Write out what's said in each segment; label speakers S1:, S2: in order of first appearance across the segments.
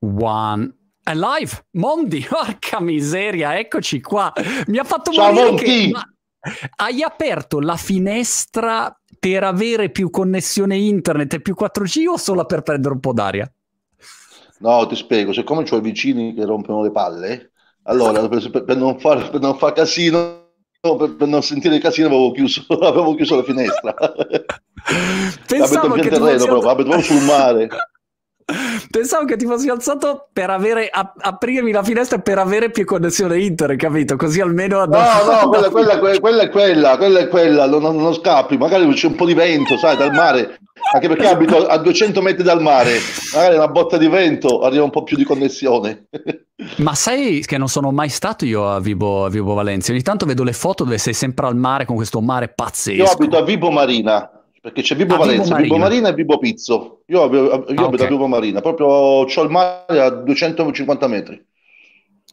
S1: one. È live, Mondi, porca miseria, eccoci qua. Mi ha fatto Ciao, morire Monti. che... Ma hai aperto la finestra per avere più connessione internet e più 4G o solo per prendere un po' d'aria?
S2: No, ti spiego, siccome ho i vicini che rompono le palle, allora per, per, non, far, per non far casino per, per, non sentire il casino avevo chiuso, avevo chiuso la finestra.
S1: Pensavo
S2: abito in terreno
S1: fosse...
S2: proprio, abito sul mare.
S1: Pensavo che ti fossi alzato per avere, a, aprirmi la finestra per avere più connessione internet, capito? Così almeno...
S2: No, no, quella, quella, quella, è quella, quella è quella, non, non scappi, magari c'è un po' di vento, sai, dal mare, anche perché abito a 200 metri dal mare, magari una botta di vento arriva un po' più di connessione.
S1: Ma sai che non sono mai stato io a Vibo, a Vibo Valencia, ogni tanto vedo le foto dove sei sempre al mare con questo mare pazzesco.
S2: Io abito a Vibo Marina, perché c'è Vibo ah, Valencia, Vibo Marina. E Vibo Pizzo. Io, io ah, abito okay. a Vibo Marina, proprio ho il mare a 250 metri.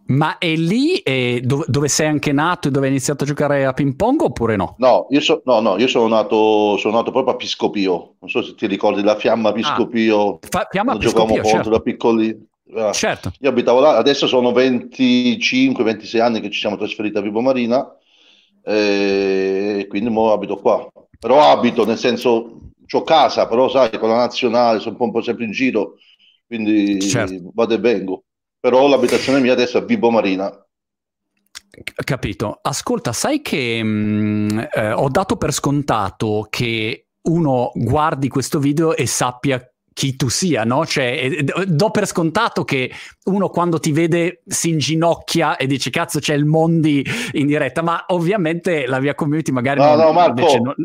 S1: Ma è lì è dove, dove, sei anche nato e dove hai iniziato a giocare a ping pong oppure no?
S2: No, io, so, no, no, io sono, nato, sono nato proprio a Piscopio. Non so se ti ricordi la fiamma Piscopio. Ah,
S1: fa, fiamma
S2: Piscopio, giocavamo certo. da piccoli.
S1: Ah, certo.
S2: Io abitavo là, adesso sono 25-26 anni che ci siamo trasferiti a Vibo Marina e quindi ora abito qua. Però abito, nel senso, ho casa, però sai, con la nazionale sono un po' sempre in giro, quindi certo. vado e vengo. Però l'abitazione mia adesso è Vibo Marina.
S1: Capito. Ascolta, sai che mh, mm, eh, ho dato per scontato che uno guardi questo video e sappia chi tu sia, no? Cioè, do per scontato che uno quando ti vede si inginocchia e dice cazzo c'è il Mondi in diretta, ma ovviamente la mia community magari...
S2: No, non, no, Marco, non...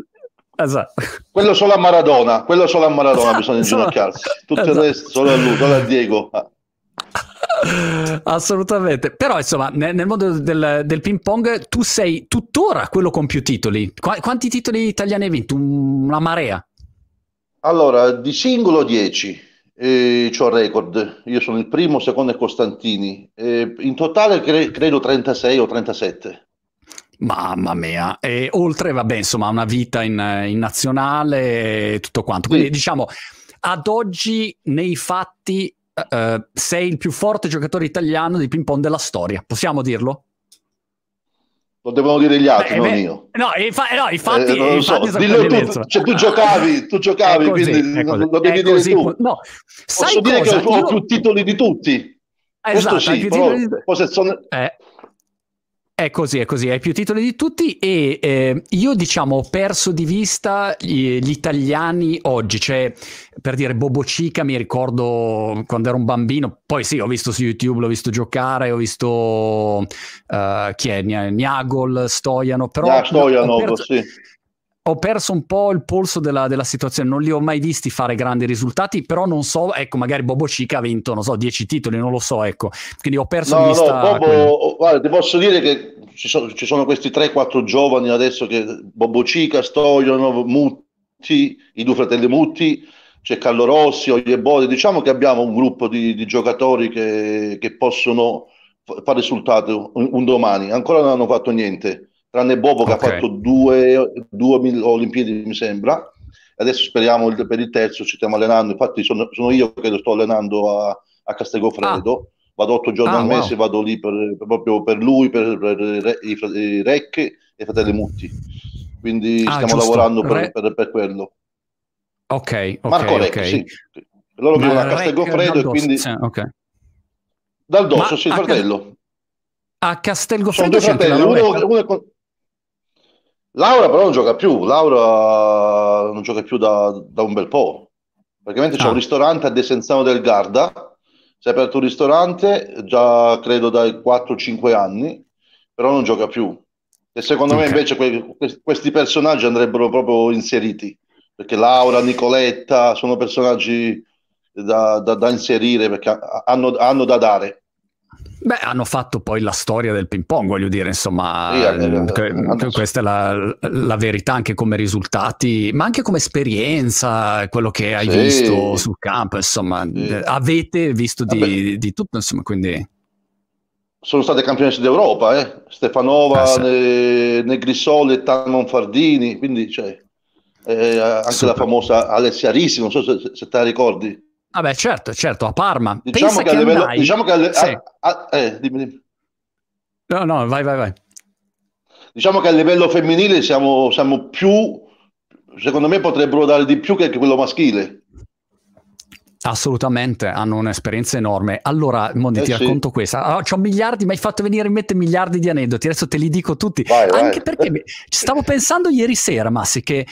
S2: Esatto. quello solo a Maradona, quello solo a Maradona esatto, bisogna inginocchiarsi, tutto esatto. il resto solo a lui, solo a Diego.
S1: Assolutamente, però insomma nel, nel mondo del, del, ping pong tu sei tuttora quello con più titoli. Qu- quanti titoli italiani hai vinto? Una marea?
S2: Allora, di singolo 10, eh, ho record. Io sono il primo, secondo è Costantini. Eh, in totale cre- credo 36 o 37.
S1: Mamma mia, e oltre, vabbè, insomma, una vita in, in nazionale e tutto quanto. Quindi, sì. diciamo, ad oggi, nei fatti, uh, sei il più forte giocatore italiano di ping pong della storia. Possiamo dirlo?
S2: Lo devono dire gli altri, beh, non beh, io.
S1: No, infa- no infatti, eh,
S2: infatti so. Dillo tu, cioè, tu giocavi, tu giocavi, così, quindi lo, devi dire tu. No. Posso dire cosa? che ho, io... più titoli di tutti. Esatto, Questo sì, però, di... sono...
S1: eh, è così, è così, hai più titoli di tutti e eh, io diciamo ho perso di vista gli, gli, italiani oggi, cioè per dire Bobo Cica mi ricordo quando ero un bambino, poi sì ho visto su YouTube, l'ho visto giocare, ho visto uh, chi è, Niagol, Stoiano, però...
S2: Ah, Stoiano, perso... sì
S1: ho perso un po' il polso della, della, situazione, non li ho mai visti fare grandi risultati, però non so, ecco, magari Bobo Cica ha vinto, non so, 10 titoli, non lo so, ecco. Quindi ho perso
S2: no,
S1: di vista...
S2: No, Bobo, guarda, ti posso dire che ci sono, ci sono questi 3-4 giovani adesso che Bobo Cica, Stoiano, Mutti, i due fratelli Mutti, c'è Carlo Rossi, Ogliebode, diciamo che abbiamo un gruppo di, di giocatori che, che possono fare risultato un, un domani, ancora non hanno fatto niente tranne Bobo che okay. ha fatto due, due Olimpiadi mi sembra adesso speriamo il, per il terzo ci stiamo allenando infatti sono, sono io che lo sto allenando a, a Castelgofredo ah. vado otto giorni ah, al mese wow. vado lì per, per, proprio per lui per, per i, i Rec e i fratelli Mutti quindi ah, stiamo giusto. lavorando per, Re... per, quello
S1: ok, ok
S2: Marco
S1: Rec okay.
S2: sì loro vivono a Castelgofredo e quindi
S1: sì, okay.
S2: dal dosso sì il fratello
S1: a Castelgofredo
S2: due fratelli uno, uno, è con, Laura però non gioca più, Laura non gioca più da, da un bel po'. Praticamente c'è ah. un ristorante a Desenzano del Garda, si è aperto un ristorante già credo dai 4-5 anni, però non gioca più. E secondo okay. me invece que- questi personaggi andrebbero proprio inseriti, perché Laura, Nicoletta sono personaggi da, da, da inserire perché hanno, hanno da dare.
S1: Beh, hanno fatto poi la storia del ping pong, voglio dire, insomma, sì, eh, questa è la, la, verità anche come risultati, ma anche come esperienza, quello che hai sì. visto sul campo, insomma, sì. avete visto di, di, tutto, insomma, quindi...
S2: Sono state campionesse d'Europa, eh? Stefanova, ah, ne, Negrisoli Talmon Fardini, quindi cioè, eh, anche Super. la famosa Alessia Risi, non so se, se te la ricordi.
S1: Vabbè, certo, certo, a Parma.
S2: Diciamo
S1: Pensa
S2: che, a livello, diciamo che a,
S1: Sì.
S2: a- a- eh, dimmi, dimmi.
S1: No, no, vai, vai, vai.
S2: Diciamo che a livello femminile siamo, siamo più, secondo me potrebbero dare di più che quello maschile.
S1: Assolutamente, hanno un'esperienza enorme. Allora, Mondi,
S2: Eh
S1: ti
S2: sì.
S1: racconto questa. Ah, c'ho miliardi, mi hai fatto venire in mente miliardi di aneddoti, adesso te li dico tutti.
S2: Vai, vai.
S1: Anche perché mi- ci stavo pensando ieri sera, Massi, che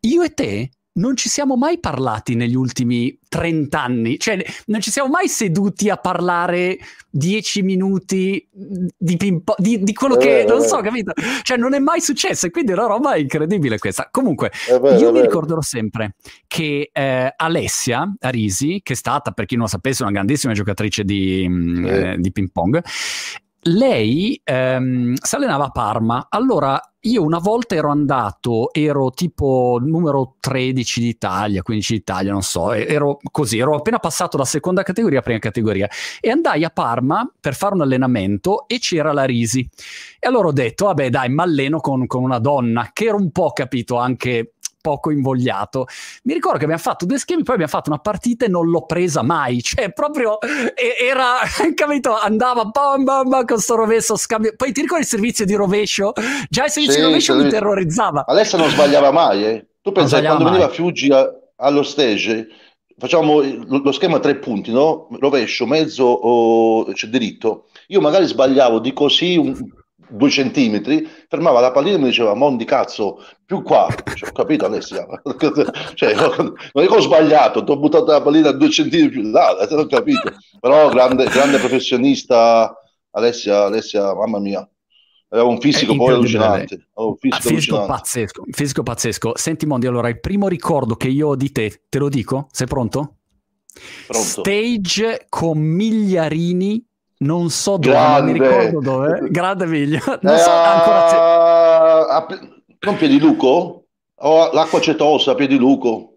S1: io e te non ci siamo mai parlati negli ultimi 30 anni, cioè non ci siamo mai seduti a parlare 10 minuti di, ping pong- di, di quello che
S2: Eh,
S1: non
S2: eh.
S1: so, capito? Cioè non è mai successo e quindi è una roba incredibile questa. Comunque,
S2: È vero,
S1: io mi ricorderò sempre che eh, Alessia Arisi, che è stata, per chi non lo sapesse, una grandissima giocatrice di, eh, di ping pong, lei ehm, si allenava a Parma. Allora, io una volta ero andato, ero tipo numero 13 d'Italia, 15 d'Italia, non so, ero così, ero appena passato da seconda categoria a prima categoria e andai a Parma per fare un allenamento e c'era la Risi. E allora ho detto, vabbè dai, mi alleno con, con una donna, che era un po', capito, anche poco invogliato. Mi ricordo che abbiamo fatto due schemi, poi abbiamo fatto una partita e non l'ho presa mai. Cioè, proprio era, capito, andava bam bam bam con sto rovescio scambio. Poi ti ricordi il servizio di rovescio? Già il servizio
S2: Sì,
S1: di rovescio mi terrorizzava.
S2: Alessia non sbagliava mai, eh. Tu
S1: sbagliava
S2: quando
S1: mai.
S2: veniva Fiuggi a- allo stage, facciamo lo, schema a tre punti, no? Rovescio, mezzo o cioè, diritto. Io magari sbagliavo di così un- due centimetri, fermava la pallina e mi diceva, Mondi cazzo, più qua. Cioè, ho capito Alessia? Cioè, non è che ho sbagliato, ti ho buttato la pallina due centimetri più là, eh, ho capito. Però grande, grande professionista, Alessia, Alessia, mamma mia. Aveva un fisico
S1: È
S2: poi allucinante. Aveva un
S1: Ah,
S2: fisico
S1: Fisico
S2: allucinante.
S1: pazzesco, fisico pazzesco. Senti Mondi, allora il primo ricordo che io ho di te, te lo dico? Sei pronto?
S2: Pronto?
S1: Stage con Migliarini, non so dove, non mi
S2: Grande.
S1: ricordo dove. Grande Miglio. Non
S2: Eh,
S1: so ancora se...
S2: a- non Piediluco? O l'acqua cetosa, Piediluco?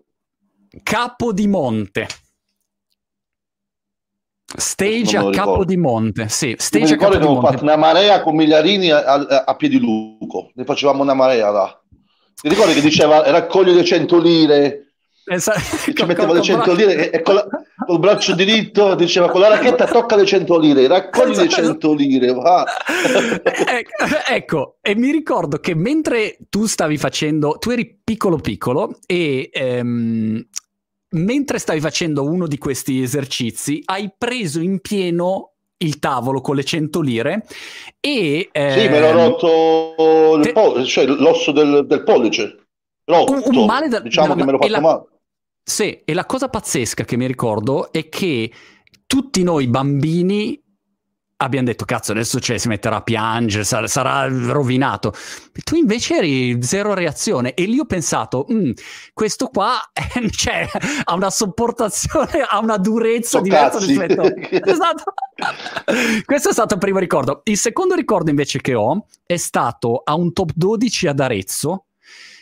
S1: Capo di Monte. Stage a Capo di Monte. Sì, stage a Capo di Monte.
S2: fatto una marea con Migliarini a, a, a Piediluco. Ne facevamo una marea là. Ti ricordi che diceva raccogli le 100 lire?
S1: Esa-
S2: Ci
S1: con-
S2: metteva
S1: con-
S2: le
S1: con
S2: 100
S1: braccio-
S2: lire e, e con la- col braccio diritto diceva con la racchetta tocca le 100 lire, raccogli le
S1: Esatto.
S2: 100 lire, va.
S1: Ec- ecco, e mi ricordo che mentre tu stavi facendo, tu eri piccolo piccolo e ehm, mentre stavi facendo uno di questi esercizi hai preso in pieno il tavolo con le 100 lire e...
S2: Sì, me l'ho
S1: ehm,
S2: rotto
S1: te-
S2: pollice, cioè l'osso del, del pollice. Rotto.
S1: Un- un male da-
S2: diciamo
S1: no,
S2: che me l'ho
S1: e
S2: fatto
S1: la-
S2: male.
S1: Sì, e la cosa pazzesca che mi ricordo è che tutti noi bambini abbiamo detto cazzo adesso cioè, si metterà a piangere, sarà, sarà rovinato. Tu invece eri zero reazione e lì ho pensato, "Mm, questo qua cioè, ha una sopportazione, ha una durezza
S2: So
S1: diversa
S2: cazzi.
S1: rispetto... Esatto. Questo è stato il primo ricordo. Il secondo ricordo invece che ho è stato a un top 12 ad Arezzo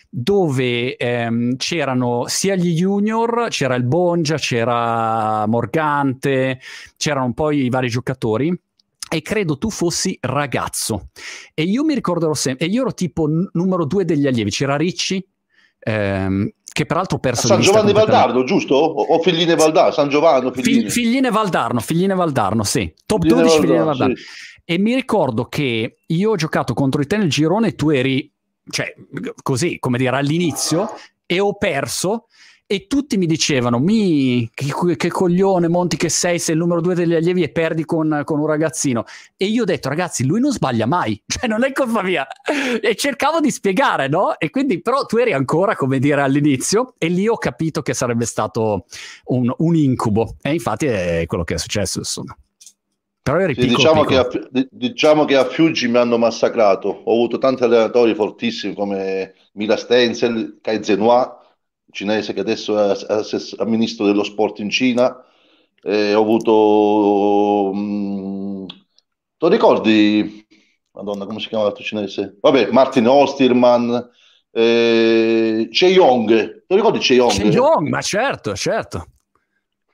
S1: dove ehm, c'erano sia gli junior, c'era il Bongia, c'era Morgante, c'erano un po' i vari giocatori e credo tu fossi ragazzo e io mi ricorderò sempre e io ero tipo n- numero due degli allievi c'era Ricci ehm, che peraltro ho perso
S2: San Giovanni. Valdarno, giusto? O, o Figline Valdarno, San Giovanni, Figline.
S1: Fig- Figline Valdarno Figline Valdarno sì top
S2: Figline
S1: 12 Figline
S2: Valdarno,
S1: Valdarno
S2: sì.
S1: e mi ricordo che io ho giocato contro di te nel girone e tu eri, cioè, così, come dire, all'inizio e ho perso e tutti mi dicevano, mi, che, che coglione Monti che sei, sei il numero due degli allievi e perdi con, con un ragazzino. E io ho detto, ragazzi, lui non sbaglia mai, cioè non è colpa mia. E cercavo di spiegare, no? E quindi, però tu eri ancora, come dire, all'inizio e lì ho capito che sarebbe stato un, un incubo. E infatti è quello che è successo, insomma. Però eri
S2: Sì,
S1: piccolo,
S2: diciamo,
S1: piccolo.
S2: Che a, di- diciamo che a Fiuggi mi hanno massacrato. Ho avuto tanti allenatori fortissimi come Mila Stenzel, Kai Zenois, cinese che adesso è ass- amministro dello sport in Cina. E ho avuto... mm, tu ricordi? Madonna, come si chiama l'altro cinese? Vabbè, Martin Osterman, eh, Che Yong. Ricordi Che Yong?
S1: Che ma certo, certo.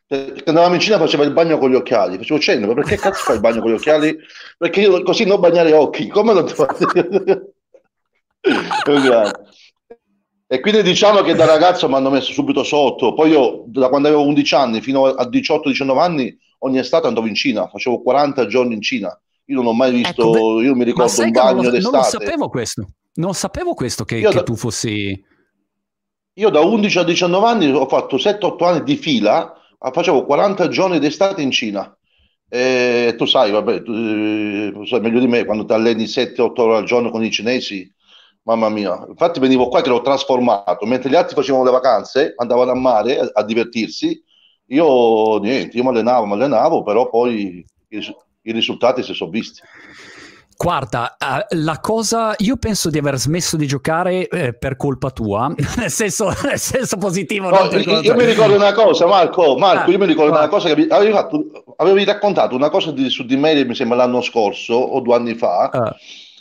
S2: Eh, Che andavamo in Cina faceva il bagno con gli occhiali. Facevo cenno, ma perché cazzo fai il bagno con gli occhiali? Perché io così non bagnare occhi. Come non ti fa? È un grande. E quindi diciamo che da ragazzo mi hanno messo subito sotto. Poi io, da quando avevo 11 anni fino a 18-19 anni, ogni estate andavo in Cina, facevo 40 giorni in Cina. Io non ho mai visto, ecco, io mi ricordo un bagno non lo, d'estate. Non lo
S1: sapevo questo. Non sapevo questo che, che da, tu fossi...
S2: Io da 11 a 19 anni ho fatto 7-8 anni di fila, facevo 40 giorni d'estate in Cina. E tu sai, vabbè, tu, tu sai meglio di me, quando ti alleni 7-8 ore al giorno con i cinesi, mamma mia. Infatti venivo qua che l'ho trasformato, mentre gli altri facevano le vacanze, andavano a mare a, a divertirsi, io niente, io mi allenavo, mi allenavo, però poi i, i risultati si sono visti.
S1: Guarda, uh, la cosa, io penso di aver smesso di giocare eh, per colpa tua, nel senso, nel senso positivo.
S2: No, io, io, mi ricordo una cosa, Marco, Marco, ah, io mi ricordo ah. una cosa che avevi, fatto, avevi, raccontato una cosa di, su di me, mi sembra l'anno scorso o due anni fa, ah.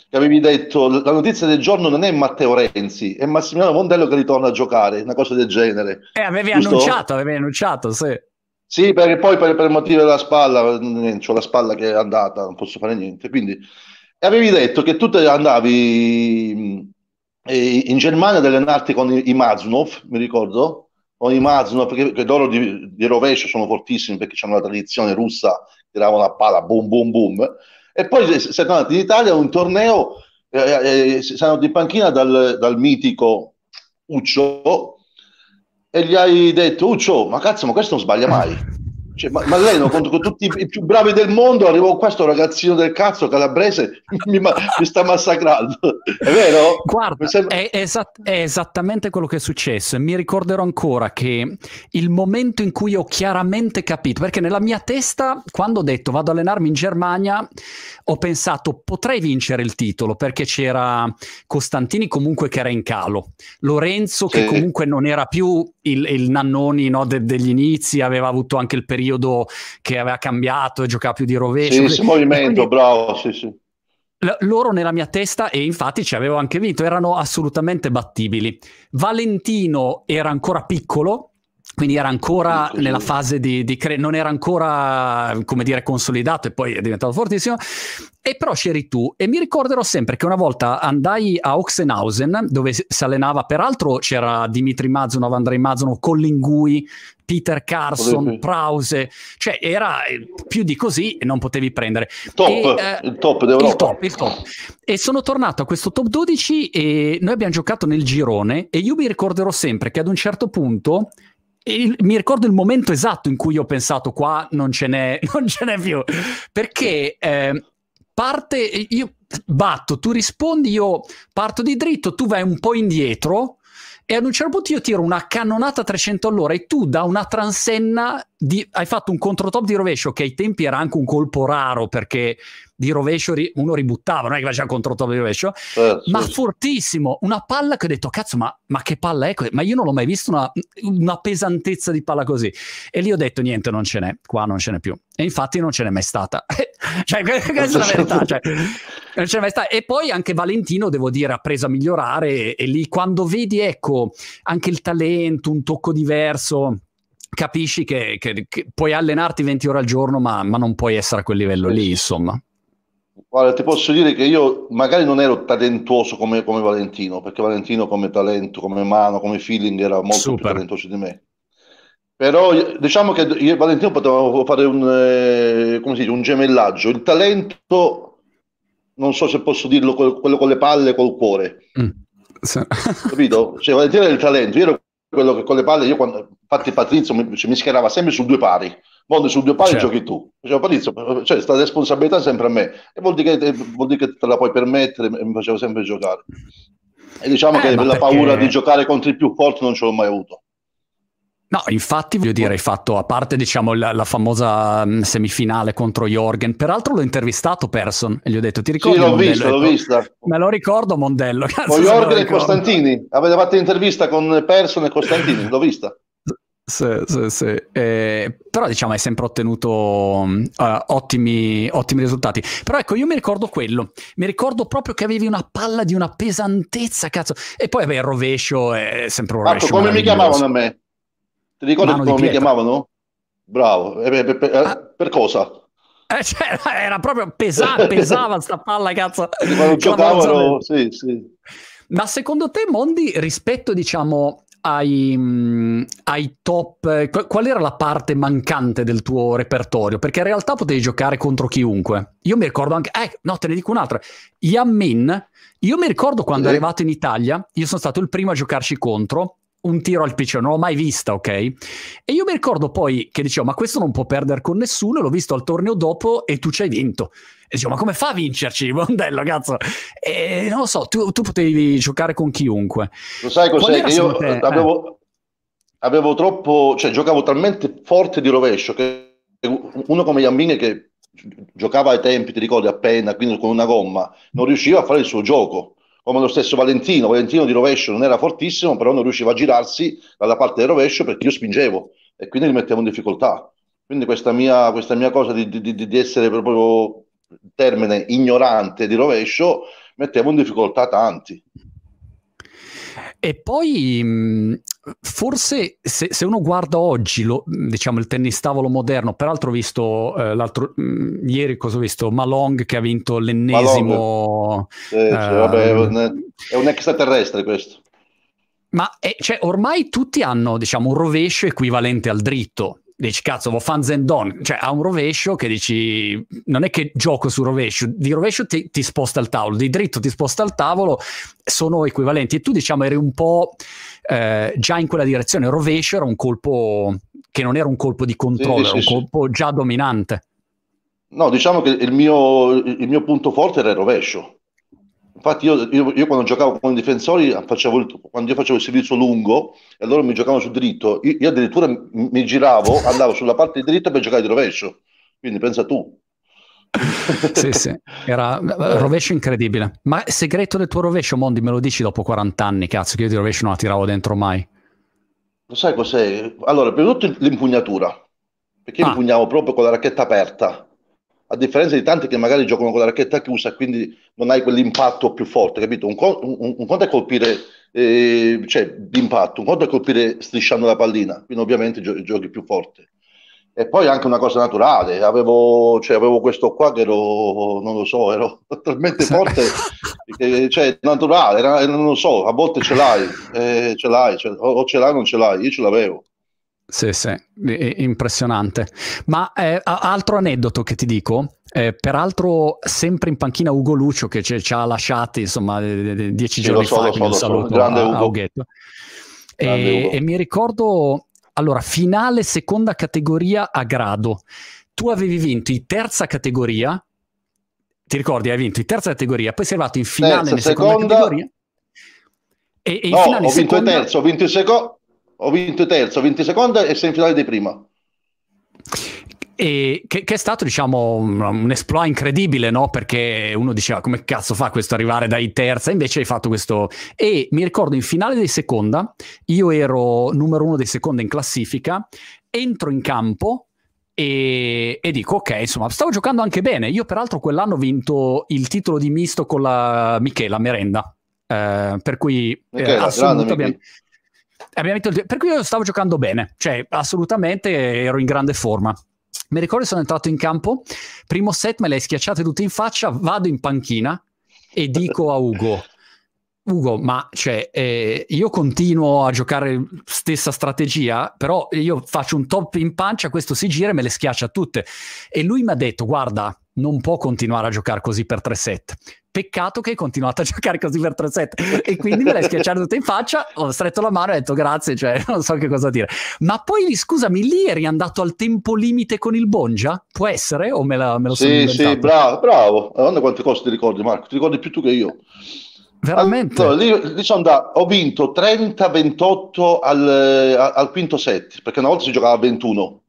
S2: che avevi detto la notizia del giorno non è Matteo Renzi, è Massimiliano Mondello che ritorna a giocare, una cosa del genere.
S1: Eh, avevi giusto? annunciato, avevi annunciato, sì.
S2: Sì, perché poi per, per motivi della spalla, ho la spalla che è andata, non posso fare niente, quindi avevi detto che tu andavi in Germania ad allenarti con i, Maznov, mi ricordo, con i Maznov, perché, perché loro di, di, rovescio sono fortissimi perché hanno la tradizione russa, tiravano la palla, boom, boom, boom. E poi sei tornato in Italia a un torneo, eh, eh, andato in panchina dal, dal mitico Uccio e gli hai detto, Uccio, ma cazzo, ma questo non sbaglia mai. Cioè, ma, ma, lei contro con tutti i più bravi del mondo arrivo qua sto ragazzino del cazzo calabrese mi, mi sta massacrando è vero?
S1: guarda sembra... è, esatt- è, esattamente quello che è successo e mi ricorderò ancora che il momento in cui ho chiaramente capito perché nella mia testa quando ho detto vado ad allenarmi in Germania ho pensato potrei vincere il titolo perché c'era Costantini comunque che era in calo Lorenzo sì. che comunque non era più il, il Nannoni no, de, degli inizi aveva avuto anche il periodo periodo che aveva cambiato e giocava più di rovescio.
S2: Sì, movimento, quindi, bravo, sì, sì.
S1: loro nella mia testa, e infatti ci avevo anche vinto, erano assolutamente battibili. Valentino era ancora piccolo, quindi era ancora nella fase di, di cre- non era ancora come dire consolidato e poi è diventato fortissimo e però c'eri tu e mi ricorderò sempre che una volta andai a Oxenhausen dove si allenava peraltro c'era Dimitri Mazunov, Andrei Mazunov, Collingui Peter Carson. Prause, cioè era eh, più di così e non potevi prendere.
S2: Top, e, eh, il top d'Europa.
S1: Il top, il top. E sono tornato a questo top 12 e noi abbiamo giocato nel girone e io mi ricorderò sempre che ad un certo punto il, mi ricordo il momento esatto in cui ho pensato qua non ce n'è, non ce n'è più, perché eh, parte, io batto, tu rispondi, io parto di dritto, tu vai un po' indietro e ad un certo punto io tiro una cannonata a 300 all'ora e tu da una transenna di, hai fatto un controtop di rovescio che ai tempi era anche un colpo raro perché di rovescio uno ributtava, non è che faceva controtop di rovescio, eh, ma sì. fortissimo, una palla che ho detto cazzo ma, ma che palla è? Ma io non l'ho mai visto una, una, pesantezza di palla così e lì ho detto niente non ce n'è, qua non ce n'è più e infatti non ce n'è mai stata, cioè questa è la verità, cioè, non ce n'è mai stata e poi anche Valentino devo dire ha preso a migliorare e, e lì quando vedi ecco anche il talento, un tocco diverso capisci che, che, che, puoi allenarti 20 ore al giorno, ma, ma, non puoi essere a quel livello lì, insomma.
S2: Guarda, ti posso dire che io magari non ero talentuoso come, come Valentino, perché Valentino come talento, come mano, come feeling era molto Super. più talentuoso di me. Però diciamo che io e Valentino potevamo fare un, eh, come si dice, un gemellaggio. Il talento, non so se posso dirlo, quello con le palle col cuore. Mm. Capito? Cioè, Valentino era il talento, io ero quello che con le palle, io quando, infatti Patrizio mi, mi schierava sempre su due pari Mondo su due pali certo. giochi tu. Dicevo, Patrizio, cioè, sta responsabilità sempre a me. E vuol dire, che, vuol dire che te la puoi permettere e mi facevo sempre giocare. E diciamo eh, che la perché... paura di giocare contro i più forti non ce l'ho mai avuto.
S1: No, infatti voglio dire, hai fatto, a parte diciamo la, la famosa mm, semifinale contro Jorgen, peraltro l'ho intervistato Person e gli ho detto ti ricordi?
S2: Sì, l'ho vista, l'ho vista.
S1: Me lo ricordo Mondello.
S2: Cazzo, con Jorgen e Costantini, avete fatto intervista con Person e Costantini, l'ho vista.
S1: Sì, sì, sì. Eh, però diciamo hai sempre ottenuto uh, ottimi, ottimi, risultati. Però ecco, io mi ricordo quello. Mi ricordo proprio che avevi una palla di una pesantezza, cazzo. E poi avevi il rovescio, è sempre un rovescio.
S2: Marco, come mi chiamavano a me? Ti ricordi Mano come mi chiamavano? Bravo. Eh, per, per, ah. per cosa?
S1: Eh, cioè, era proprio pesa- pesava sta palla, cazzo.
S2: Quando giocavano, sì, sì.
S1: Ma secondo te, Mondi, rispetto, diciamo, ai, mm, ai, top, qual era la parte mancante del tuo repertorio? Perché in realtà potevi giocare contro chiunque. Io mi ricordo anche, eh, no, te ne dico un'altra. Yamin, io mi ricordo quando sì. è arrivato in Italia, io sono stato il primo a giocarci contro un tiro al PC, non l'ho mai vista, ok? E io mi ricordo poi che dicevo, ma questo non può perdere con nessuno, l'ho visto al torneo dopo e tu ci hai vinto. E dicevo, ma come fa a vincerci, Mondello, cazzo? E non lo so, tu, tu potevi giocare con chiunque.
S2: Lo sai cos'è? Che io te? avevo, eh. avevo troppo, cioè giocavo talmente forte di rovescio che uno come Yambing che giocava ai tempi, ti ricordi, appena, quindi con una gomma, non riusciva a fare il suo gioco come lo stesso Valentino. Valentino di rovescio non era fortissimo, però non riusciva a girarsi dalla parte del rovescio perché io spingevo e quindi li mettevo in difficoltà. Quindi questa mia, questa mia cosa di, di, di essere proprio termine ignorante di rovescio mettevo in difficoltà tanti.
S1: E poi forse se, se, uno guarda oggi lo, diciamo il tennis tavolo moderno, peraltro ho visto eh, l'altro mh, ieri cosa ho visto? Malong che ha vinto l'ennesimo
S2: sì, eh, cioè, vabbè, è, un, è un extraterrestre questo.
S1: Ma è, cioè, ormai tutti hanno diciamo, un rovescio equivalente al dritto. Dici cazzo, vo fan zendon, cioè ha un rovescio che dici non è che gioco sul rovescio, di rovescio ti, ti, sposta il tavolo, di dritto ti sposta il tavolo, sono equivalenti. E tu diciamo eri un po' eh, già in quella direzione, il rovescio era un colpo che non era un colpo di controllo, sì, era sì, un sì. colpo già dominante.
S2: No, diciamo che il mio, il mio punto forte era il rovescio. Infatti io, io, io, quando giocavo con i difensori, facevo, quando io facevo il servizio lungo e loro mi giocavano sul dritto, io, io addirittura mi giravo, andavo sulla parte di dritto per giocare di rovescio. Quindi pensa tu.
S1: sì, sì, era rovescio incredibile. Ma il segreto del tuo rovescio, Mondi, me lo dici dopo 40 anni, cazzo, che io di rovescio non la tiravo dentro mai.
S2: Lo sai cos'è? Allora, prima di tutto l'impugnatura, perché ah. impugnavo proprio con la racchetta aperta a differenza di tanti che magari giocano con la racchetta chiusa quindi non hai quell'impatto più forte, capito? Un, un, un conto è colpire eh, cioè, d'impatto, un conto è colpire strisciando la pallina, quindi ovviamente gio- giochi più forte. E poi anche una cosa naturale, avevo, cioè, avevo questo qua che ero, non lo so, ero talmente forte, che, cioè naturale, era, non lo so, a volte ce l'hai, eh, ce l'hai, cioè, o ce l'hai o non ce l'hai, io ce l'avevo.
S1: Sì, sì, impressionante. Ma eh, altro aneddoto che ti dico, eh, peraltro sempre in panchina Ugo Lucio che ci ha lasciati insomma dieci sì, giorni so, fa, quindi so, un saluto a, a Ughetto. E, e mi ricordo, allora, finale seconda categoria a grado. Tu avevi vinto in terza categoria, ti ricordi, hai vinto in terza categoria, poi sei arrivato in finale in seconda, seconda categoria.
S2: E, e in no, finale ho vinto seconda... terzo, ho vinto in secondo ho vinto terzo, ho vinto seconda e sei in finale di prima.
S1: E che, che, è stato, diciamo, un, un esploit incredibile, no? Perché uno diceva come cazzo fa questo arrivare dai terza, invece hai fatto questo. E mi ricordo in finale di seconda, io ero numero uno di seconda in classifica, entro in campo. E, e, dico ok insomma stavo giocando anche bene io peraltro quell'anno ho vinto il titolo di misto con la Michela Merenda eh, per cui
S2: Michela, eh, assolutamente
S1: Abbiamo il... Per cui io stavo giocando bene, cioè assolutamente ero in grande forma. Mi ricordo sono entrato in campo, primo set me le hai schiacciate tutte in faccia, vado in panchina e dico a Ugo, Ugo, ma cioè, eh, io continuo a giocare stessa strategia, però io faccio un top in pancia, questo si gira e me le schiaccia tutte. E lui mi ha detto, guarda, non può continuare a giocare così per tre set. Peccato che hai continuato a giocare così per tre set. E quindi me l'hai schiacciato tutta in faccia, ho stretto la mano e ho detto grazie, cioè non so che cosa dire. Ma poi, scusami, lì eri andato al tempo limite con il Bongia? Può essere? O me, la, me lo
S2: sì, sono inventato? Sì, bravo, bravo. Guarda quante cose ti ricordi, Marco. Ti ricordi più tu che io.
S1: Veramente?
S2: Allora, lì, lì andato, ho vinto 30-28 al, al, quinto set, perché una volta si giocava a 21.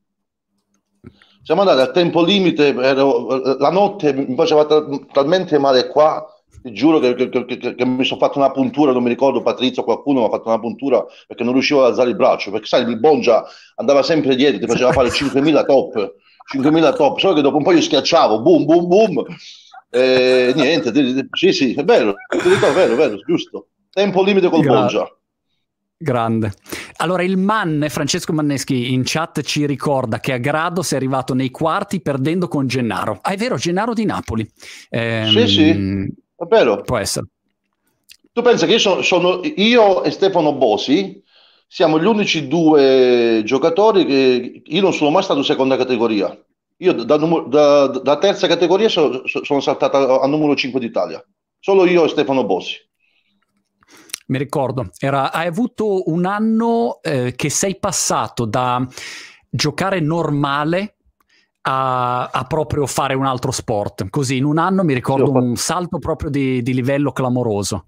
S2: Siamo andati al tempo limite, ero, la notte mi faceva t- talmente male qua, ti giuro che, che, che, che mi sono fatto una puntura, non mi ricordo Patrizio, qualcuno mi ha fatto una puntura perché non riuscivo ad alzare il braccio, perché sai, il Bongia andava sempre dietro, ti faceva fare 5.000 top, 5.000 top, solo che dopo un po' io schiacciavo, boom, boom, boom, eh, niente, sì, sì, è vero, è vero, è vero, giusto. Tempo limite col Gra- Bongia.
S1: Grande. Allora, il Manne, Francesco Manneschi, in chat ci ricorda che a grado sei arrivato nei quarti perdendo con Gennaro. Ah, è vero, Gennaro di Napoli.
S2: Eh, sì, sì, è vero.
S1: Può essere.
S2: tu pensa che io, sono, sono, io e Stefano Bosi siamo gli unici due giocatori che io non sono mai stato seconda categoria. Io da, da, da terza categoria sono, sono saltato al numero 5 d'Italia. Solo io e Stefano Bossi.
S1: Mi ricordo, era, hai avuto un anno eh, che sei passato da giocare normale a, a, proprio fare un altro sport. Così in un anno mi ricordo sì, un salto proprio di, di, livello clamoroso.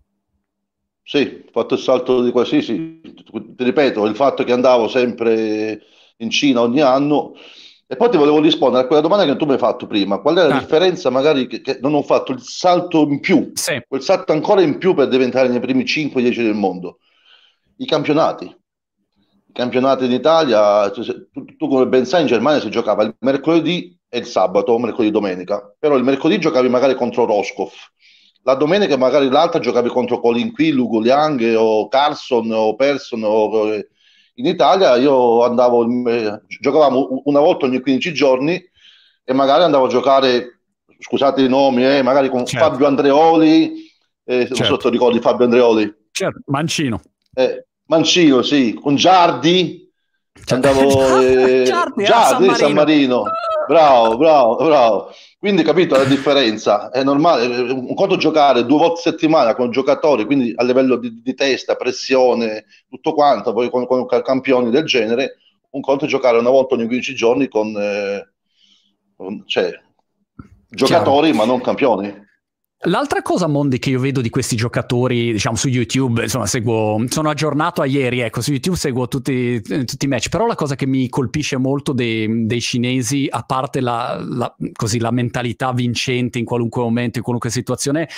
S2: Sì, ho fatto il salto di qualsiasi. Ti ripeto, il fatto che andavo sempre in Cina ogni anno e poi ti volevo rispondere a quella domanda che tu mi hai fatto prima. Qual è la ah. differenza magari che, che, non ho fatto il salto in più, sì. quel salto ancora in più per diventare nei primi 5-10 del mondo? I campionati. I campionati in Italia, cioè, tu, tu, come ben sai in Germania si giocava il mercoledì e il sabato, o mercoledì e domenica. Però il mercoledì giocavi magari contro Roscoff. La domenica magari l'altra giocavi contro Colin Qui, Lugo Liang o Carson o Person o in Italia io andavo, giocavamo una volta ogni 15 giorni e magari andavo a giocare, scusate i nomi, eh, magari con certo. Fabio Andreoli, eh, certo. non so se ricordi Fabio Andreoli.
S1: Certo, Mancino.
S2: Eh, Mancino, sì, con Giardi, certo. andavo... Eh, Giardi, Giardi San, San Marino. Bravo, bravo, bravo. Quindi capito la differenza, è normale, un conto giocare due volte a settimana con giocatori, quindi a livello di, di testa, pressione, tutto quanto, poi con, con, campioni del genere, un conto giocare una volta ogni 15 giorni con, eh, con cioè, giocatori Chiaro. ma non campioni.
S1: L'altra cosa, Mondi, che io vedo di questi giocatori, diciamo, su YouTube, insomma, seguo, sono aggiornato a ieri, ecco, su YouTube seguo tutti, tutti i match, però la cosa che mi colpisce molto dei, dei cinesi, a parte la, la, così, la mentalità vincente in qualunque momento, in qualunque situazione,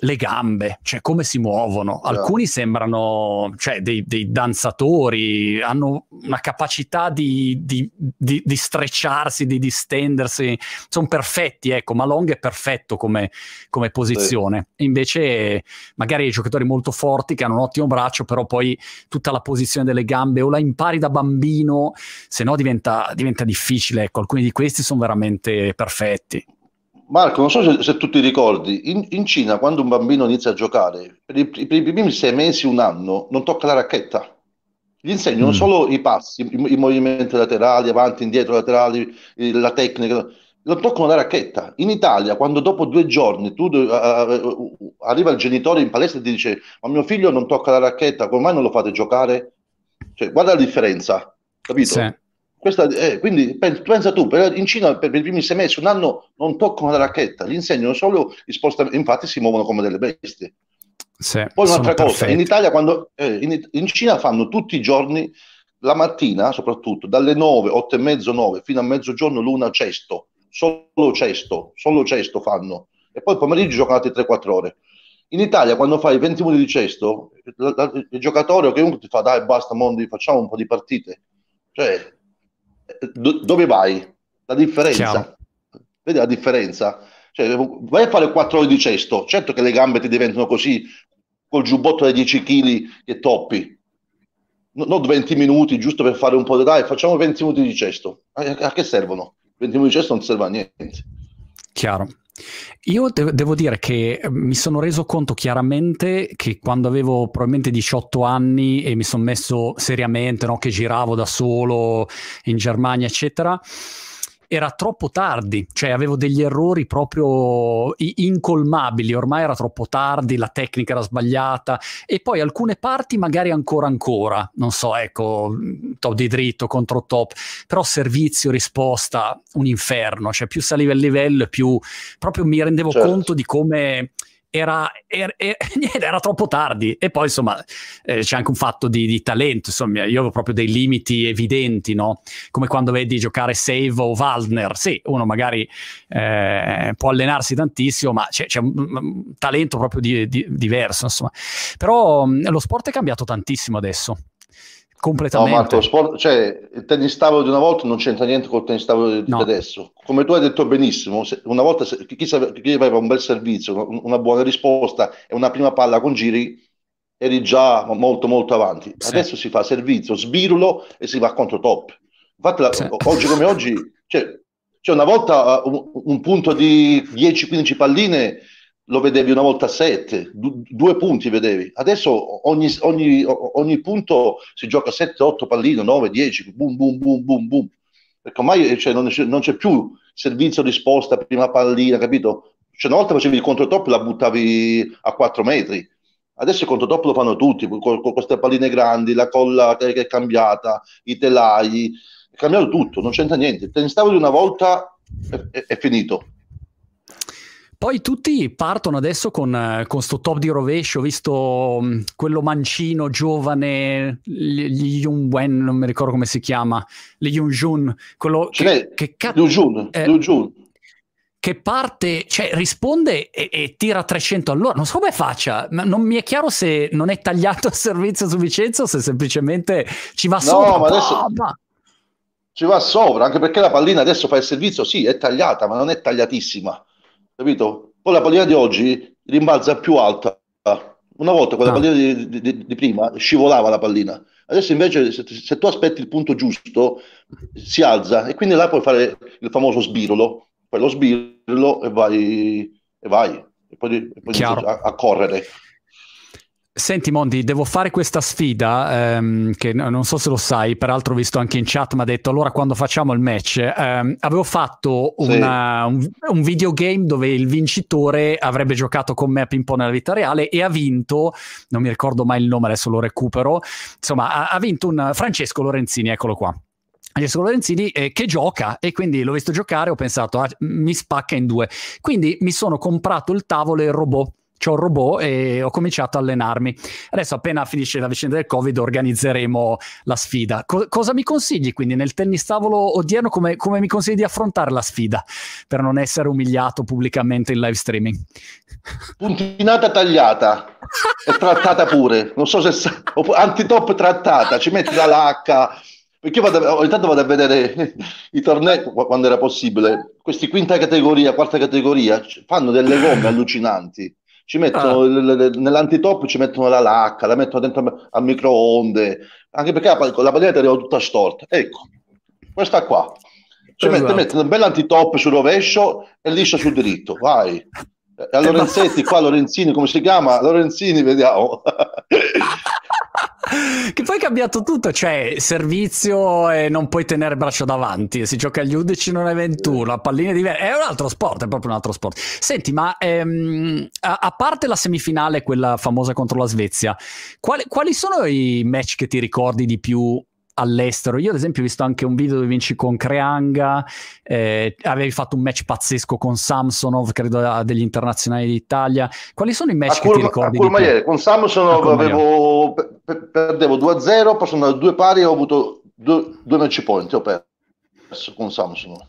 S1: le gambe, cioè come si muovono. Alcuni sembrano cioè, dei, dei, danzatori, hanno una capacità di, di, di, di strecciarsi, di distendersi, sono perfetti, ecco, Malong è perfetto come, come posizione. Sì. Invece magari i giocatori molto forti che hanno un ottimo braccio, però poi tutta la posizione delle gambe o la impari da bambino, se no diventa, diventa difficile. Ecco, alcuni di questi sono veramente perfetti.
S2: Marco, non so se, se tu ti ricordi, in, in, Cina quando un bambino inizia a giocare, per i, per i primi sei mesi, un anno, non tocca la racchetta. Gli insegnano mm. solo i passi, i, i, movimenti laterali, avanti, indietro, laterali, la tecnica. Non toccano la racchetta. In Italia, quando dopo due giorni tu, uh, uh, arriva il genitore in palestra e ti dice ma mio figlio non tocca la racchetta, come mai non lo fate giocare? Cioè, guarda la differenza, capito? Sì. Questa, eh, quindi pensa tu, in Cina per, per, i primi sei mesi, un anno non toccano la racchetta, gli insegnano solo gli spostamenti, infatti si muovono come delle bestie. Sì, Poi un'altra cosa, perfetti. in Italia, quando, eh, in, in, Cina fanno tutti i giorni, la mattina soprattutto, dalle 9, 8 e mezzo, 9, fino a mezzogiorno l'una cesto, solo cesto, solo cesto fanno, e poi pomeriggio giocate 3-4 ore. In Italia, quando fai 20 minuti di cesto, il giocatore o chiunque ti fa dai basta Mondi, facciamo un po' di partite. Cioè, do, dove vai? La differenza. Ciao. Vedi la differenza? Cioè, vai a fare 4 ore di cesto, certo che le gambe ti diventano così, col giubbotto da 10 kg che toppi. No, non 20 minuti giusto per fare un po' di dai, facciamo 20 minuti di cesto. A, a che servono? 20 minuti di cesto non serve a niente.
S1: Chiaro. Io de- devo dire che eh, mi sono reso conto chiaramente che quando avevo probabilmente 18 anni e mi sono messo seriamente, no, che giravo da solo in Germania, eccetera, era troppo tardi, cioè avevo degli errori proprio incolmabili, ormai era troppo tardi, la tecnica era sbagliata e poi alcune parti magari ancora ancora, non so, ecco, top di dritto contro top, però servizio, risposta, un inferno, cioè più saliva il livello più proprio mi rendevo certo. conto di come era, era, era, troppo tardi. E poi insomma eh, c'è anche un fatto di, di, talento insomma io avevo proprio dei limiti evidenti no? come quando vedi giocare Save o Waldner. Sì uno magari eh, può allenarsi tantissimo ma c'è, c'è un, un, talento proprio di, di, diverso insomma. Però mh, lo sport è cambiato tantissimo adesso completamente.
S2: No, Marco, sport, cioè, il tennis tavolo di una volta non c'entra niente col tennis tavolo di no. adesso. Come tu hai detto benissimo, una volta chi, chi, aveva un bel servizio, una buona risposta e una prima palla con giri, eri già molto molto avanti. Sì. Adesso si fa servizio, sbirulo e si va contro top. Infatti, la, sì. oggi come oggi, cioè, cioè una volta uh, un, un punto di 10-15 palline lo vedevi una volta a sette, du- due punti vedevi. Adesso ogni, ogni, ogni punto si gioca 7-8 palline, 9, 10, boom, boom, boom, boom, boom. Perché ormai cioè, non, c'è, non, c'è, più servizio risposta, prima pallina, capito? Cioè, una volta facevi il controtop e la buttavi a 4 metri. Adesso il controtop lo fanno tutti, con, con queste palline grandi, la colla che, che, è cambiata, i telai, è cambiato tutto, non c'entra niente. Il tennis di una volta è, è, è finito
S1: poi tutti partono adesso con, con sto top di rovescio, visto um, quello mancino, giovane, gli Yun Wen, non mi ricordo come si chiama, gli Yun Jun, quello
S2: che, che, che, Liu Jun, eh, Jun.
S1: che parte, cioè risponde e, e, tira 300 all'ora. Non so come faccia, ma non mi è chiaro se non è tagliato il servizio su Vicenza o se semplicemente ci va no, sopra. Ma adesso...
S2: Ci va sopra, anche perché la pallina adesso fa il servizio, sì, è tagliata, ma non è tagliatissima capito? Poi la pallina di oggi rimbalza più alta. Una volta con la ah. pallina di, di, di, prima scivolava la pallina, adesso invece se, se, tu aspetti il punto giusto si alza e quindi là puoi fare il famoso sbirolo, fai lo sbirolo e vai e vai e poi, e poi a, a correre.
S1: Senti Mondi, devo fare questa sfida ehm, che non so se lo sai, peraltro ho visto anche in chat, mi ha detto allora quando facciamo il match, ehm, avevo fatto una, sì. un, un, videogame dove il vincitore avrebbe giocato con me a ping pong nella vita reale e ha vinto, non mi ricordo mai il nome, adesso lo recupero, insomma ha, ha vinto un Francesco Lorenzini, eccolo qua. Francesco Lorenzini eh, che gioca e quindi l'ho visto giocare ho pensato ah, mi spacca in due quindi mi sono comprato il tavolo e il robot c'ho un robot e ho cominciato a allenarmi. Adesso appena finisce la vicenda del Covid organizzeremo la sfida. Co- cosa mi consigli quindi nel tennis tavolo odierno? Come, come, mi consigli di affrontare la sfida per non essere umiliato pubblicamente in live streaming?
S2: Puntinata tagliata e trattata pure. Non so se antitop trattata, ci metti la lacca. Perché io vado, ogni tanto vado a vedere i tornei quando era possibile. Questi quinta categoria, quarta categoria fanno delle gomme allucinanti ci mettono ah. nell'antitop ci mettono la lacca, la mettono dentro al microonde, anche perché la, la padella arriva tutta storta. Ecco, questa qua. Ci esatto. mette, mette un bel antitop sul rovescio e liscia sul diritto, vai. E a Lorenzetti, qua Lorenzini, come si chiama? Lorenzini, vediamo.
S1: che poi è cambiato tutto, cioè servizio e non puoi tenere braccio davanti, si gioca agli 11 non è 21, a palline diverse, è un altro sport, è proprio un altro sport. Senti, ma ehm, a, a, parte la semifinale, quella famosa contro la Svezia, quali, quali sono i match che ti ricordi di più all'estero. Io, ad esempio, ho visto anche un video dove vinci con Creanga, eh, avevi fatto un match pazzesco con Samsonov, credo degli internazionali d'Italia. Quali sono i match a che Cur- ti ricordi?
S2: A Courmayeur, con Samsonov avevo, per, perdevo 2-0, poi sono andato due pari e ho avuto due, due match point, ho perso con Samsonov.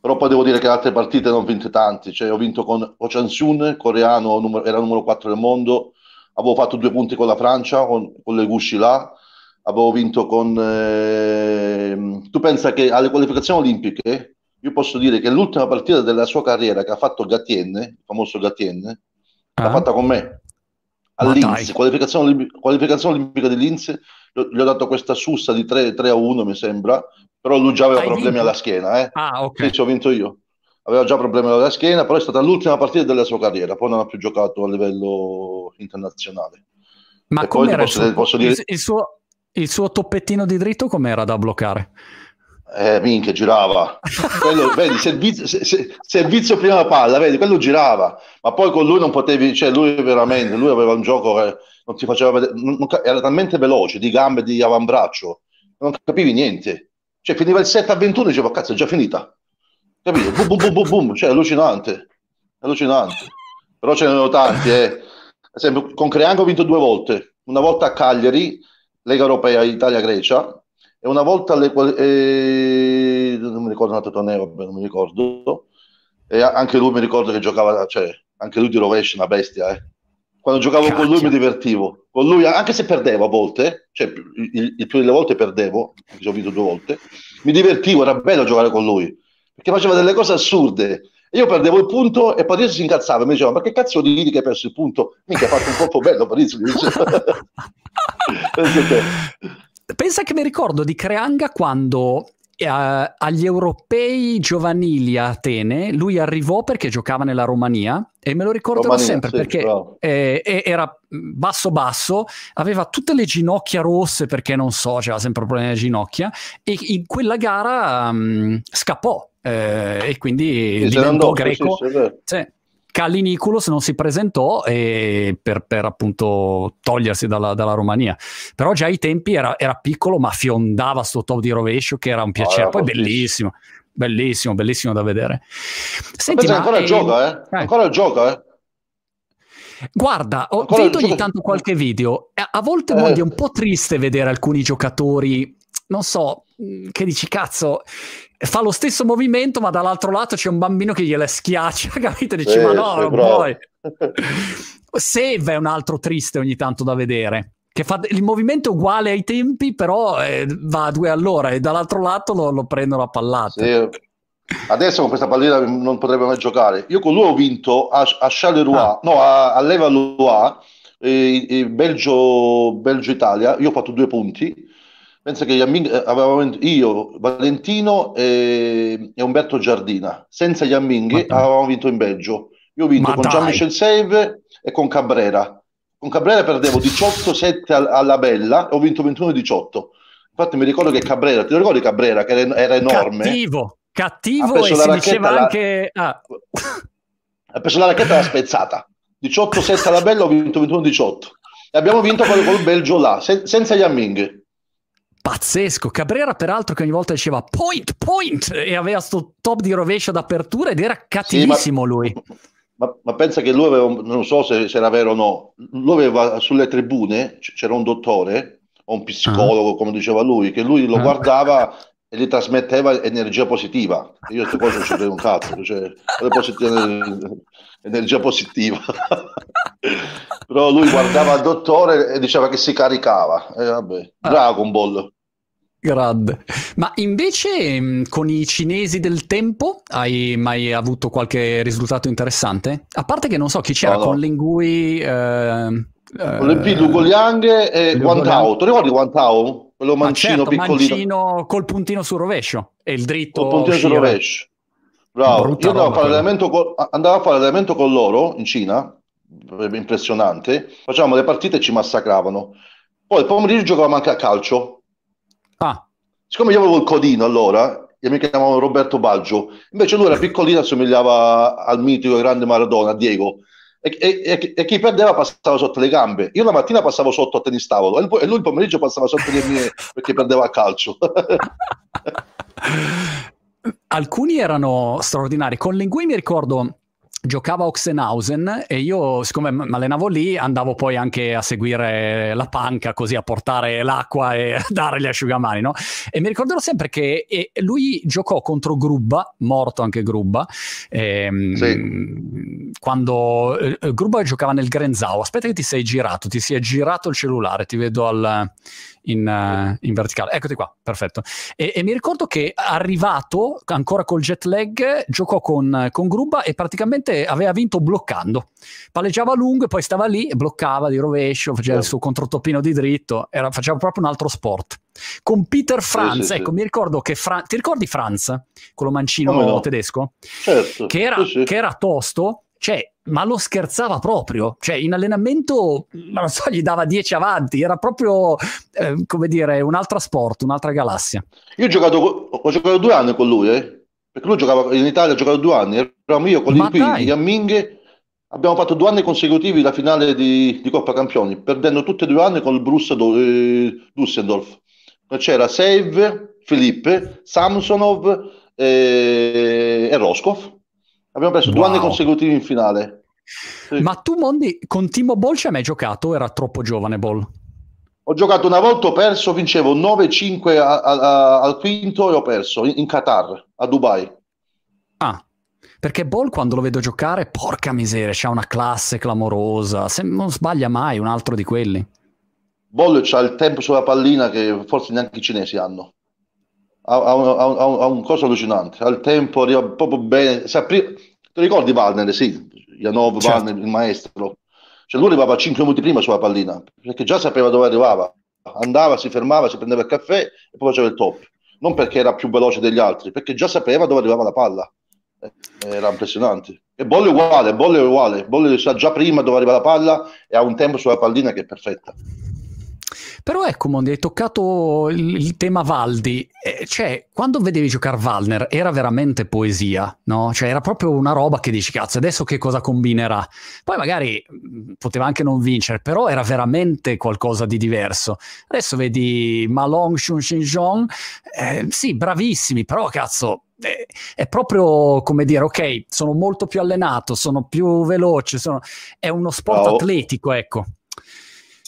S2: Però poi devo dire che altre partite non ho vinte tanti, cioai ho vinto con Ochan Sun, coreano, numero, era numero 4 del mondo, avevo fatto due punti con la Francia, con, con le Gusci là, avevo vinto con... Eh, tu pensa che alle qualificazioni olimpiche, io posso dire che l'ultima partita della sua carriera che ha fatto Gattienne, il famoso Gattienne, ah. l'ha fatta con me. A Linz, qualificazione, olimpica, qualificazione olimpica di Linz, gli ho dato questa sussa di 3, 3 a 1 mi sembra, però lui già aveva Hai problemi vinto? alla schiena. Eh.
S1: Ah, ok.
S2: Sì, ho vinto io. Aveva già problemi alla schiena, però è stata l'ultima partita della sua carriera, poi non ha più giocato a livello internazionale.
S1: Ma come posso, il, posso dire... il, suo, il suo toppettino di dritto com'era da bloccare?
S2: Eh, minchia, girava. Quello, vedi, servizio, se, se, servizio prima palla, vedi, quello girava. Ma poi con lui non potevi, cioè lui veramente, lui aveva un gioco che non ti faceva vedere, non, non, era talmente veloce, di gambe, di avambraccio, non capivi niente. Cioè finiva il 7 a 21 e dicevo, cazzo, è già finita. Capito? Boom, boom, boom, boom, boom. Cioè, allucinante. Allucinante. Però ce ne sono tanti, eh. Ad esempio, con Creango ho vinto due volte. Una volta a Cagliari Lega Europea Italia-Grecia e una volta le, eh, non mi ricordo un altro torneo, non mi ricordo, e anche lui mi ricordo che giocava, cioè anche lui di rovescio, una bestia, eh. Quando giocavo Cacchia. con lui mi divertivo, con lui anche se perdevo a volte, cioè il, il più delle volte perdevo, ho vinto due volte, mi divertivo, era bello giocare con lui, perché faceva delle cose assurde. Io perdevo il punto e Patrizio si incazzava e mi diceva: Ma che cazzo di che hai perso il punto? Mica hai fatto un colpo bello, Patrizio.
S1: Pensa che mi ricordo di Creanga quando Uh, agli europei giovanili a Atene, lui arrivò perché giocava nella Romania e me lo ricorderò Romania, sempre sì, perché eh, era basso basso, aveva tutte le ginocchia rosse perché non so, c'era sempre problemi alle ginocchia e in quella gara um, scappò eh, e quindi sì, diventò greco. Sì, Caliniculus non si presentò eh, per, per, appunto togliersi dalla, dalla, Romania. Però già ai tempi era, era, piccolo, ma fiondava sto top di rovescio che era un piacere. Oh, Poi bellissimo, bellissimo, bellissimo da vedere.
S2: Senti, ma ancora eh, gioca, eh? eh? Ancora gioca, eh?
S1: Guarda, ho, vedo ogni tanto qualche video. A volte eh. è un po' triste vedere alcuni giocatori, non so, che dici cazzo, fa lo stesso movimento, ma dall'altro lato c'è un bambino che gliele schiaccia, capito? Dici, ma no, non puoi. Save è un altro triste ogni tanto da vedere. Che fa il movimento uguale ai tempi, però eh, va a due all'ora e dall'altro lato lo, lo prendono a pallate.
S2: Sì. Adesso con questa pallina non potrebbe mai giocare. Io con lui ho vinto a, a Charleroi, ah. no, a, a Levallois, eh, Belgio, Belgio Italia. Io ho fatto due punti Pensa che Yaming, eh, avevamo io, Valentino e, e, Umberto Giardina. Senza Yaminghi avevamo vinto in Belgio. Io ho vinto Ma con Jean-Michel Save e con Cabrera. Con Cabrera perdevo 18-7 alla Bella e ho vinto 21-18. Infatti mi ricordo che Cabrera, ti ricordi Cabrera che era, era enorme?
S1: Cattivo, cattivo e si diceva la... anche... Ah.
S2: ha preso la racchetta e l'ha spezzata. 18-7 alla Bella ho vinto 21-18. E abbiamo vinto col, col Belgio là, se, senza Yaming
S1: pazzesco. Cabrera, peraltro, che ogni volta diceva point, point e aveva sto top di rovescio d'apertura ed era cattivissimo sì, ma, lui.
S2: Ma, ma, pensa che lui aveva, non so se, se, era vero o no, lui aveva sulle tribune, c'era un dottore o un psicologo, uh-huh. come diceva lui, che lui lo uh-huh. guardava e gli trasmetteva energia positiva. Io queste cose non ci credo un cazzo, cioè, energia positiva. Però lui guardava il dottore e diceva che si caricava. E vabbè, ah. Dragon Ball.
S1: Grande. Ma invece mm, con i cinesi del tempo hai mai avuto qualche risultato interessante? A parte che non so chi c'era no, no. con Lingui... Eh,
S2: Olimpi, eh, Lugo Liang e Guantao. Tu ricordi Guantao? Quello mancino certo, piccolino.
S1: Mancino col puntino sul rovescio e il dritto.
S2: Col puntino sul rovescio. Bravo. Io andavo a, fare con, andavo a fare allenamento con loro in Cina, impressionante. Facevamo le partite e ci massacravano. Poi il pomeriggio giocavamo anche a calcio.
S1: Ah.
S2: Siccome io avevo il codino allora, io mi chiamavo Roberto Baggio, invece lui era piccolino, assomigliava al mitico grande Maradona, Diego. E, e, e, chi perdeva passava sotto le gambe. Io la mattina passavo sotto a tennis tavolo e lui il pomeriggio passava sotto le mie perché perdeva a calcio.
S1: Alcuni erano straordinari. Con Lingui mi ricordo giocava a Oxenhausen e io, siccome mi allenavo lì, andavo poi anche a seguire la panca, così a portare l'acqua e a dare gli asciugamani, no? E mi ricorderò sempre che lui giocò contro Grubba, morto anche Grubba, ehm, sì. quando eh, Grubba giocava nel Grenzau. Aspetta che ti sei girato, ti si è girato il cellulare, ti vedo al in, uh, in, verticale. Eccoti qua, perfetto. E, e, mi ricordo che arrivato ancora col jet lag, giocò con, con Grubba e praticamente aveva vinto bloccando. Palleggiava lungo e poi stava lì e bloccava di rovescio, faceva il suo controtoppino di dritto, era, faceva proprio un altro sport. Con Peter Franz, sì, sì, ecco, sì. mi ricordo che Fra- ti ricordi Franz, quello mancino no? tedesco?
S2: Certo.
S1: Che era, che era tosto, cioè ma lo scherzava proprio, cioè in allenamento, non so, gli dava 10 avanti, era proprio, eh, come dire, un'altra sport, un'altra galassia.
S2: Io ho giocato, ho giocato due anni con lui, eh? perché lui giocava in Italia, ha giocato due anni, eravamo io con l'Inquini, di Amminghe, abbiamo fatto due anni consecutivi la finale di, di, Coppa Campioni, perdendo tutti e due anni con il Bruce eh, Düsseldorf. C'era Save, Filippe, Samsonov eh, e Roscoff Abbiamo preso wow. due anni consecutivi in finale.
S1: Sì. Ma tu, Mondi, con Timo Ball ci hai mai giocato? Era troppo giovane Ball?
S2: Ho giocato una volta, ho perso, vincevo 9-5 a, a, a, al quinto e ho perso in, in, Qatar, a Dubai.
S1: Ah, perché Ball quando lo vedo giocare, porca miseria, c'ha una classe clamorosa, Se non sbaglia mai un altro di quelli.
S2: Ball c'ha il tempo sulla pallina che forse neanche i cinesi hanno ha, ha, ha, ha un coso allucinante, ha il tempo, arriva proprio bene. Sapri... Ti ricordi Wagner? Sì, Janov, certo. Wagner, il maestro. Cioè lui arrivava 5 minuti prima sulla pallina, perché già sapeva dove arrivava. Andava, si fermava, si prendeva il caffè e poi faceva il top. non perché era più veloce degli altri, perché già sapeva dove arrivava la palla. Eh, era impressionante. E Bolle uguale, Bolle è uguale. Bolle sa già prima dove arriva la palla e ha un tempo sulla pallina che è perfetta.
S1: Però ecco, Mondi, hai toccato il, il tema Valdi. Eh, cioè, quando vedevi giocare Valner era veramente poesia, no? Cioè, era proprio una roba che dici, cazzo, adesso che cosa combinerà? Poi magari poteva anche non vincere, però era veramente qualcosa di diverso. Adesso vedi Malong, Shun Shin eh, sì, bravissimi, però cazzo, eh, è proprio come dire, ok, sono molto più allenato, sono più veloce, sono... è uno sport Bravo. atletico, ecco.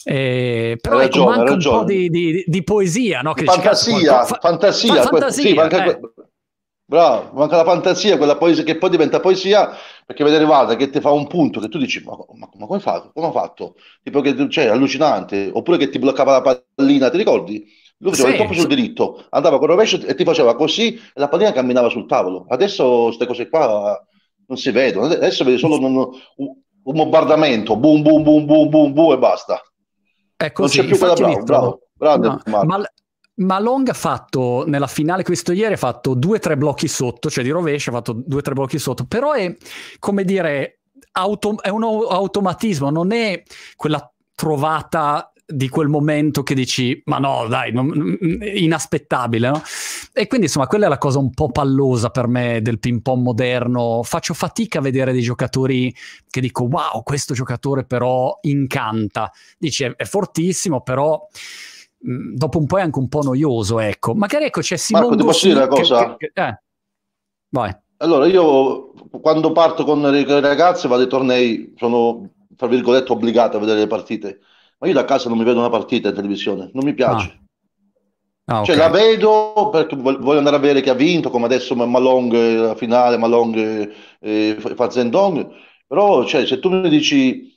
S1: Eh, però ecco, ragione, manca ragione. un po' di, di, di poesia, no?
S2: Fantasia, fa- fantasia, fa- fantasia sì, manca, eh. bravo, manca la fantasia, quella poesia che poi diventa poesia perché vedere Valda che ti fa un punto che tu dici ma, ma, ma come, fa, come ha fatto? Tipo che cioè, allucinante, oppure che ti bloccava la pallina, ti ricordi? Lui faceva sì, il toppo sul diritto, andava con rovescio e ti faceva così e la pallina camminava sul tavolo. Adesso queste cose qua non si vedono, adesso vedi solo un, un bombardamento, boom, boom, boom, boom, boom, boom e basta.
S1: È così, non c'è più quella bravo, bravo, bravo no, ma, ma Long ha fatto nella finale questo ieri ha fatto due o tre blocchi sotto, cioè di rovescio ha fatto due o tre blocchi sotto, però è come dire auto, è un automatismo, non è quella trovata di quel momento che dici ma no dai non, inaspettabile no? e quindi insomma quella è la cosa un po' pallosa per me del ping pong moderno faccio fatica a vedere dei giocatori che dico wow questo giocatore però incanta dici è, è fortissimo però mh, dopo un po' è anche un po' noioso ecco magari ecco c'è Simone
S2: Marco ti posso dire una cosa? Che, che, eh. vai allora io quando parto con le ragazze vado ai tornei sono tra virgolette obbligato a vedere le partite ma io da casa non mi vedo una partita in televisione, non mi piace. Ah. Ah, cioè la vedo perché voglio andare a vedere chi ha vinto, come adesso Malong la finale, Malong e eh, Fazendong, però cioè, se tu mi dici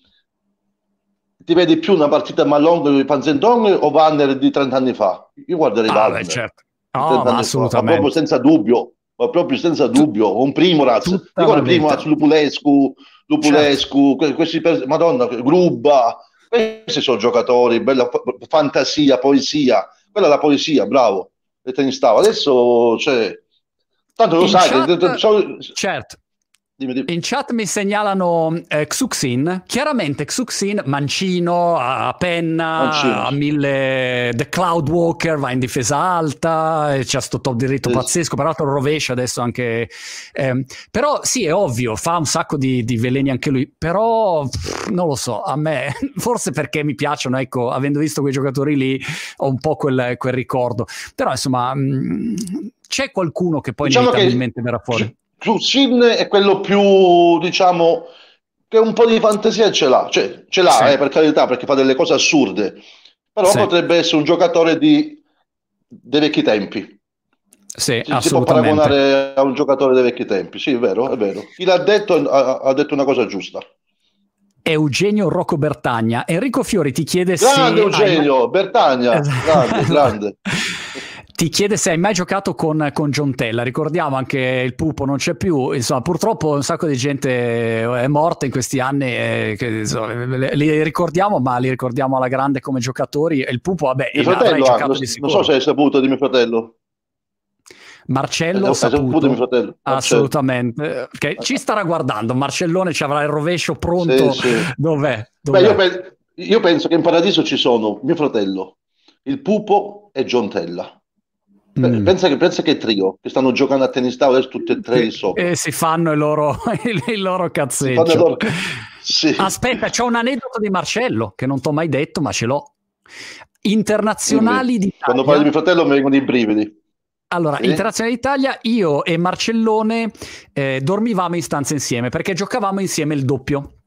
S2: ti vedi più una partita Malong e Fazendong o Vanner di 30 anni fa? Io guarderei ah, Vanner.
S1: Certo. Oh, assolutamente.
S2: proprio senza dubbio, ma proprio senza dubbio, un primo razzo. Ricordo primo razzo Lupulescu, Lupulescu, certo. questi per... Madonna, Grubba, questi sono giocatori, bella fantasia, poesia. Quella è la poesia, bravo. E te ne stavo. Adesso, cioè, tanto lo In sai. Chat,
S1: che, certo. Dimmi, dimmi. In chat mi segnalano eh, Xuxin, chiaramente Xuxin, mancino, a penna, mancino. a mille... The Cloud Walker va in difesa alta, c'è sto top diritto sì. pazzesco, peraltro rovescia adesso anche... Eh, però sì, è ovvio, fa un sacco di, di veleni anche lui, però pff, non lo so, a me, forse perché mi piacciono, ecco, avendo visto quei giocatori lì, ho un po' quel, quel ricordo. Però insomma... Mh, mm, c'è qualcuno che poi diciamo inevitabilmente verrà fuori
S2: Sin è quello più, diciamo, che un po' di fantasia ce l'ha, cioè ce l'ha, sì. eh, per carità, perché fa delle cose assurde, però sì. potrebbe essere un giocatore di, dei vecchi tempi.
S1: Sì,
S2: si, si può paragonare a un giocatore dei vecchi tempi, sì, è vero, è vero. Chi l'ha detto ha, ha detto una cosa giusta.
S1: Eugenio Rocco Bertagna. Enrico Fiori ti chiede
S2: grande se... Grande Eugenio, hai... Bertagna, grande, grande.
S1: Ti chiede se hai mai giocato con, con John Tella. Ricordiamo anche il Pupo non c'è più. Insomma, purtroppo un sacco di gente è morta in questi anni. Eh, che, insomma, li ricordiamo, ma li ricordiamo alla grande come giocatori. E il Pupo, vabbè,
S2: mio fratello, ah, non, non so se hai saputo di mio fratello.
S1: Marcello eh, saputo, mio fratello. assolutamente okay. ci starà guardando Marcellone ci avrà il rovescio pronto sì, sì. dov'è?
S2: dov'è? Beh, io, pe- io, penso che in paradiso ci sono mio fratello il pupo e John Tella Mm. Pensa, che, pensa che trio che stanno giocando a tennis tavola tutti e tre di sopra.
S1: E si fanno il loro, il, il loro cazzeggio. Loro... Sì. Aspetta, c'è un aneddoto di Marcello che non ti ho mai detto, ma ce l'ho. Internazionali Dimmi. d'Italia.
S2: Quando parli di mio fratello mi vengono i brividi.
S1: Allora, sì. Internazionale d'Italia, io e Marcellone eh, dormivamo in stanza insieme perché giocavamo insieme il doppio.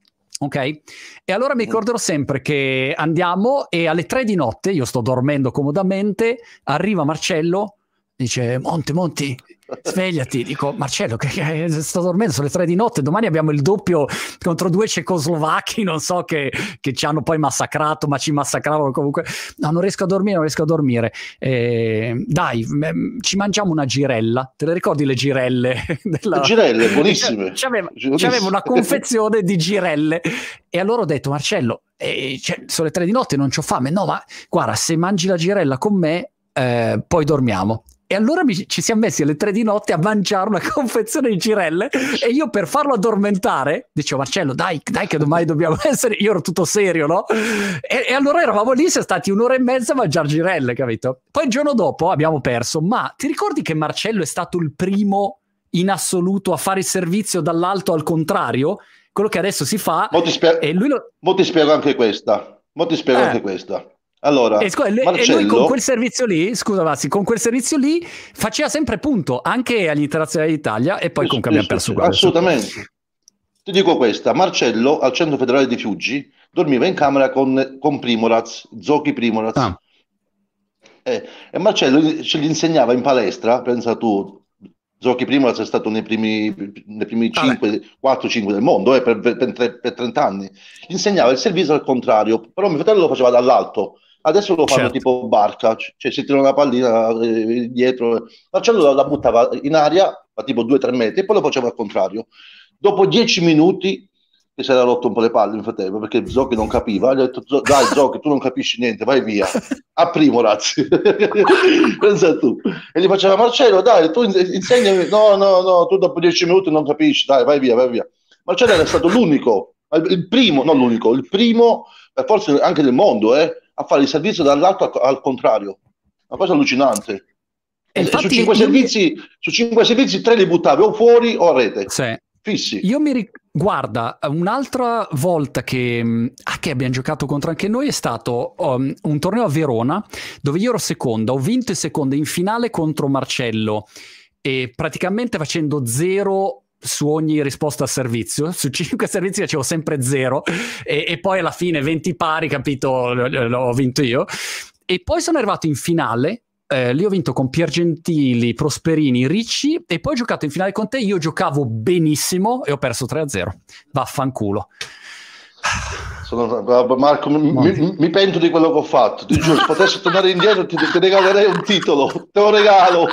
S1: Ok? E allora mi ricorderò sempre che andiamo e alle tre di notte, io sto dormendo comodamente, arriva Marcello, dice Monti, Monti, svegliati. Dico Marcello, che, che sto dormendo, sono le tre di notte, domani abbiamo il doppio contro due cecoslovacchi, non so che, che ci hanno poi massacrato, ma ci massacravano comunque. No, non riesco a dormire, non riesco a dormire. Eh, dai, ci mangiamo una girella, te le ricordi le girelle?
S2: Della... Le girelle, buonissime.
S1: C'aveva, c'aveva una confezione di girelle e allora ho detto Marcello, eh, cioè, sono le tre di notte, non ho fame. No, ma guarda, se mangi la girella con me, eh, poi dormiamo E allora ci siamo messi alle tre di notte a mangiare una confezione di girelle e io per farlo addormentare dicevo Marcello dai, dai che domani dobbiamo essere, io ero tutto serio no? E, e allora eravamo lì, siamo stati un'ora e mezza a mangiare girelle, capito? Poi il giorno dopo abbiamo perso, ma ti ricordi che Marcello è stato il primo in assoluto a fare il servizio dall'alto al contrario? Quello che adesso si fa...
S2: Mo ti, spie- e lui lo... mo ti spiego anche questa. Mo ti spiego eh. anche questa. Allora,
S1: e, scusa, Marcello... e lui con quel servizio lì, scusa Vassi, con quel servizio lì faceva sempre punto anche agli internazionali d'Italia e poi comunque abbiamo perso
S2: quello. Assolutamente. Ti dico questa, Marcello al centro federale di Fiuggi dormiva in camera con, con Primoraz, Zocchi Primoraz. Ah. Eh, e Marcello ce li insegnava in palestra, pensa tu, Zocchi Primoraz è stato nei primi, nei primi 5, 4-5 del mondo eh, per, per, per, 30 anni. Insegnava il servizio al contrario, però mio fratello lo faceva dall'alto Adesso lo fanno certo. tipo barca, cioè si tirano una pallina eh, dietro. Marcello la, buttava in aria a tipo 2-3 metri e poi lo faceva al contrario. Dopo 10 minuti che si era rotto un po' le palle in fratello perché Zocchi non capiva gli ha detto dai Zocchi tu non capisci niente vai via a primo razzi pensa tu e gli faceva Marcello dai tu insegnami no no no tu dopo dieci minuti non capisci dai vai via vai via Marcello era stato l'unico il primo non l'unico il primo forse anche del mondo eh a fare il servizio dall'alto al, contrario. Una cosa allucinante. E e su, cinque servizi, su cinque servizi, tre li buttavi o fuori o a rete.
S1: Sì.
S2: Fissi.
S1: Io mi ricordo, guarda, un'altra volta che, ah, che, abbiamo giocato contro anche noi è stato um, un torneo a Verona dove io ero seconda, ho vinto il secondo in finale contro Marcello e praticamente facendo zero su ogni risposta a servizio. Su 5 servizi facevo sempre zero e, e poi alla fine 20 pari, capito, l'ho vinto io. E poi sono arrivato in finale eh, lì ho vinto con Piergentili, Prosperini, Ricci e poi ho giocato in finale con te. Io giocavo benissimo e ho perso 3-0. Vaffanculo.
S2: Sono, Marco, mi, mi, mi, pento di quello che ho fatto. Ti giuro, se potessi tornare indietro, ti, ti regalerei un titolo. Te lo regalo.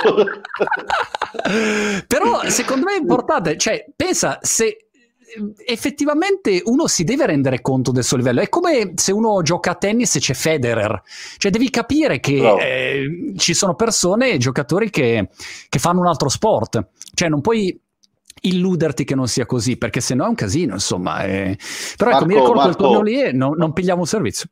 S1: Però secondo me è importante, cioè, pensa se effettivamente uno si deve rendere conto del suo livello. È come se uno gioca a tennis e c'è Federer. Cioè, devi capire che no. eh, ci sono persone, giocatori che, che, fanno un altro sport. Cioè, non puoi illuderti che non sia così, perché se no è un casino, insomma. Eh. Però Marco, ecco, mi ricordo Marco, quel torneo lì e non, non pigliamo un servizio.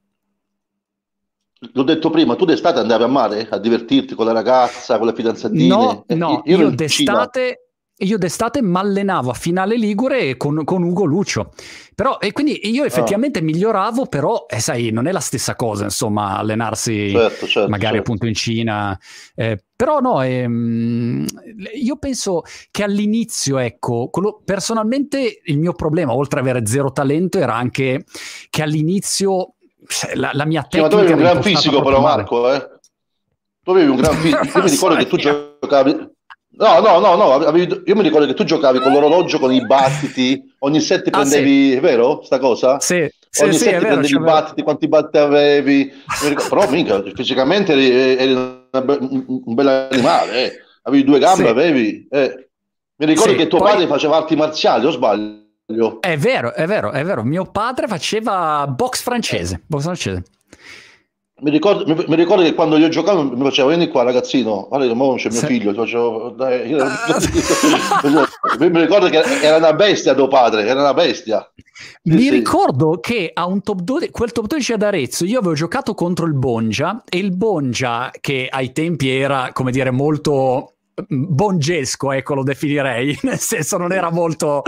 S2: L'ho detto prima, tu d'estate andavi a mare a divertirti con la ragazza, con le fidanzatine?
S1: No, eh, no, io, io d'estate, io d'estate mi allenavo a finale Ligure con, con Ugo Lucio. Però, e quindi io effettivamente ah. miglioravo, però, eh, sai, non è la stessa cosa, insomma, allenarsi certo, certo, magari certo. appunto in Cina. Eh, però no, ehm, io penso che all'inizio, ecco, quello, personalmente il mio problema, oltre ad avere zero talento, era anche che all'inizio cioè, la, la, mia tecnica... Sì, ma tu
S2: avevi un gran fisico però, Marco, eh? Tu avevi un gran fisico. Io mi ricordo che tu giocavi No, no, no, no, avevi, io mi ricordo che tu giocavi con l'orologio con i battiti, ogni set ah, prendevi, sì. vero sta cosa?
S1: Sì,
S2: ogni
S1: sì,
S2: set sì, prendevi i battiti, quanti battiti avevi, però mica, fisicamente eri, eri be- un bel animale, eh. avevi due gambe, sì. avevi... Eh. Mi ricordo che tuo poi... padre faceva arti marziali, o sbaglio?
S1: È vero, è vero, è vero, mio padre faceva box francese, box francese.
S2: Mi ricordo, mi, mi ricordo, che quando io giocavo mi facevo vieni qua ragazzino, allora mo c'è mio sì. figlio, facevo, dai, io, mi ricordo che era una bestia tuo padre, era una bestia.
S1: Mi sì, ricordo sì. che a un top 12, quel top 12 ad Arezzo io avevo giocato contro il Bongia e il Bongia che ai tempi era come dire molto bongesco, ecco lo definirei, nel senso non era molto,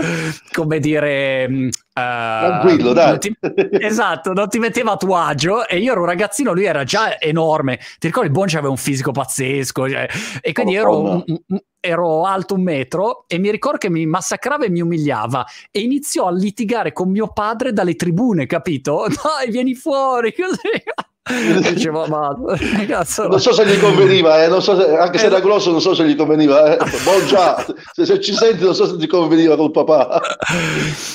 S1: come dire... Uh,
S2: Tranquillo, dai.
S1: Ti, esatto, non ti metteva a tuo agio e io ero un ragazzino, lui era già enorme, ti ricordi Bonge aveva un fisico pazzesco cioè, e quindi oh, ero, un, un, ero alto un metro e mi ricordo che mi massacrava e mi umiliava e iniziò a litigare con mio padre dalle tribune, capito? Dai, vieni fuori, così...
S2: Dicevo, ma cazzo, non so se gli conveniva, eh, so se, anche se era grosso, non so se gli conveniva. Eh. Boggia, se, se, ci senti, non so se ti conveniva col papà.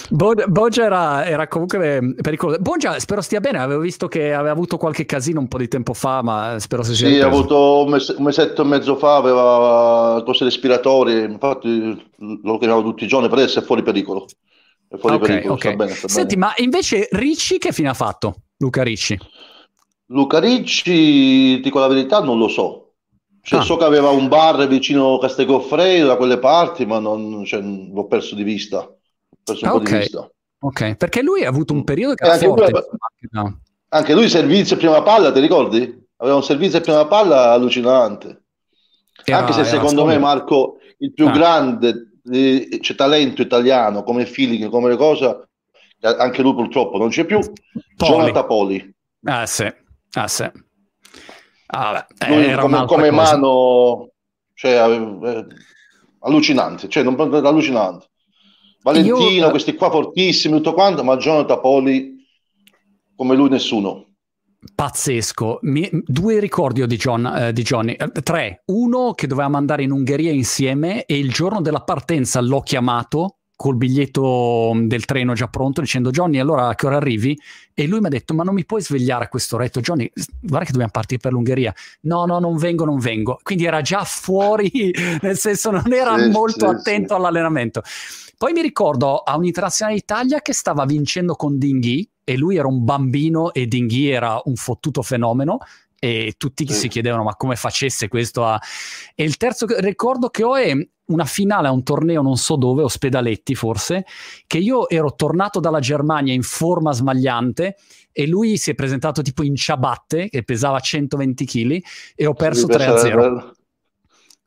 S1: Boggia era, era, comunque pericoloso. Boggia, spero stia bene. Avevo visto che aveva avuto qualche casino un po' di tempo fa, ma spero si sia.
S2: Sì, ha avuto un, mese, un mesetto e mezzo fa, aveva cose respiratorie. Infatti, lo chiamavo tutti i giorni, per adesso è fuori pericolo. È fuori okay, pericolo. Okay. Sta bene, sta
S1: Senti,
S2: bene.
S1: ma invece Ricci, che fine ha fatto? Luca Ricci.
S2: Luca Ricci, dico la verità, non lo so. Cioè, ah. So che aveva un bar vicino a Castegoffredo, da quelle parti, ma non, cioè, l'ho perso di vista. Ho perso un ah, po' okay. di vista.
S1: Ok, perché lui ha avuto un periodo che era
S2: anche
S1: forte.
S2: Lui, anche lui servizio prima palla, ti ricordi? Aveva un servizio prima palla allucinante. Era, anche se secondo me, Marco, il più ah. grande eh, c'è talento italiano come feeling, come le cose, anche lui purtroppo non c'è più. Poli. Jonathan Poli.
S1: Ah, sì. Ah, sì.
S2: Ah, beh, come, come mano, cioè, eh, allucinante, cioè, non, allucinante. Valentino, Io... questi qua fortissimi, tutto quanto, ma Jonathan Poli come lui nessuno.
S1: Pazzesco. Mi, due ricordi di, John, eh, di Johnny. Eh, tre. Uno che dovevamo andare in Ungheria insieme e il giorno della partenza l'ho chiamato col biglietto mm, del treno già pronto dicendo Johnny allora a che ora arrivi? E lui mi ha detto ma non mi puoi svegliare a questo retto Johnny guarda che dobbiamo partire per l'Ungheria no no non vengo non vengo quindi era già fuori nel senso non era sì, molto sì, attento sì. all'allenamento poi mi ricordo a un'internazionale Italia che stava vincendo con Dinghi e lui era un bambino e Dinghi era un fottuto fenomeno e tutti sì. si chiedevano ma come facesse questo a... E il terzo ricordo che ho è una finale a un torneo non so dove, Ospedaletti forse, che io ero tornato dalla Germania in forma smagliante e lui si è presentato tipo in ciabatte che pesava 120 kg e ho perso 3-0.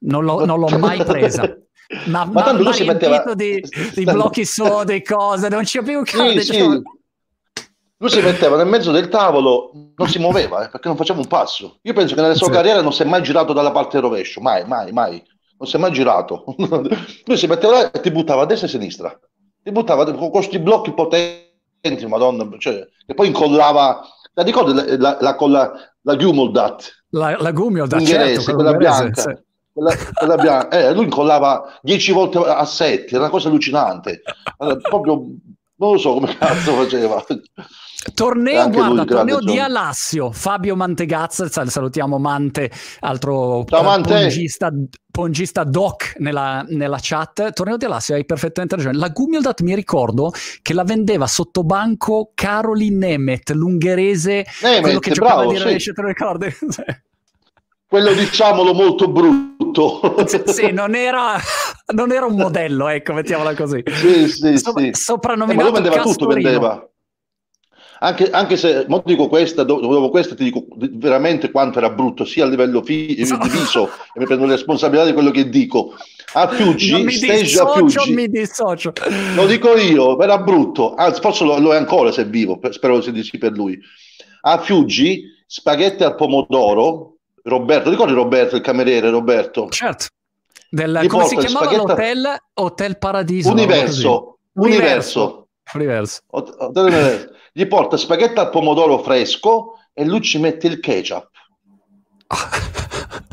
S1: Non l'ho, non l'ho mai presa. Ma, ma, ma lui si metteva di, di blocchi so, di cose, non c'è più
S2: sì, sì. Lui si metteva nel mezzo del tavolo, non si muoveva eh, perché non faceva un passo. Io penso che nella sua sì. carriera non si è mai girato dalla parte rovescio, mai, mai, mai. Non si è mai girato. Lui si metteva là e ti buttava a destra e a sinistra. Ti buttava con questi blocchi potenti, madonna, cioè, e poi incollava, la ricordi la, la, la, la, la?
S1: La, la Gumuldat, certo,
S2: quella bianca. Sì. Quella, quella bianca. Eh, lui incollava dieci volte a sette, era una cosa allucinante. Allora, proprio non lo so come cazzo faceva.
S1: Torneo, guarda, torneo di Alassio, Fabio Mantegazza, salutiamo Mante, altro
S2: Ciao, Mante.
S1: Pongista, pongista, doc nella, nella, chat. Torneo di Alassio, hai perfettamente ragione. La Gumildat mi ricordo che la vendeva sotto banco Caroline Nemeth, l'ungherese,
S2: Nemeth,
S1: quello che
S2: bravo,
S1: giocava di lo ricordi?
S2: quello diciamolo molto brutto.
S1: sì, sì non, era, non, era, un modello, ecco, mettiamola così.
S2: Sì, sì,
S1: so,
S2: sì.
S1: Soprannominato
S2: eh, ma vendeva tutto, vendeva. Anche, anche, se, mo dico questa, dopo questa ti dico veramente quanto era brutto, sia a livello fi- di viso, e mi prendo la responsabilità di quello che dico. A Fiuggi, stage a Fiuggi,
S1: mi dissocio.
S2: Lo dico io, era brutto, anzi forse lo, lo è ancora se è vivo, spero sia di sì per lui. A Fiuggi, spaghetti al pomodoro, Roberto, ricordi Roberto, il cameriere Roberto?
S1: Certo. Del, come si chiamava spaghetto... l'hotel? Hotel Paradiso.
S2: Universo. Universo.
S1: Universo.
S2: Universo. Gli porta spaghetti al pomodoro fresco e lui ci mette il ketchup.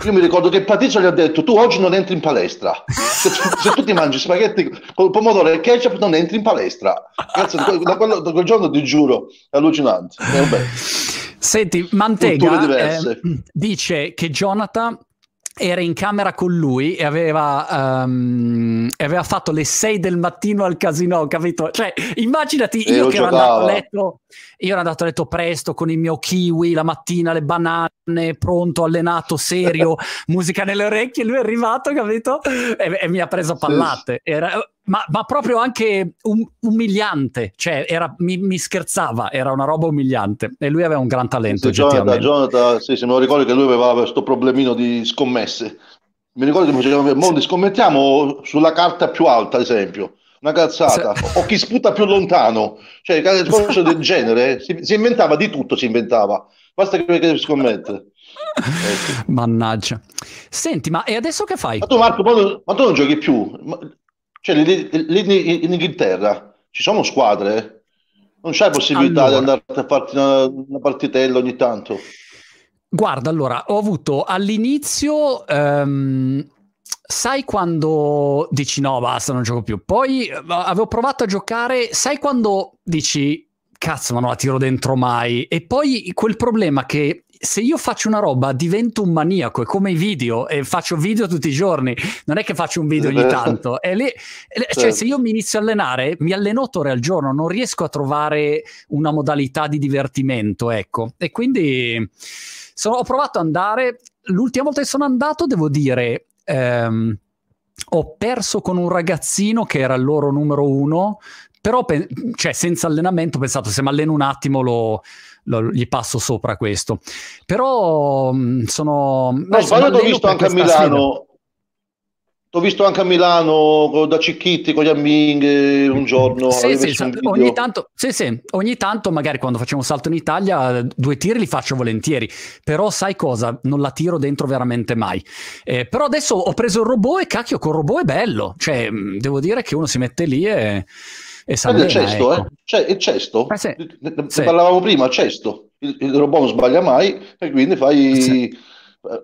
S2: Io mi ricordo che Patrizio gli ha detto: Tu oggi non entri in palestra. Se, se tu ti mangi spaghetti con il pomodoro e il ketchup, non entri in palestra. Cazzo, da, quello, da, quel giorno ti giuro, è allucinante. Eh,
S1: Senti, Mantega eh, dice che Jonathan era in camera con lui e aveva, um, aveva fatto le 6 del mattino al casino, capito? Cioè, immaginati io, che ero andato a letto, io ero andato a letto presto con il mio kiwi la mattina, le banane, pronto, allenato, serio, musica nelle orecchie, lui è arrivato, capito? E, e mi ha preso a pallate. Era, ma, ma, proprio anche um, umiliante, cioè era, mi, mi, scherzava, era una roba umiliante e lui aveva un gran talento.
S2: Sì, Jonathan, Jonathan, sì, se me lo ricordo che lui aveva questo problemino di scommesse. Mi ricordo che mi faceva, Mondi, scommettiamo sulla carta più alta, ad esempio, una cazzata, o chi sputa più lontano, cioè cose del genere, si, si, inventava di tutto, si inventava, basta che, che scommette.
S1: Mannaggia. Senti, ma e adesso che fai?
S2: Ma tu Marco, ma tu non giochi più? Cioè, lì, lì in Inghilterra ci sono squadre? Non c'è possibilità allora. di andare a farti una, una partitella ogni tanto?
S1: Guarda, allora, ho avuto all'inizio... Um, sai quando dici no, basta, non gioco più. Poi eh, avevo provato a giocare, sai quando dici cazzo, ma non la tiro dentro mai. E poi quel problema che se io faccio una roba divento un maniaco, è come i video e faccio video tutti i giorni, non è che faccio un video ogni tanto. E lì, cioè, certo. se io mi inizio a allenare, mi alleno otto ore al giorno, non riesco a trovare una modalità di divertimento, ecco. E quindi sono, ho provato ad andare, l'ultima volta che sono andato, devo dire, ehm, ho perso con un ragazzino che era il loro numero uno, però pe- cioè, senza allenamento ho pensato se mi alleno un attimo lo, lo, gli passo sopra questo. Però mh, sono...
S2: No, sbaglio, ho visto anche a Milano... T'ho visto anche a Milano da Cicchitti con gli Amming un giorno.
S1: Sì, sì, ogni tanto, sì, sì, ogni tanto, magari quando facciamo un salto in Italia, due tiri li faccio volentieri. Però sai cosa? Non la tiro dentro veramente mai. Eh, però adesso ho preso il robot e cacchio, col robot è bello. Cioè, devo dire che uno si mette lì e, e sa
S2: il cesto, ecco. eh? Cioè, il cesto. Eh, sì. Ne, ne sì. parlavamo prima, il cesto. Il, il, robot non sbaglia mai e quindi fai... Sì.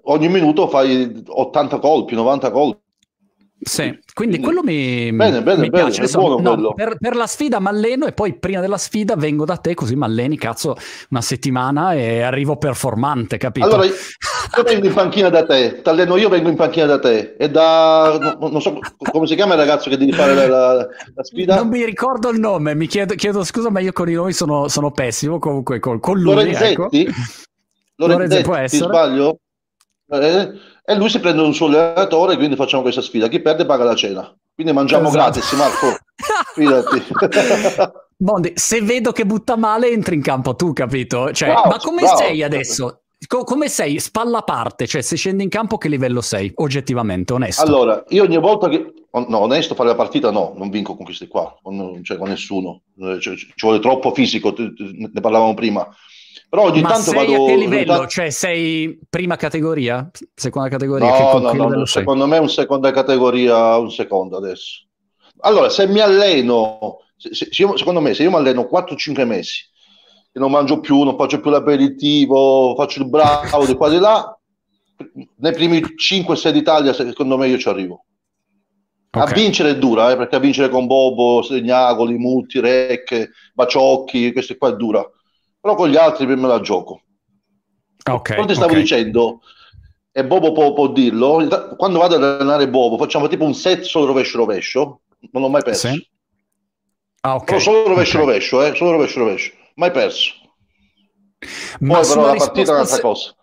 S2: Ogni minuto fai 80 colpi, 90 colpi.
S1: Sì, quindi quello mi, bene, bene, mi bene, piace. Adesso, no, per, per, la sfida mi alleno e poi prima della sfida vengo da te così mi alleni, cazzo, una settimana e arrivo performante, capito?
S2: Allora, io vengo in panchina da te, ti alleno io vengo in panchina da te e da, non so come si chiama il ragazzo che devi fare la, la, la sfida?
S1: Non mi ricordo il nome, mi chiedo, chiedo, scusa ma io con i nomi sono, sono pessimo, comunque con, con lui.
S2: Lorenzetti? Ecco. Lorenzetti, Lorenzetti può essere. sbaglio? Eh? E lui si prende un suo allenatore, quindi facciamo questa sfida. Chi perde paga la cena. Quindi mangiamo esatto. gratis, Marco. Fidati.
S1: Mondi, se vedo che butta male, entri in campo tu, capito? Cioè, bravo, ma come bravo. sei adesso? Co- come sei? Spalla a parte, cioè se scendi in campo che livello sei? Oggettivamente, onesto.
S2: Allora, io ogni volta che... No, onesto fare la partita no, non vinco con questi qua, con, cioè con nessuno. Cioè, ci vuole troppo fisico, ne parlavamo prima. Però ogni
S1: Ma
S2: tanto
S1: sei
S2: vado...
S1: a che livello? Tanto... Cioè sei prima categoria? Seconda categoria?
S2: No, no, no, no secondo me è un seconda categoria, un secondo adesso. Allora, se mi alleno, se, se, secondo me, se io mi alleno 4-5 mesi e non mangio più, non faccio più l'aperitivo, faccio il bravo di qua di là, nei primi 5-6 d'Italia, secondo me io ci arrivo. Okay. A vincere è dura, eh, perché a vincere con Bobo, Segnagoli, Mutti, Rec, Baciocchi, questi qua è dura però con gli altri me la gioco.
S1: Ok.
S2: Come ti stavo
S1: okay.
S2: dicendo, e Bobo può, può, dirlo, quando vado ad allenare Bobo facciamo tipo un set solo rovescio rovescio, non l'ho mai perso. Sì.
S1: Ah, ok.
S2: Però solo rovescio okay. rovescio, eh, solo rovescio rovescio, mai perso.
S1: Ma
S2: Poi però la partita è un'altra se... cosa.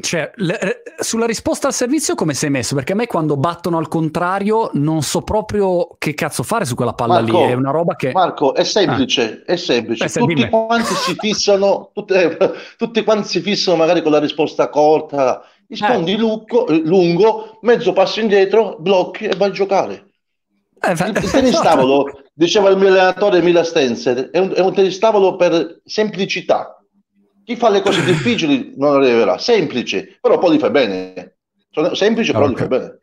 S1: Cioè, le, sulla risposta al servizio come sei messo? Perché a me quando battono al contrario non so proprio che cazzo fare su quella palla Marco, lì, è una roba che...
S2: Marco, è semplice, ah. è semplice. Eh, tutti quanti si fissano, tutte, tutti quanti si fissano magari con la risposta corta, rispondi eh. lungo, lungo, mezzo passo indietro, blocchi e vai a giocare. Eh, il, il tennis tavolo, diceva il mio allenatore Mila Stenzer, è un, è un tennis tavolo per semplicità chi fa le cose difficili non arriverà. Semplice, però poi li fai bene. Semplice, però okay. li fai bene.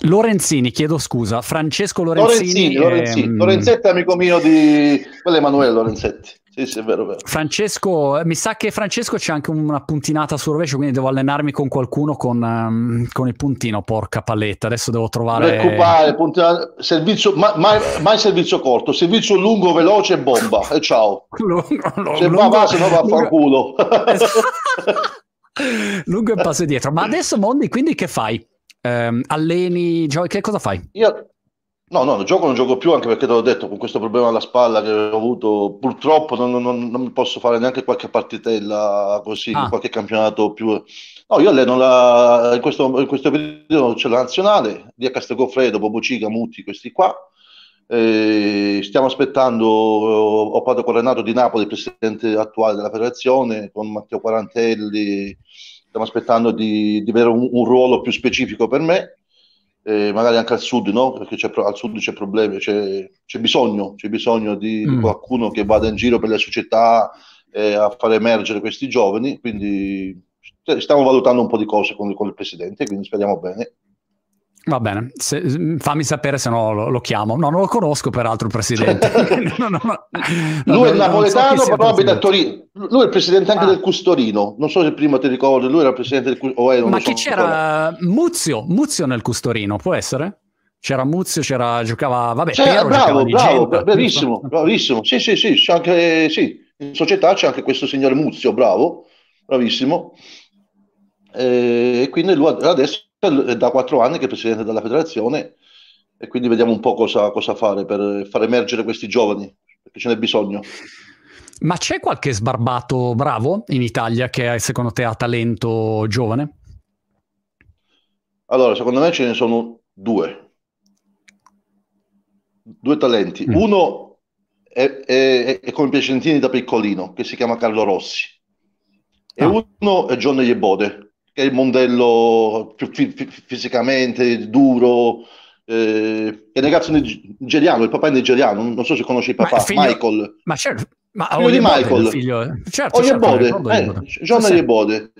S1: Lorenzini, chiedo scusa, Francesco Lorenzini.
S2: Lorenzini, Lorenzini. Ehm... Lorenzetti amico mio di... quello è Emanuele Lorenzetti. Sì, sì, è vero, vero.
S1: Francesco, mi sa che Francesco c'è anche una puntinata sul rovescio, quindi devo allenarmi con qualcuno con, um, con il puntino, porca paletta. Adesso devo trovare...
S2: Recuperare, puntina, servizio, ma, mai, mai, servizio corto, servizio lungo, veloce e bomba. E ciao. Lungo, lungo, se va, va, se no va a far culo.
S1: lungo e passo dietro. Ma adesso, Mondi, quindi che fai? Um, alleni, giochi, che cosa fai?
S2: Io No, no, gioco non gioco più anche perché te l'ho detto, con questo problema alla spalla che ho avuto, purtroppo non, non, non posso fare neanche qualche partitella così, ah. qualche campionato più... No, io alleno la, in, questo, in questo periodo c'è la nazionale, di Castelgofredo, Bobo Ciga, Mutti, questi qua. E stiamo aspettando, ho parlato con Renato Di Napoli, il presidente attuale della federazione, con Matteo Quarantelli, stiamo aspettando di, di avere un, un ruolo più specifico per me eh, magari anche al sud, no? Perché al sud c'è problemi, c'è, c'è bisogno, c'è bisogno di, mm. di, qualcuno che vada in giro per le società eh, a far emergere questi giovani, quindi stiamo valutando un po' di cose con, con il presidente, quindi speriamo bene.
S1: Va bene, se, fammi sapere se no lo, lo, chiamo. No, non lo conosco peraltro il presidente. no, no,
S2: no, lui è napoletano, so però abita a Torino. Lui è il presidente anche ah. del Custorino. Non so se prima ti ricordi, lui era il presidente del Custorino.
S1: Ma chi so, c'era? Muzio, Muzio nel Custorino, può essere? C'era Muzio, c'era, giocava, vabbè,
S2: c'era, bravo, bravo, bravissimo, bravissimo. Sì, sì, sì, c'è anche, sì, in società c'è anche questo signore Muzio, bravo, bravissimo. E quindi lui adesso è da quattro anni che è presidente della federazione e quindi vediamo un po' cosa, cosa fare per far emergere questi giovani, perché ce n'è bisogno.
S1: Ma c'è qualche sbarbato bravo in Italia che secondo te ha talento giovane?
S2: Allora, secondo me ce ne sono due. Due talenti. Mm. Uno è, è, è, come Piacentini da piccolino, che si chiama Carlo Rossi. E ah. uno è John Yebode, che è il modello più fi- fisicamente duro, eh, è ragazzo nigeriano, il papà è nigeriano, non so se conosci il papà, figlio, Michael.
S1: Ma certo, ma
S2: figlio di Michael. Figlio, certo, Oyebode, certo, eh, John sì. Oyebode.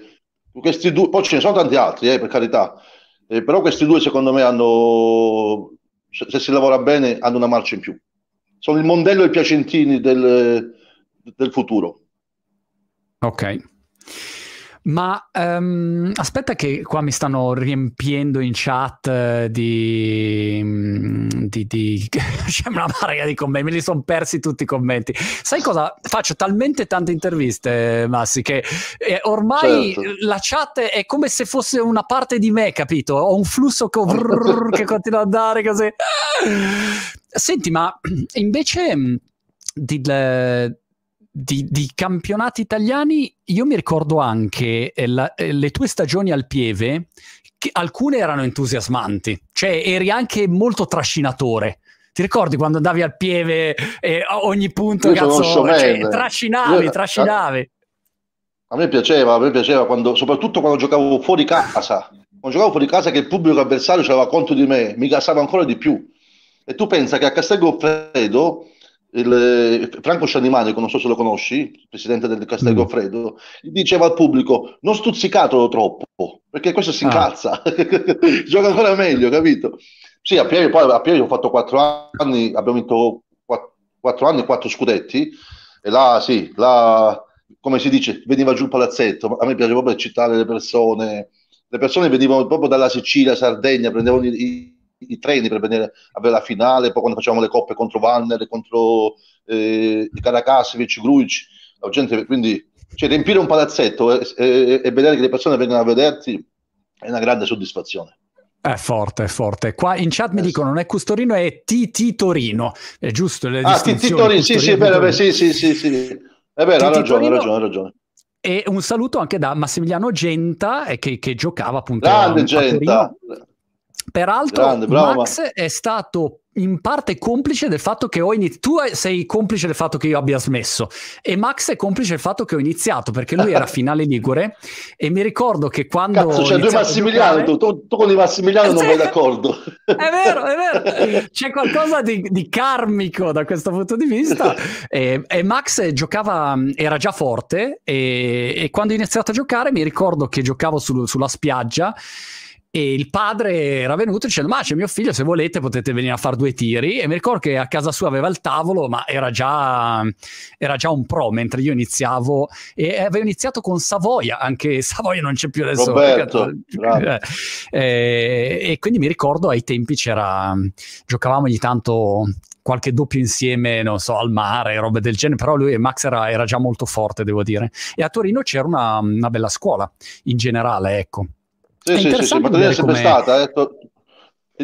S2: Questi due, poi ce ne sono tanti altri, eh, per carità, eh, però questi due secondo me hanno, se, se, si lavora bene, hanno una marcia in più. Sono il modello e i piacentini del, del futuro.
S1: Ok. Ma um, aspetta che qua mi stanno riempiendo in chat eh, di... Mm, di, di... C'è una marea di commenti, me li sono persi tutti i commenti. Sai cosa? Faccio talmente tante interviste, Massi, che eh, ormai certo. la chat è come se fosse una parte di me, capito? Ho un flusso che, vrrr, che continua ad andare così. Senti, ma invece... Mm, di, di, di, campionati italiani, io mi ricordo anche eh, la, eh, le tue stagioni al Pieve, che alcune erano entusiasmanti, cioè eri anche molto trascinatore. Ti ricordi quando andavi al Pieve e ogni punto cazzo, cioè, trascinavi, io, trascinavi.
S2: A, a, me piaceva, a me piaceva quando, soprattutto quando giocavo fuori casa. Quando giocavo fuori casa che il pubblico avversario aveva conto di me, mi gasava ancora di più. E tu pensa che a Castel Goffredo il, Franco Scianimani, non so se lo conosci, il presidente del Castel. Goffredo, diceva al pubblico non stuzzicatelo troppo, perché questo si ah. incazza, gioca ancora meglio, capito? Sì, a Pieri, poi a Pieri ho fatto quattro anni, abbiamo vinto quattro anni, quattro scudetti, e là sì, là, come si dice, veniva giù il palazzetto, a me piace proprio eccitare le persone, le persone venivano proprio dalla Sicilia, Sardegna, prendevano i i treni per venire a vedere la finale, poi quando facciamo le coppe contro Vanner, contro eh, i Karakasevic, Grujic, la gente, quindi cioè, riempire un palazzetto e, e, e, vedere che le persone vengono a vederti è una grande soddisfazione.
S1: È forte, è forte. Qua in chat mi eh, dicono non è Custorino, è TT Torino. È giusto le Ah, TT
S2: Torino, sì, sì, è vero, sì, sì, sì, sì. È vero, ha ragione, ha ragione, ha ragione.
S1: E un saluto anche da Massimiliano Genta, che, che giocava appunto
S2: Grande a, Genta.
S1: A Peraltro, Grande, bravo, Max ma... è stato in parte complice del fatto che ho iniziato. Tu sei complice del fatto che io abbia smesso, e Max è complice del fatto che ho iniziato perché lui era finale Ligure. E mi ricordo che quando.
S2: Cazzo, c'è due Massimiliano. Giocare... Tu, tu, con i Massimiliano non vai d'accordo.
S1: È vero, è vero. C'è qualcosa di, di karmico da questo punto di vista. E, e Max giocava, era già forte. E, e, quando ho iniziato a giocare, mi ricordo che giocavo sul, sulla spiaggia e il padre era venuto dicendo ma c'è mio figlio se volete potete venire a fare due tiri e mi ricordo che a casa sua aveva il tavolo ma era già, era già un pro mentre io iniziavo e avevo iniziato con Savoia anche Savoia non c'è più adesso
S2: Roberto,
S1: eh, eh, e quindi mi ricordo ai tempi c'era giocavamo ogni tanto qualche doppio insieme, non so, al mare, robe del genere, però lui e Max era, era già molto forte, devo dire. E a Torino c'era una, una bella scuola in generale, ecco.
S2: Sì, sì, sì, sì, Maddalena è sempre stata. Eh.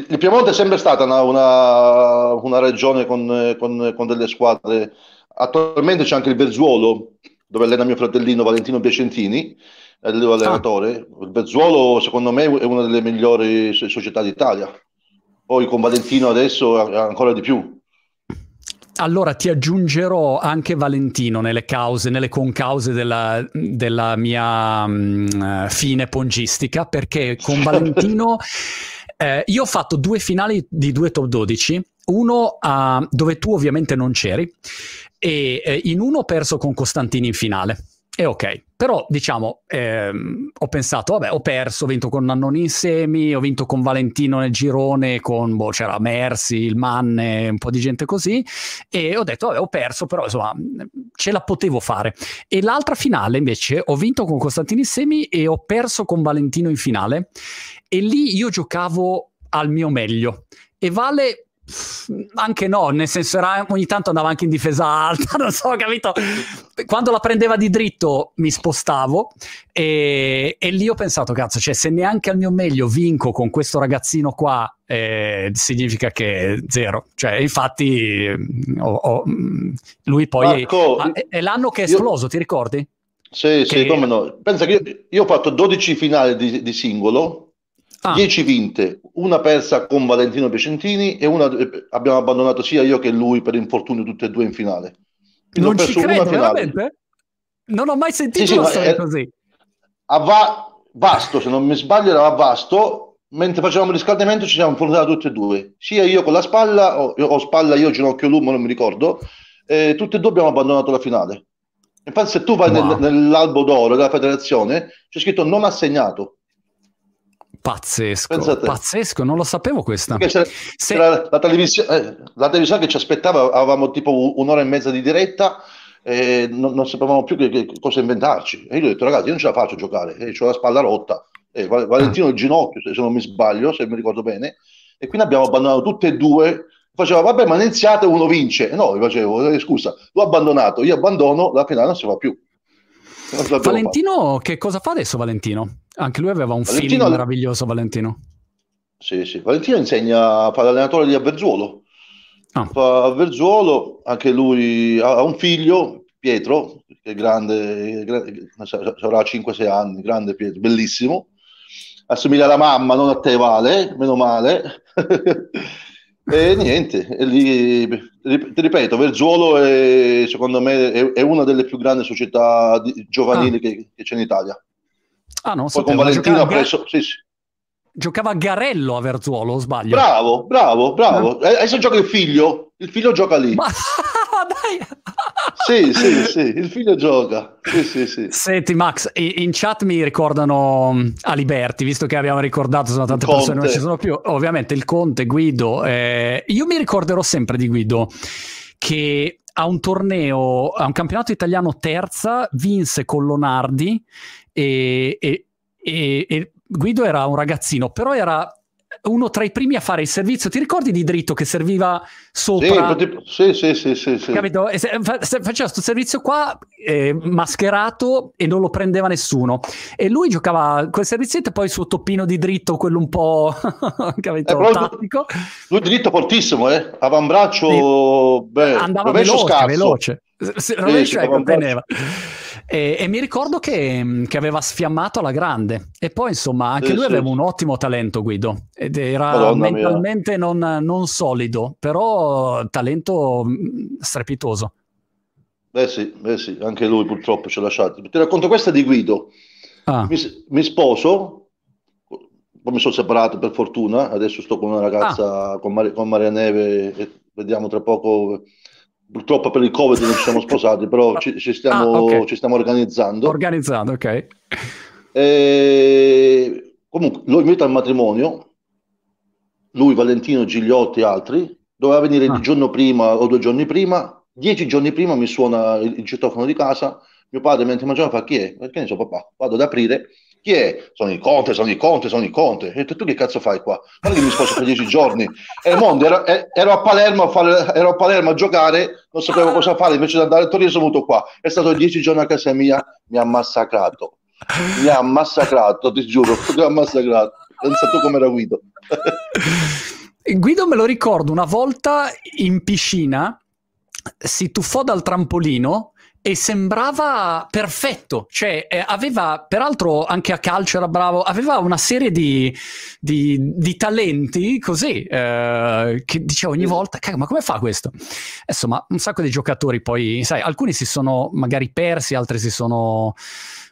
S2: Il Piemonte è sempre stata una, una, una regione con, con, con, delle squadre. Attualmente c'è anche il Verzuolo, dove allena mio fratellino Valentino Piacentini, è l'allenatore. Ah. Il Verzuolo, secondo me, è una delle migliori società d'Italia. Poi con Valentino adesso ancora di più.
S1: Allora ti aggiungerò anche Valentino nelle cause, nelle concause della, della mia um, fine pongistica, perché con Valentino eh, io ho fatto due finali di due top 12, uno uh, dove tu ovviamente non c'eri, e eh, in uno ho perso con Costantini in finale. E ok, però diciamo, ehm, ho pensato, vabbè, ho perso, ho vinto con Nannoni in semi, ho vinto con Valentino nel girone, con, boh, c'era Mersi, il Manne, un po' di gente così, e ho detto, vabbè, ho perso, però insomma, ce la potevo fare. E l'altra finale invece ho vinto con Costantino in semi e ho perso con Valentino in finale, e lì io giocavo al mio meglio. E Vale anche no, nel senso era, ogni tanto andava anche in difesa alta, non so, capito? Quando la prendeva di dritto mi spostavo e, e lì ho pensato, cazzo, cioè se neanche al mio meglio vinco con questo ragazzino qua, eh, significa che zero. Cioè, infatti, ho, ho, lui poi... Marco, è, è, l'anno che è esploso, io... ti ricordi?
S2: Sì, che... sì, come no. Pensa che io, io ho fatto 12 finali di, di singolo Ah. 10 vinte, una persa con Valentino Piacentini e una abbiamo abbandonato sia io che lui per infortunio tutte e due in finale.
S1: Quindi non ci credo, veramente? Non ho mai sentito sì, sì, una storia è, così.
S2: A Va- Vasto, se non mi sbaglio, era a Vasto, mentre facevamo il riscaldamento ci siamo infortunati tutte e due, sia io con la spalla, o, o spalla io, ginocchio lumo, non mi ricordo, e tutte e due abbiamo abbandonato la finale. Infatti se tu vai wow. nel, nell'albo d'oro della federazione c'è scritto non assegnato.
S1: Pazzesco, pazzesco, non lo sapevo questa.
S2: C'era, Se... c'era la, televisione, eh, la, televisione, che ci aspettava, avevamo tipo un'ora e mezza di diretta e non, non sapevamo più che, che, cosa inventarci. E io ho detto ragazzi, io non ce la faccio giocare, eh, ho la spalla rotta, eh, Valentino il ginocchio, se non mi sbaglio, se mi ricordo bene, e quindi abbiamo abbandonato tutte e due. Faceva, vabbè, ma iniziate uno vince. E no, io facevo, eh, scusa, l'ho abbandonato, io abbandono, la finale non si fa più.
S1: Valentino, che cosa fa adesso Valentino? Anche lui aveva un Valentino, film meraviglioso, Valentino.
S2: Sì, sì. Valentino insegna, fa l'allenatore di Avverzuolo. Ah. Fa Avverzuolo, anche lui ha un figlio, Pietro, che è grande, grande avrà 5-6 anni, grande Pietro, bellissimo. Assomiglia alla mamma, non a te, Vale, meno male. e niente, e lì, ti ripeto, Verzuolo è, secondo me è, è, una delle più grandi società di, giovanili ah. che, che c'è in Italia.
S1: Ah, no,
S2: Poi con Valentino ha preso... Sì, sì.
S1: Giocava a Garello a Verzuolo, sbaglio?
S2: Bravo, bravo, bravo. Ah. Adesso gioca il figlio. Il figlio gioca lì. Ma dai! sì, sì, sì, il figlio gioca. Sì, sì, sì.
S1: Senti Max, in chat mi ricordano mm, Aliberti, visto che abbiamo ricordato, sono tante persone, non ci sono più. Ovviamente il Conte, Guido. Eh, io mi ricorderò sempre di Guido che a un torneo, a un campionato italiano terza, vinse con Lonardi e, e, e, e Guido era un ragazzino, però era uno tra i primi a fare il servizio. Ti ricordi di dritto che serviva sopra?
S2: Sì, sì, sì, sì, sì.
S1: Capito? Faceva questo servizio qua eh, mascherato e non lo prendeva nessuno. E lui giocava quel servizietto e poi il suo toppino di dritto, quello un po' capito, eh, tattico.
S2: Lui dritto fortissimo, eh? Avambraccio, sì. beh,
S1: andava veloce, veloce. Se, rovescio, sì, ecco, teneva. E, e, mi ricordo che, che, aveva sfiammato alla grande. E poi, insomma, anche sì, lui sì. aveva un ottimo talento, Guido. Ed era Madonna mentalmente non, non, solido, però talento mm, strepitoso.
S2: Beh sì, beh sì, anche lui purtroppo ci ha lasciato. Ti racconto questa di Guido. Ah. Mi, mi, sposo, poi mi sono separato per fortuna, adesso sto con una ragazza, ah. con, Mar- con Maria Neve, e vediamo tra poco Purtroppo per il Covid non ci siamo sposati, però ci, ci, stiamo, ah, okay. ci stiamo, organizzando.
S1: Organizzando, ok.
S2: E, comunque, lo invito al matrimonio, lui, Valentino, Gigliotti e altri, doveva venire ah. il giorno prima o due giorni prima, dieci giorni prima mi suona il, il citofono di casa, mio padre mentre mangiava fa chi è? Perché ne so papà, vado ad aprire, chi è? Sono il conte, sono il conte, sono il conte. E tu che cazzo fai qua? Guarda che mi sposo per dieci giorni. E mondo, ero, ero, a Palermo a fare, ero a Palermo a giocare, non sapevo cosa fare, invece di andare a Torino sono venuto qua. È stato dieci giorni a casa mia, mi ha massacrato. Mi ha massacrato, ti giuro, mi ha massacrato. Pensa tu come era Guido.
S1: Guido me lo ricordo una volta in piscina, si tuffò dal trampolino e sembrava perfetto, cioè eh, aveva, peraltro anche a calcio era bravo, aveva una serie di, di, di talenti così, eh, che diceva ogni volta, ma come fa questo? Insomma, un sacco di giocatori poi, sai, alcuni si sono magari persi, altri si sono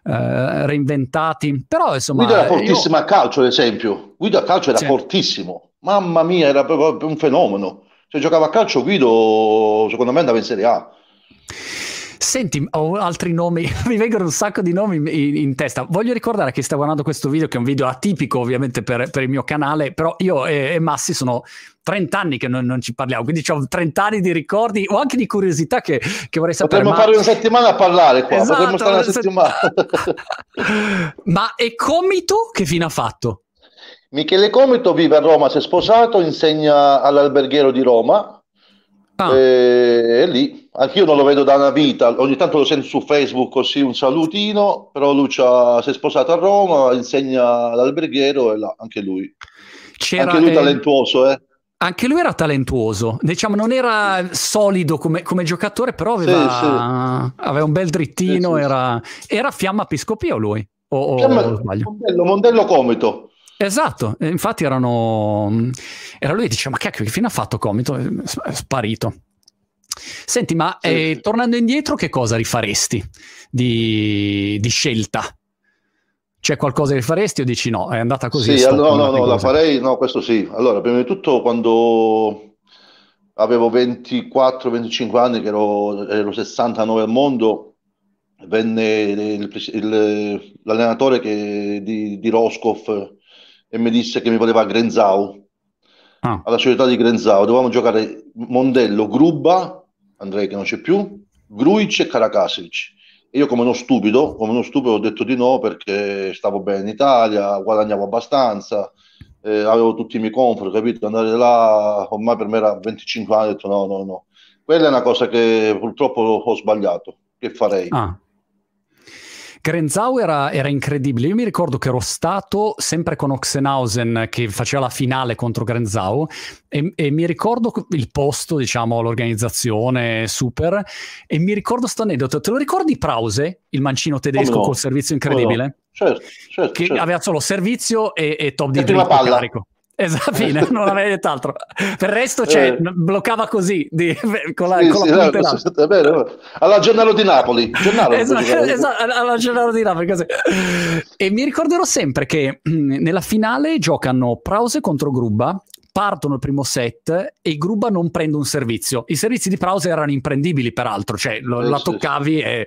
S1: eh, reinventati, però insomma...
S2: Guido era fortissimo io... a calcio, ad esempio, Guido a calcio era sì. fortissimo, mamma mia, era proprio un fenomeno, se giocava a calcio Guido secondo me andava in Serie A.
S1: Senti, ho altri nomi, mi vengono un sacco di nomi in, in, testa. Voglio ricordare che sta guardando questo video, che è un video atipico ovviamente per, per il mio canale, però io e, e Massi sono 30 anni che non, non, ci parliamo, quindi ho 30 anni di ricordi o anche di curiosità che, che vorrei sapere.
S2: Potremmo ma... fare una settimana a parlare qua, esatto, potremmo stare una settimana.
S1: ma e Comito che fine ha fatto?
S2: Michele Comito vive a Roma, si è sposato, insegna all'alberghiero di Roma, Ah. E, e lì, anch'io non lo vedo da una vita, ogni tanto lo sento su Facebook così un salutino, però lui si è sposato a Roma, insegna all'alberghiero e là, anche lui. C'era, anche lui talentuoso, eh.
S1: Anche lui era talentuoso, diciamo non era solido come, come giocatore, però aveva, sì, sì. aveva, un bel drittino, sì, era, era, fiamma piscopio lui, o,
S2: o sbaglio? Mondello, mondello Comito.
S1: Esatto, infatti erano... Era lui che diceva, ma cacchio, che fine ha fatto Comito? È sparito. Senti, ma eh, tornando indietro, che cosa rifaresti di, di, scelta? C'è qualcosa che faresti o dici no? È andata così?
S2: Sì, no, no, no, la farei, no, questo sì. Allora, prima di tutto, quando avevo 24-25 anni, che ero, ero 69 al mondo, venne il, il, l'allenatore che, di, di Roscoff e mi disse che mi voleva a Grenzau, ah. alla società di Grenzau. Dovevamo giocare Mondello, Gruba, Andrei che non c'è più, Gruic e Karakasic. E io come uno stupido, come uno stupido ho detto di no perché stavo bene in Italia, guadagnavo abbastanza, eh, avevo tutti i miei comfort, capito? Andare là, ormai per me era 25 anni, ho detto no, no, no. Quella è una cosa che purtroppo ho sbagliato, che farei.
S1: Ah. Grenzau era, era, incredibile. Io mi ricordo che ero stato sempre con Oxenhausen che faceva la finale contro Grenzau e, e mi ricordo il posto, diciamo, l'organizzazione super e mi ricordo sto aneddoto. Te lo ricordi Prause, il mancino tedesco no? col servizio incredibile? No?
S2: Certo, certo,
S1: che
S2: certo.
S1: aveva solo servizio e, e top di dritto carico. Esatto, fine, non aveva nient'altro. Per il resto cioè, eh. bloccava così, di, con la, sì, con sì, la no,
S2: è vero. Alla Gennaro di Napoli. Gennaro
S1: esatto, esatto, alla Gennaro di Napoli. Così. E mi ricorderò sempre che nella finale giocano Prause contro Grubba, partono il primo set e Grubba non prende un servizio. I servizi di Prause erano imprendibili, peraltro, cioè lo, eh, la toccavi e,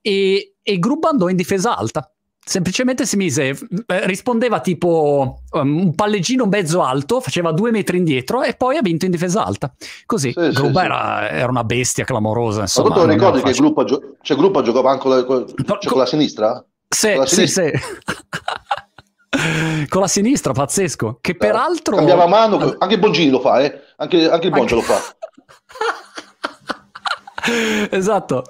S1: e, e Grubba andò in difesa alta semplicemente si mise, eh, rispondeva tipo um, un palleggino mezzo alto, faceva due metri indietro e poi ha vinto in difesa alta. Così, sì, Gruba sì, era, sì. era, una bestia clamorosa. Insomma,
S2: Ma ricordi che Gruppa, gio- cioè, Gruppa giocava anche con la, con, cioè, con la sinistra?
S1: Sì,
S2: la
S1: sì, sì. con la sinistra, pazzesco. Che peraltro...
S2: Cambiava mano, anche Bongini lo fa, eh? Anche, anche il anche... lo fa.
S1: esatto,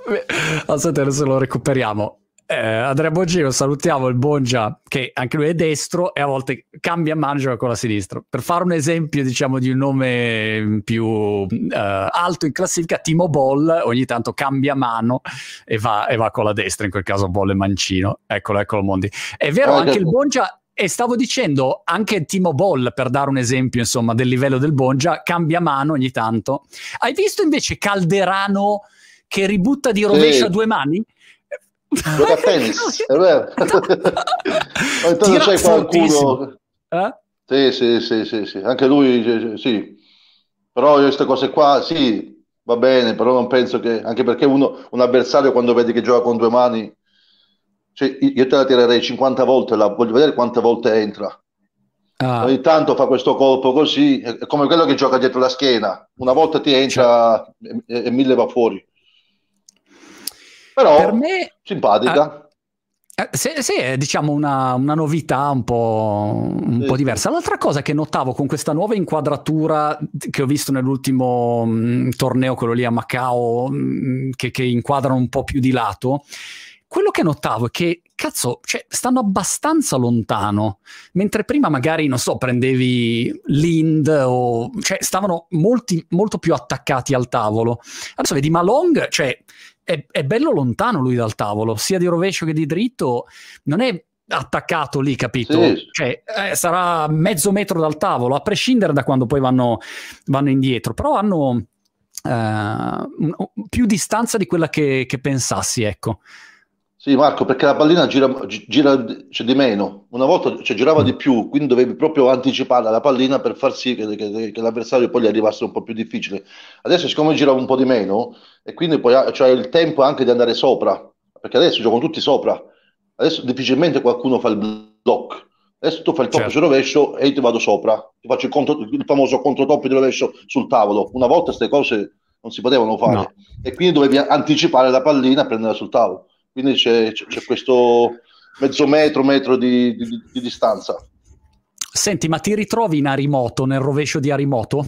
S1: aspetta adesso lo recuperiamo eh, Andrea Bongino, salutiamo il Bongia che anche lui è destro e a volte cambia mano e gioca con la sinistra. Per fare un esempio, diciamo, di un nome più eh, alto in classifica, Timo Boll ogni tanto cambia mano e va, e va con la destra, in quel caso Boll e Mancino. Eccolo, eccolo Mondi. È vero, anche il Bongia e stavo dicendo anche Timo Boll, per dare un esempio insomma del livello del Bongia, cambia mano ogni tanto. Hai visto invece Calderano che ributta di rovescio sì. a due mani?
S2: Gioca a tennis, è vero. Intanto c'è qualcuno... Eh? Sì, sì, sì, sì, sì, anche lui, sì. Però queste cose qua, sì, va bene, però non penso che... Anche perché uno, un avversario quando vedi che gioca con due mani... Cioè, io te la tirerei 50 volte, la, voglio vedere quante volte entra. Ah. Ogni tanto fa questo colpo così, è come quello che gioca dietro la schiena. Una volta ti entra cioè. e, e mille va fuori. Però per me, simpatica.
S1: Eh, sì, sì, è diciamo una, una, novità un, po', un sì. po', diversa. L'altra cosa che notavo con questa nuova inquadratura che ho visto nell'ultimo mh, mm, torneo, quello lì a Macao, mh, mm, che, che inquadrano un po' più di lato, quello che notavo è che, cazzo, cioè, stanno abbastanza lontano, mentre prima magari, non so, prendevi Lind o... cioè, stavano molti, molto più attaccati al tavolo. Adesso vedi Malong, cioè, è, è bello lontano lui dal tavolo, sia di rovescio che di dritto, non è attaccato lì, capito? Sì. Cioè, eh, sarà mezzo metro dal tavolo, a prescindere da quando poi vanno, vanno indietro, però hanno eh, più distanza di quella che, che, pensassi, ecco.
S2: Sì, Marco, perché la pallina gira, gira cioè, di meno, una volta cioè, girava di più, quindi dovevi proprio anticipare la pallina per far sì che, che, che l'avversario poi gli arrivasse un po' più difficile. Adesso, siccome gira un po' di meno, e quindi poi c'è cioè, il tempo anche di andare sopra, perché adesso giocano tutti sopra, adesso difficilmente qualcuno fa il block, adesso tu fai il top certo. rovescio e io ti vado sopra, ti faccio il, contro, il famoso controtop di rovescio sul tavolo, una volta queste cose non si potevano fare. No. e quindi dovevi anticipare la pallina e prenderla sul tavolo, quindi c'è, c'è, questo mezzo metro, metro di, di, di distanza.
S1: Senti, ma ti ritrovi in Arimoto, nel rovescio di Arimoto?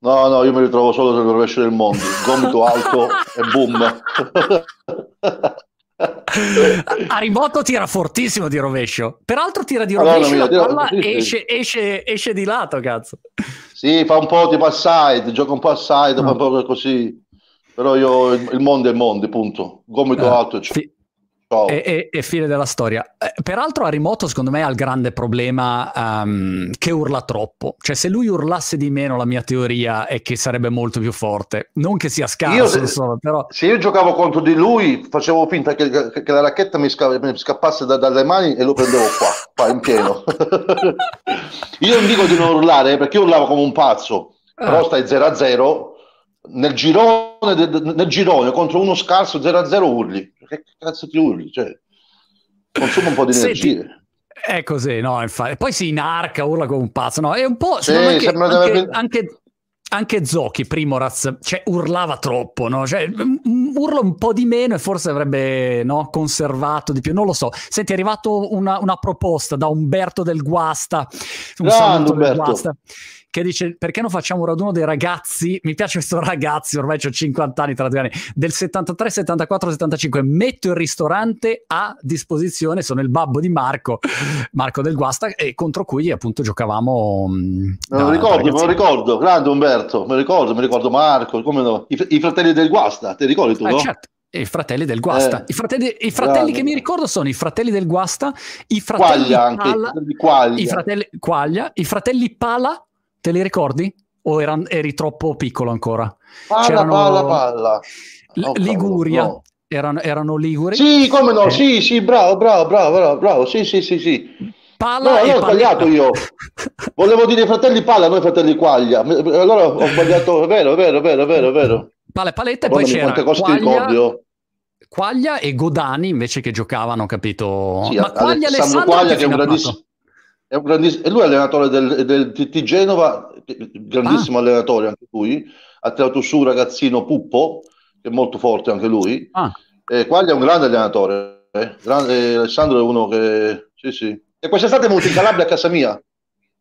S2: No, no, io mi ritrovo solo nel rovescio del mondo, gomito alto e boom.
S1: a rimoto tira fortissimo di rovescio. Peraltro tira di rovescio allora, la palla tira... esce, esce, esce, di lato, cazzo.
S2: Sì, fa un po' tipo a side, gioca un po' a side, no. fa un po' così. Però io il mondo è mondo, punto. Gomito uh, alto. Cioè.
S1: Fi- E, e, e, fine della storia. Eh, peraltro Arimoto secondo me ha il grande problema um, che urla troppo. Cioè se lui urlasse di meno la mia teoria è che sarebbe molto più forte. Non che sia scarso,
S2: io,
S1: solo, però...
S2: Se io giocavo contro di lui facevo finta che, che, che la racchetta mi, sca- mi scappasse da, dalle mani e lo prendevo qua, qua in pieno. io non dico di non urlare perché io urlavo come un pazzo, ah. però stai 0-0 nel girone, nel girone contro uno scarso 0-0 urli che cazzo ti urli? Cioè, consuma un po' di energie.
S1: È così, no, infatti. Poi si inarca, urla come un pazzo, no? È un po'... Sì, anche, anche, anche, anche Zocchi, Primoraz, cioè, urlava troppo, no? Cioè, urla un po' di meno e forse avrebbe no, conservato di più, non lo so. Senti, è arrivata una, una, proposta da Umberto del Guasta, un Grande, saluto Umberto. del Guasta che dice perché non facciamo un raduno dei ragazzi, mi piace questo ragazzi, ormai ho 50 anni tra due anni, del 73, 74, 75, metto il ristorante a disposizione, sono il babbo di Marco, Marco del Guasta, e contro cui appunto giocavamo...
S2: Mm, me lo ricordo, me lo ricordo, grande Umberto, me lo ricordo, mi ricordo Marco, come no, I, i, fratelli del Guasta, ti ricordi tu? Eh, no?
S1: certo. I fratelli del Guasta. Eh, I fratelli, i fratelli che mi ricordo sono i fratelli del Guasta, i fratelli Quaglia, anche, Pala, Quaglia. I fratelli, Quaglia, i fratelli Pala Te li ricordi? O eran, eri troppo piccolo ancora?
S2: Palla, C'erano... palla, palla.
S1: Oh, Liguria. No. Erano, erano liguri?
S2: Sì, come no? Eh. Sì, sì, bravo, bravo, bravo, bravo, bravo. Sì, sì, sì, sì.
S1: Palla
S2: no, ho sbagliato io. Volevo dire fratelli palla, noi fratelli quaglia. Allora ho sbagliato, è vero, è vero, è vero, è vero, è vero.
S1: Palla e paletta e poi c'era quaglia, quaglia e Godani invece che giocavano, capito?
S2: Sì, Ma Quaglia Alessandro, Alessandro Quaglia che è un grandissimo è un grandissimo, e lui è allenatore del, del TT Genova, grandissimo ah. allenatore anche lui, ha tirato su un ragazzino Puppo, che è molto forte anche lui, ah. e Quaglia è un grande allenatore, eh? grande, Alessandro è uno che... Sì, sì. E quest'estate è venuto in Calabria a casa mia.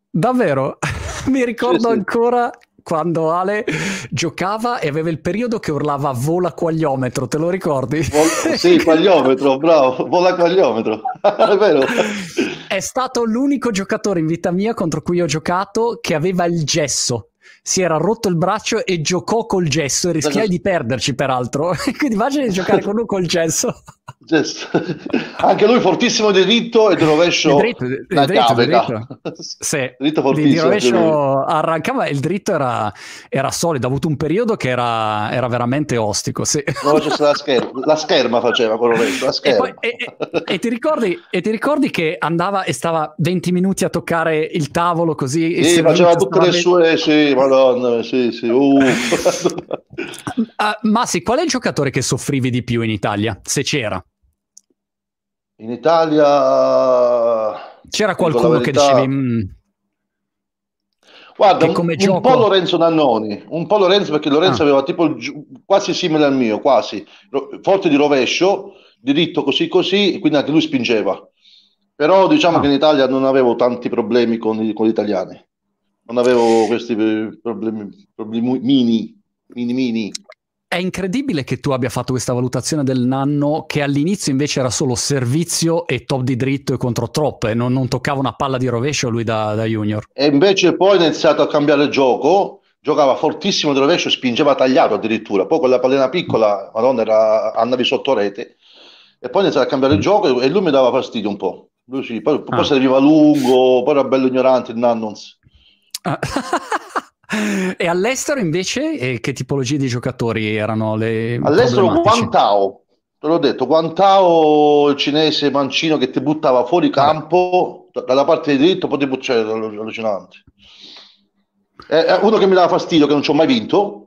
S1: Davvero? Mi ricordo sì, sì. ancora quando Ale giocava e aveva il periodo che urlava vola quagliometro, te lo ricordi?
S2: Vol- sì, quagliometro, bravo, vola quagliometro, è vero.
S1: È stato l'unico giocatore in vita mia contro cui ho giocato che aveva il gesso si era rotto il braccio e giocò col gesso e rischiai di perderci peraltro. Quindi immagini di giocare con uno col gesso.
S2: Anche lui fortissimo di dritto e di rovescio di dritto, di dritto, dritto.
S1: Sì, dritto fortissimo, di, rovescio arrancava il dritto era, era, solido, ha avuto un periodo che era, era veramente ostico. Sì.
S2: No, la, scherma, la scherma faceva con rovescio,
S1: e, poi, e, e, ti ricordi, e, ti ricordi, che andava e stava 20 minuti a toccare il tavolo così?
S2: Sì, faceva tutte le sue, sì, madonna, sì, sì. Uh.
S1: uh, Massi, qual è il giocatore che soffrivi di più in Italia, se c'era?
S2: In Italia
S1: c'era qualcuno che dicevi mm,
S2: Guarda, un, un, po' Lorenzo Nannoni, un po' Lorenzo perché Lorenzo ah. aveva tipo il, quasi simile al mio, quasi, forte di rovescio, diritto così così, quindi anche lui spingeva. Però diciamo ah. che in Italia non avevo tanti problemi con, con gli italiani, non avevo questi problemi, problemi mini, mini, mini.
S1: È incredibile che tu abbia fatto questa valutazione del nanno che all'inizio invece era solo servizio e top di dritto e contro troppe, non, non toccava una palla di rovescio lui da, da, junior.
S2: E invece poi ha iniziato a cambiare gioco, giocava fortissimo di rovescio, spingeva tagliato addirittura, poi con la pallina piccola, madonna, era, andavi sotto rete. E poi ha iniziato a cambiare il gioco e lui mi dava fastidio un po'. Lui sì, poi, poi ah. serviva lungo, poi era bello ignorante il Nannons. Ah.
S1: E all'estero invece eh, che tipologie di giocatori erano le
S2: All'estero Guantao, te l'ho detto, Guantao il cinese mancino che ti buttava fuori campo dalla parte di diritto, poi ti buttava allucinante. È uno che mi dava fastidio che non ci ho mai vinto.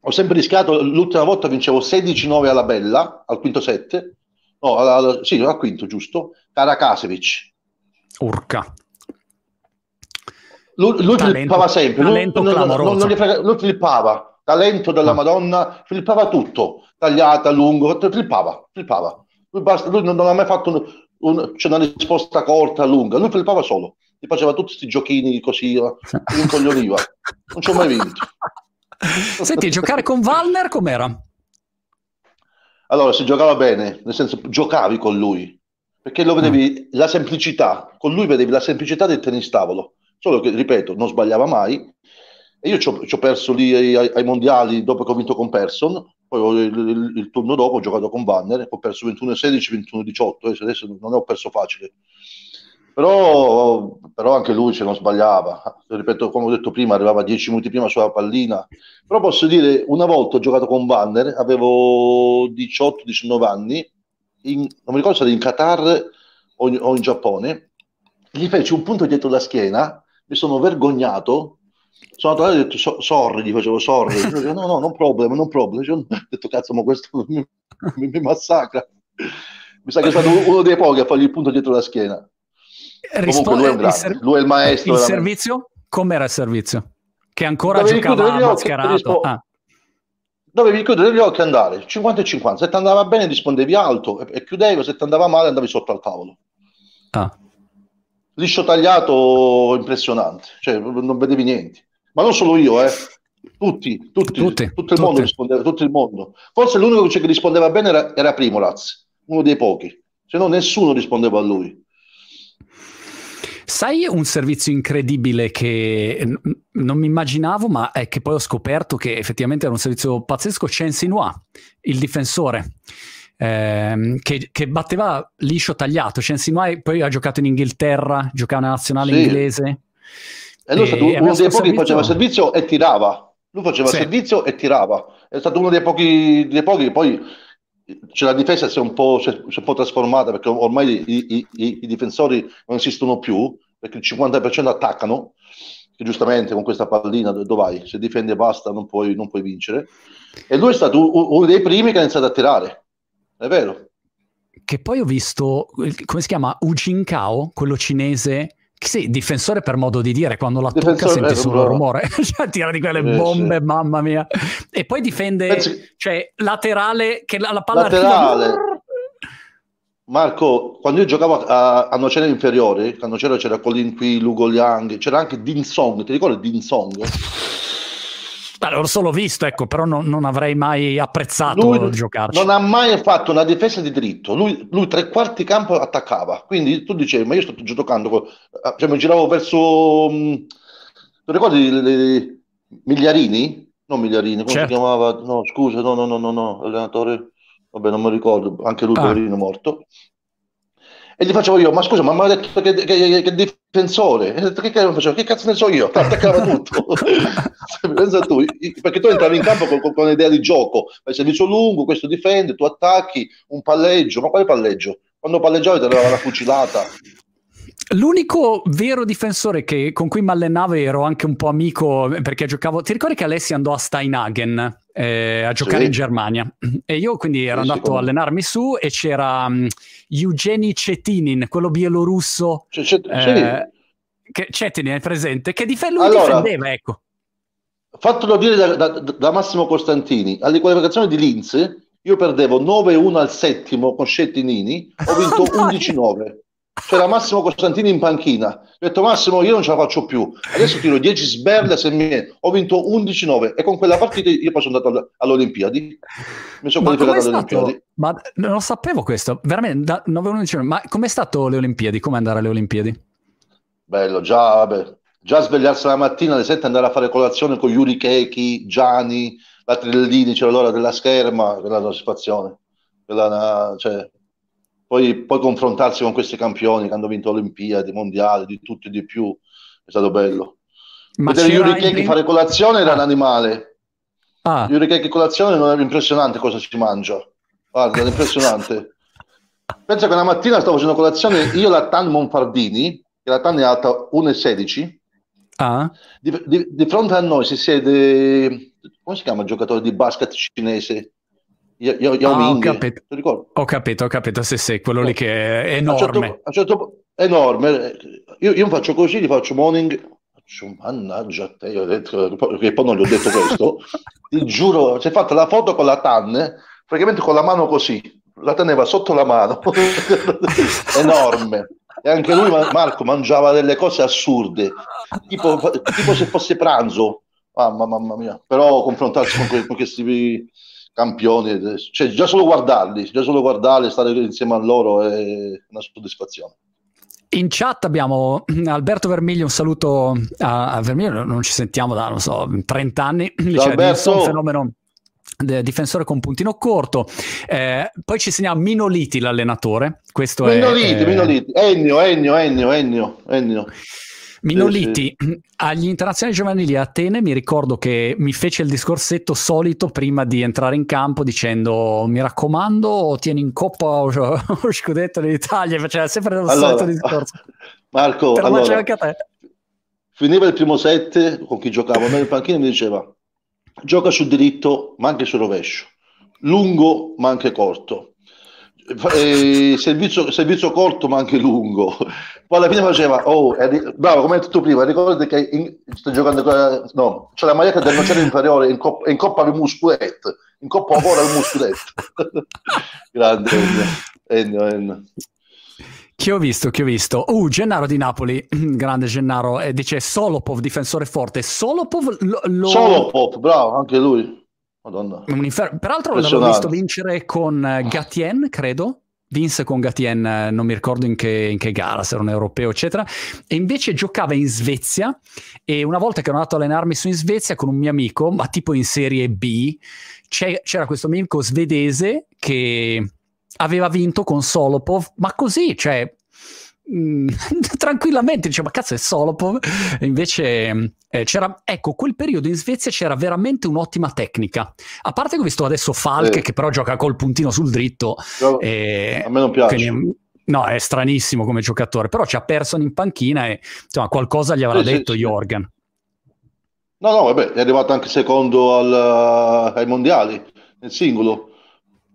S2: Ho sempre rischiato, l'ultima volta vincevo 16-9 alla Bella, al quinto set. No, alla, sì, al quinto, giusto. Karakasevic.
S1: Urca.
S2: Lui, lui talento, flippava sempre, lui, non, non, non frega, lui flippava, talento della ah. Madonna, flippava tutto, tagliata, lungo, flippava, flippava. Lui, basta, lui non, non, ha mai fatto un, un, cioè una risposta corta, lunga, lui flippava solo, ti faceva tutti questi giochini così, ti incoglioniva, non ci ho mai vinto.
S1: Senti, giocare con Valner com'era?
S2: Allora, si giocava bene, nel senso giocavi con lui, perché lo vedevi mm. la semplicità, con lui vedevi la semplicità del tennis tavolo solo che, ripeto, non sbagliava mai E io ci ho, perso lì ai, ai, mondiali dopo che ho vinto con Persson, poi il, il, il, turno dopo ho giocato con Banner, ho perso 21-16, 21-18, eh, adesso non ne ho perso facile. Però, però, anche lui se non sbagliava, ripeto, come ho detto prima, arrivava 10 minuti prima sulla pallina. Però posso dire, una volta ho giocato con Banner, avevo 18-19 anni, in, non mi ricordo se era in Qatar o in, o in Giappone, gli feci un punto dietro la schiena, mi sono vergognato, sono andato e ho detto so, sorry, gli facevo sorry, dicevo, no no, non problem, non problem, ho detto cazzo ma questo mi, mi, mi massacra, mi sa che è stato uno dei pochi a fargli il punto dietro la schiena.
S1: Rispo- lui, è ser- lui è il maestro. Il servizio? Com'era il servizio? Che ancora Dovevi giocava mascherato? Rispo- ah.
S2: Dovevi chiudere gli occhi e andare 50 e 50. Se ti andava bene rispondevi alto e, e chiudevi, se ti andava male andavi sotto al tavolo. Ah. Liscio tagliato impressionante, cioè non vedevi niente. Ma non solo io, eh. Tutti, tutti, tutti tutto, il tutti. Mondo rispondeva, tutto il mondo. Forse l'unico che rispondeva bene era, era Primoraz, uno dei pochi. Se no nessuno rispondeva a lui.
S1: Sai un servizio incredibile che non mi immaginavo, ma è che poi ho scoperto che effettivamente era un servizio pazzesco, Chen Sinua, il difensore. Ehm, che, che, batteva liscio tagliato. Chen Sinua poi ha giocato in Inghilterra, giocava nella nazionale sì. inglese.
S2: E lui è stato uno dei pochi che faceva servizio e tirava. Lui faceva sì. servizio e tirava. È stato uno dei pochi, dei pochi poi cioè la difesa si è un po', si è, si è un po trasformata perché ormai i, i, i, difensori non esistono più perché il 50% attaccano che giustamente con questa pallina dove vai? Se difende basta non puoi, non puoi vincere e lui è stato uno dei primi che ha iniziato a tirare è vero
S1: che poi ho visto come si chiama Ujin Kao quello cinese sì, difensore per modo di dire, quando la difensore, tocca senti solo il rumore, cioè tira di quelle eh, bombe, sì. mamma mia. E poi difende, Penso... cioè laterale, che la, la palla
S2: laterale. Arriva... Marco, quando io giocavo a, a Nocera Inferiore, quando c'era, c'era Colin qui, Lugo Liang, c'era anche Din Song, ti ricordi Din Song?
S1: l'ho solo visto, ecco, però non, non avrei mai apprezzato lui giocarci.
S2: Non ha mai fatto una difesa di dritto. Lui, lui tre quarti campo attaccava. Quindi tu dicevi, ma io sto giocando, eh, cioè mi giravo verso. Mm, ti ricordi le, le, Migliarini? Non Migliarini, come certo. si chiamava? No, scusa, no, no, no, no, no, allenatore. Vabbè, non mi ricordo, anche lui, ah. poverino, morto. E gli facevo io, ma scusa, ma mi ha detto che, che, che, che difensore. E che, che, che cazzo ne so io? Attaccava tutto. Pensa tu, perché tu entravi in campo con, con, con un'idea di gioco. Fai servizio lungo, questo difende, tu attacchi, un palleggio. Ma quale palleggio? Quando palleggiavi ti arrivava la fucilata.
S1: L'unico vero difensore che, con cui mi allenavo ero anche un po' amico perché giocavo. Ti ricordi che Alessi andò a Steinhagen eh, a giocare sì. in Germania? E io quindi ero sì, andato sì, a allenarmi su e c'era um, Eugeni Cetinin, quello bielorusso. C- c- eh, che, Cetinin è presente, che dif- lui allora, difendeva, ecco.
S2: Fatelo dire da, da, da Massimo Costantini, alle qualificazioni di Linz io perdevo 9-1 al settimo con Scettinini, ho vinto 11-9. C'era Massimo Costantini in panchina. Ho detto Massimo, io non ce la faccio più. Adesso tiro 10 sberle se mi... Ho vinto 11-9 e con quella partita io poi sono andato alle Olimpiadi. Mi sono qualificato alle Olimpiadi.
S1: Ma non sapevo questo, veramente, da 9-11. Ma com'è stato le Olimpiadi? Come andare alle Olimpiadi?
S2: Bello, già, vabbè, già svegliarsi la mattina alle 7 andare a fare colazione con Yuri Kechi, Gianni, la Trellini, c'era l'ora della scherma, quella è una soddisfazione. Quella, cioè, poi, poi, confrontarsi con questi campioni che hanno vinto Olimpiadi, Mondiali, di tutto e di più, è stato bello. Ma Vedere Yuri Keki fare colazione era un animale. Ah. Yuri Keki colazione non era impressionante cosa si mangia. Guarda, era impressionante. Pensa che una mattina stavo facendo colazione io la Tan Monfardini, che la Tan è alta 1,16. Ah. Di, di, di, fronte a noi si siede, come si chiama il giocatore di basket cinese?
S1: Yao, Yao ah, ho, capito. ho capito, ho capito, se sei quello lì che è enorme. A certo, a certo,
S2: enorme. Io, io faccio così, gli faccio morning, faccio, mannaggia a te, io ho detto, che poi non gli ho detto questo, ti giuro, si è fatta la foto con la TAN, praticamente con la mano così, la teneva sotto la mano, enorme. E anche lui, Marco, mangiava delle cose assurde, tipo, tipo se fosse pranzo, mamma, mamma mia, però confrontarsi con, con questi campioni, cioè già solo guardarli, già solo guardarli, stare insieme a loro è una soddisfazione.
S1: in chat abbiamo Alberto Vermiglio, un saluto a, Vermiglio, non ci sentiamo da, non so, 30 anni.
S2: Ciao, Alberto.
S1: un fenomeno difensore con puntino corto. Eh, poi ci segna Minoliti, l'allenatore. Questo
S2: Minoliti,
S1: è,
S2: Minoliti, Ennio, Ennio, Ennio, Ennio, Ennio.
S1: Minoliti, sì, sì. agli internazionali giovanili a Atene mi ricordo che mi fece il discorsetto solito prima di entrare in campo dicendo mi raccomando tieni in coppa o, o scudetto d'Italia, faceva sempre lo allora, solito discorso.
S2: Marco, allora, finiva il primo set con chi giocavo, nel panchino mi diceva gioca sul diritto ma anche sul rovescio, lungo ma anche corto eh, servizio, servizio, corto ma anche lungo. Poi alla fine faceva, oh, eri, bravo, come hai detto prima, ricordi che in, stai giocando, no, c'è la maglietta del nocciolo inferiore in, cop, in coppa al musculetto, in coppa ora al musculetto. Grande Ennio, Ennio.
S1: Chi ho visto, chi ho visto? Uh, Gennaro di Napoli, grande Gennaro, eh, dice Solopov, difensore forte. Solopov lo... lo...
S2: Solopov, bravo, anche lui. Madonna.
S1: Peraltro l'avevo visto vincere con eh, Gatien, credo. Vinse con Gatien, eh, non mi ricordo in che, in che, gara, se era un europeo, eccetera. E invece giocava in Svezia. E una volta che ero andato a allenarmi su in Svezia con un mio amico, ma tipo in Serie B, c'era questo mio amico svedese che aveva vinto con Solopov, ma così, cioè Mm, tranquillamente dice ma cazzo è Solopov e invece eh, c'era ecco quel periodo in Svezia c'era veramente un'ottima tecnica. A parte che ho visto adesso Falk eh. che però gioca col puntino sul dritto
S2: no, e, a me non piace. quindi,
S1: no è stranissimo come giocatore però ci ha perso in panchina e insomma qualcosa gli avrà sì, detto sì, Jorgen.
S2: No no vabbè è arrivato anche secondo al, ai mondiali nel singolo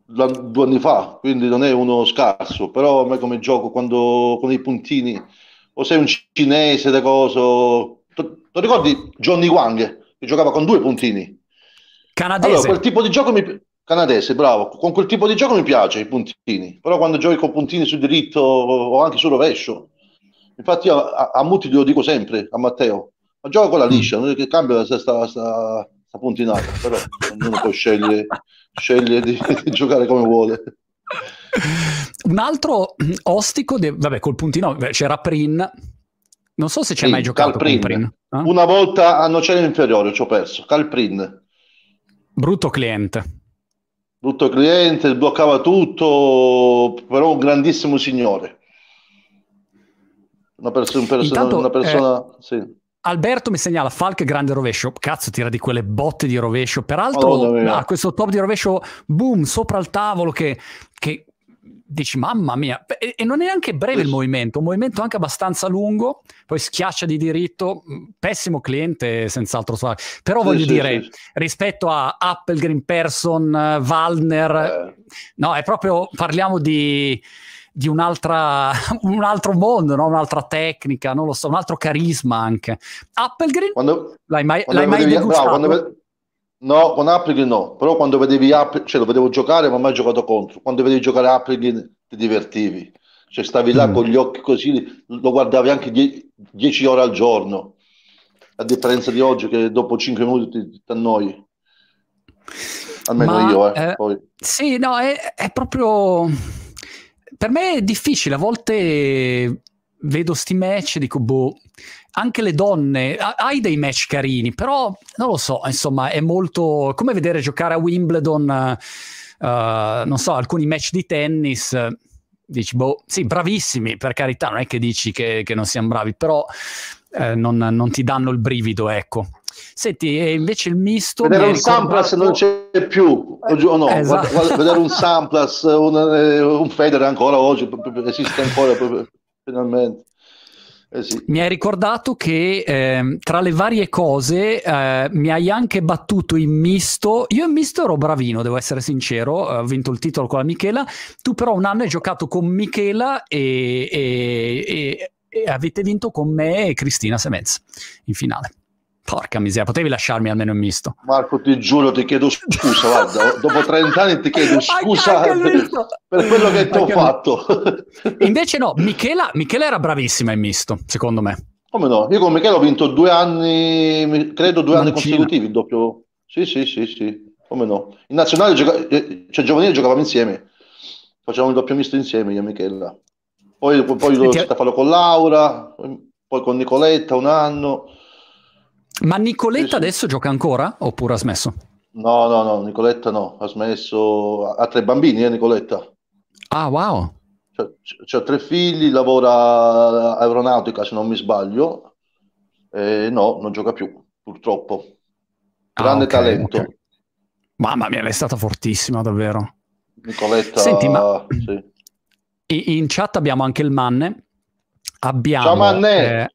S2: due anni fa, quindi non è uno scarso, però a me come gioco quando con i puntini, o sei un cinese da coso, tu, ricordi Johnny Wang che giocava con due puntini?
S1: Canadese.
S2: Allora, quel tipo di gioco mi canadese, bravo, con quel tipo di gioco mi piace i puntini, però quando giochi con puntini sul diritto o anche sul rovescio, infatti a, a, a Muti lo dico sempre, a Matteo, ma gioca con la liscia, non è che cambia sta, sta puntinata, però ognuno può scegliere sceglie di, di giocare come vuole.
S1: Un altro ostico, de- vabbè, col puntino c'era Prin. Non so se ci hai mai giocato Calprin. con Prin.
S2: Eh? Una volta a nocera inferiore ci ho perso. Calprin.
S1: Brutto cliente.
S2: Brutto cliente, bloccava tutto, però un grandissimo signore. Una, perso- un perso- Intanto, una persona... Eh... Sì.
S1: Alberto mi segnala Falk grande rovescio. Cazzo, tira di quelle botte di rovescio. Peraltro oh, ha questo top di rovescio, boom, sopra il tavolo che, che dici mamma mia e, e, non è neanche breve il movimento un movimento anche abbastanza lungo poi schiaccia di diritto pessimo cliente senz'altro però voglio sì, dire sì, rispetto a Applegreen Person Waldner eh. no è proprio parliamo di di un'altra, un altro mondo, no? un'altra tecnica, non lo so, un altro carisma anche. Applegreen? Quando, l'hai mai, quando l'hai mai vedevi, degustato? Bravo, ve-
S2: no, con Applegreen no, però quando vedevi Applegreen, cioè lo vedevo giocare ma mai giocato contro, quando vedevi giocare Applegreen ti divertivi, cioè stavi là mm. con gli occhi così, lo guardavi anche 10 ore al giorno, a differenza di oggi che dopo 5 minuti ti, ti annoi. Almeno ma, io, eh. eh
S1: sì, no, è, è proprio per me è difficile, a volte vedo sti match e dico, boh, anche le donne, hai dei match carini, però non lo so, insomma, è molto come vedere giocare a Wimbledon, uh, non so, alcuni match di tennis, dici, boh, sì, bravissimi, per carità, non è che dici che, che non siamo bravi, però eh, non, non, ti danno il brivido, ecco. Senti, e invece il misto...
S2: Vedere un ricordato... Samplas non c'è più, o no, esatto. guarda, vedere un Samplas, un, eh, un Federer ancora oggi, esiste ancora finalmente.
S1: Eh sì. Mi hai ricordato che eh, tra le varie cose eh, mi hai anche battuto in misto. Io in misto ero bravino, devo essere sincero. Ho vinto il titolo con la Michela. Tu, però, un anno hai giocato con Michela e, e, e, e avete vinto con me e Cristina Semez in finale. Porca miseria, potevi lasciarmi almeno in misto.
S2: Marco, ti giuro, ti chiedo scusa, guarda, dopo 30 anni ti chiedo scusa per, per, quello che ti ho fatto.
S1: Invece no, Michela, Michela era bravissima in misto, secondo me.
S2: Come no? Io con Michela ho vinto due anni, credo due Mancina. anni consecutivi, il doppio. Sì, sì, sì, sì, come no. In nazionale, gioca... Eh, cioè giovanile giocavamo insieme, facevamo il doppio misto insieme io e Michela. Poi, poi riuscito a farlo con Laura, poi con Nicoletta un anno.
S1: Ma Nicoletta adesso gioca ancora oppure ha smesso?
S2: No, no, no, Nicoletta no, ha smesso, ha tre bambini, eh, Nicoletta.
S1: Ah, wow.
S2: C'ha tre figli, lavora aeronautica se non mi sbaglio, e no, non gioca più, purtroppo. Ah, Grande ah, okay, talento. Okay.
S1: Mamma mia, lei è stata fortissima, davvero.
S2: Nicoletta,
S1: Senti, ma sì. In chat abbiamo anche il Manne. Abbiamo,
S2: Ciao Manne!
S1: Eh,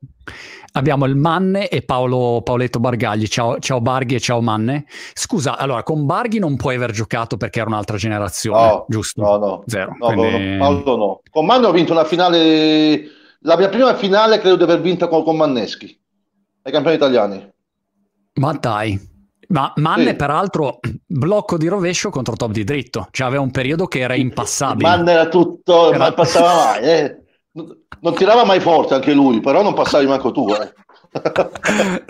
S1: abbiamo il Manne e Paolo, Paoletto Bargagli. Ciao, ciao Barghi e ciao Manne. Scusa, allora con Barghi non puoi aver giocato perché era un'altra generazione,
S2: no,
S1: giusto?
S2: No, no.
S1: Zero.
S2: No, quindi... no, Paolo no. Con Manne ho vinto una finale, la mia prima finale credo di aver vinto con, con Manneschi, ai campioni italiani.
S1: Ma dai. Ma Manne, sì. peraltro, blocco di rovescio contro top di dritto. Cioè, aveva un periodo che era impassabile.
S2: Manne era tutto, era... non passava mai. Eh. Non tirava mai forte anche lui, però non passavi manco tu. Eh.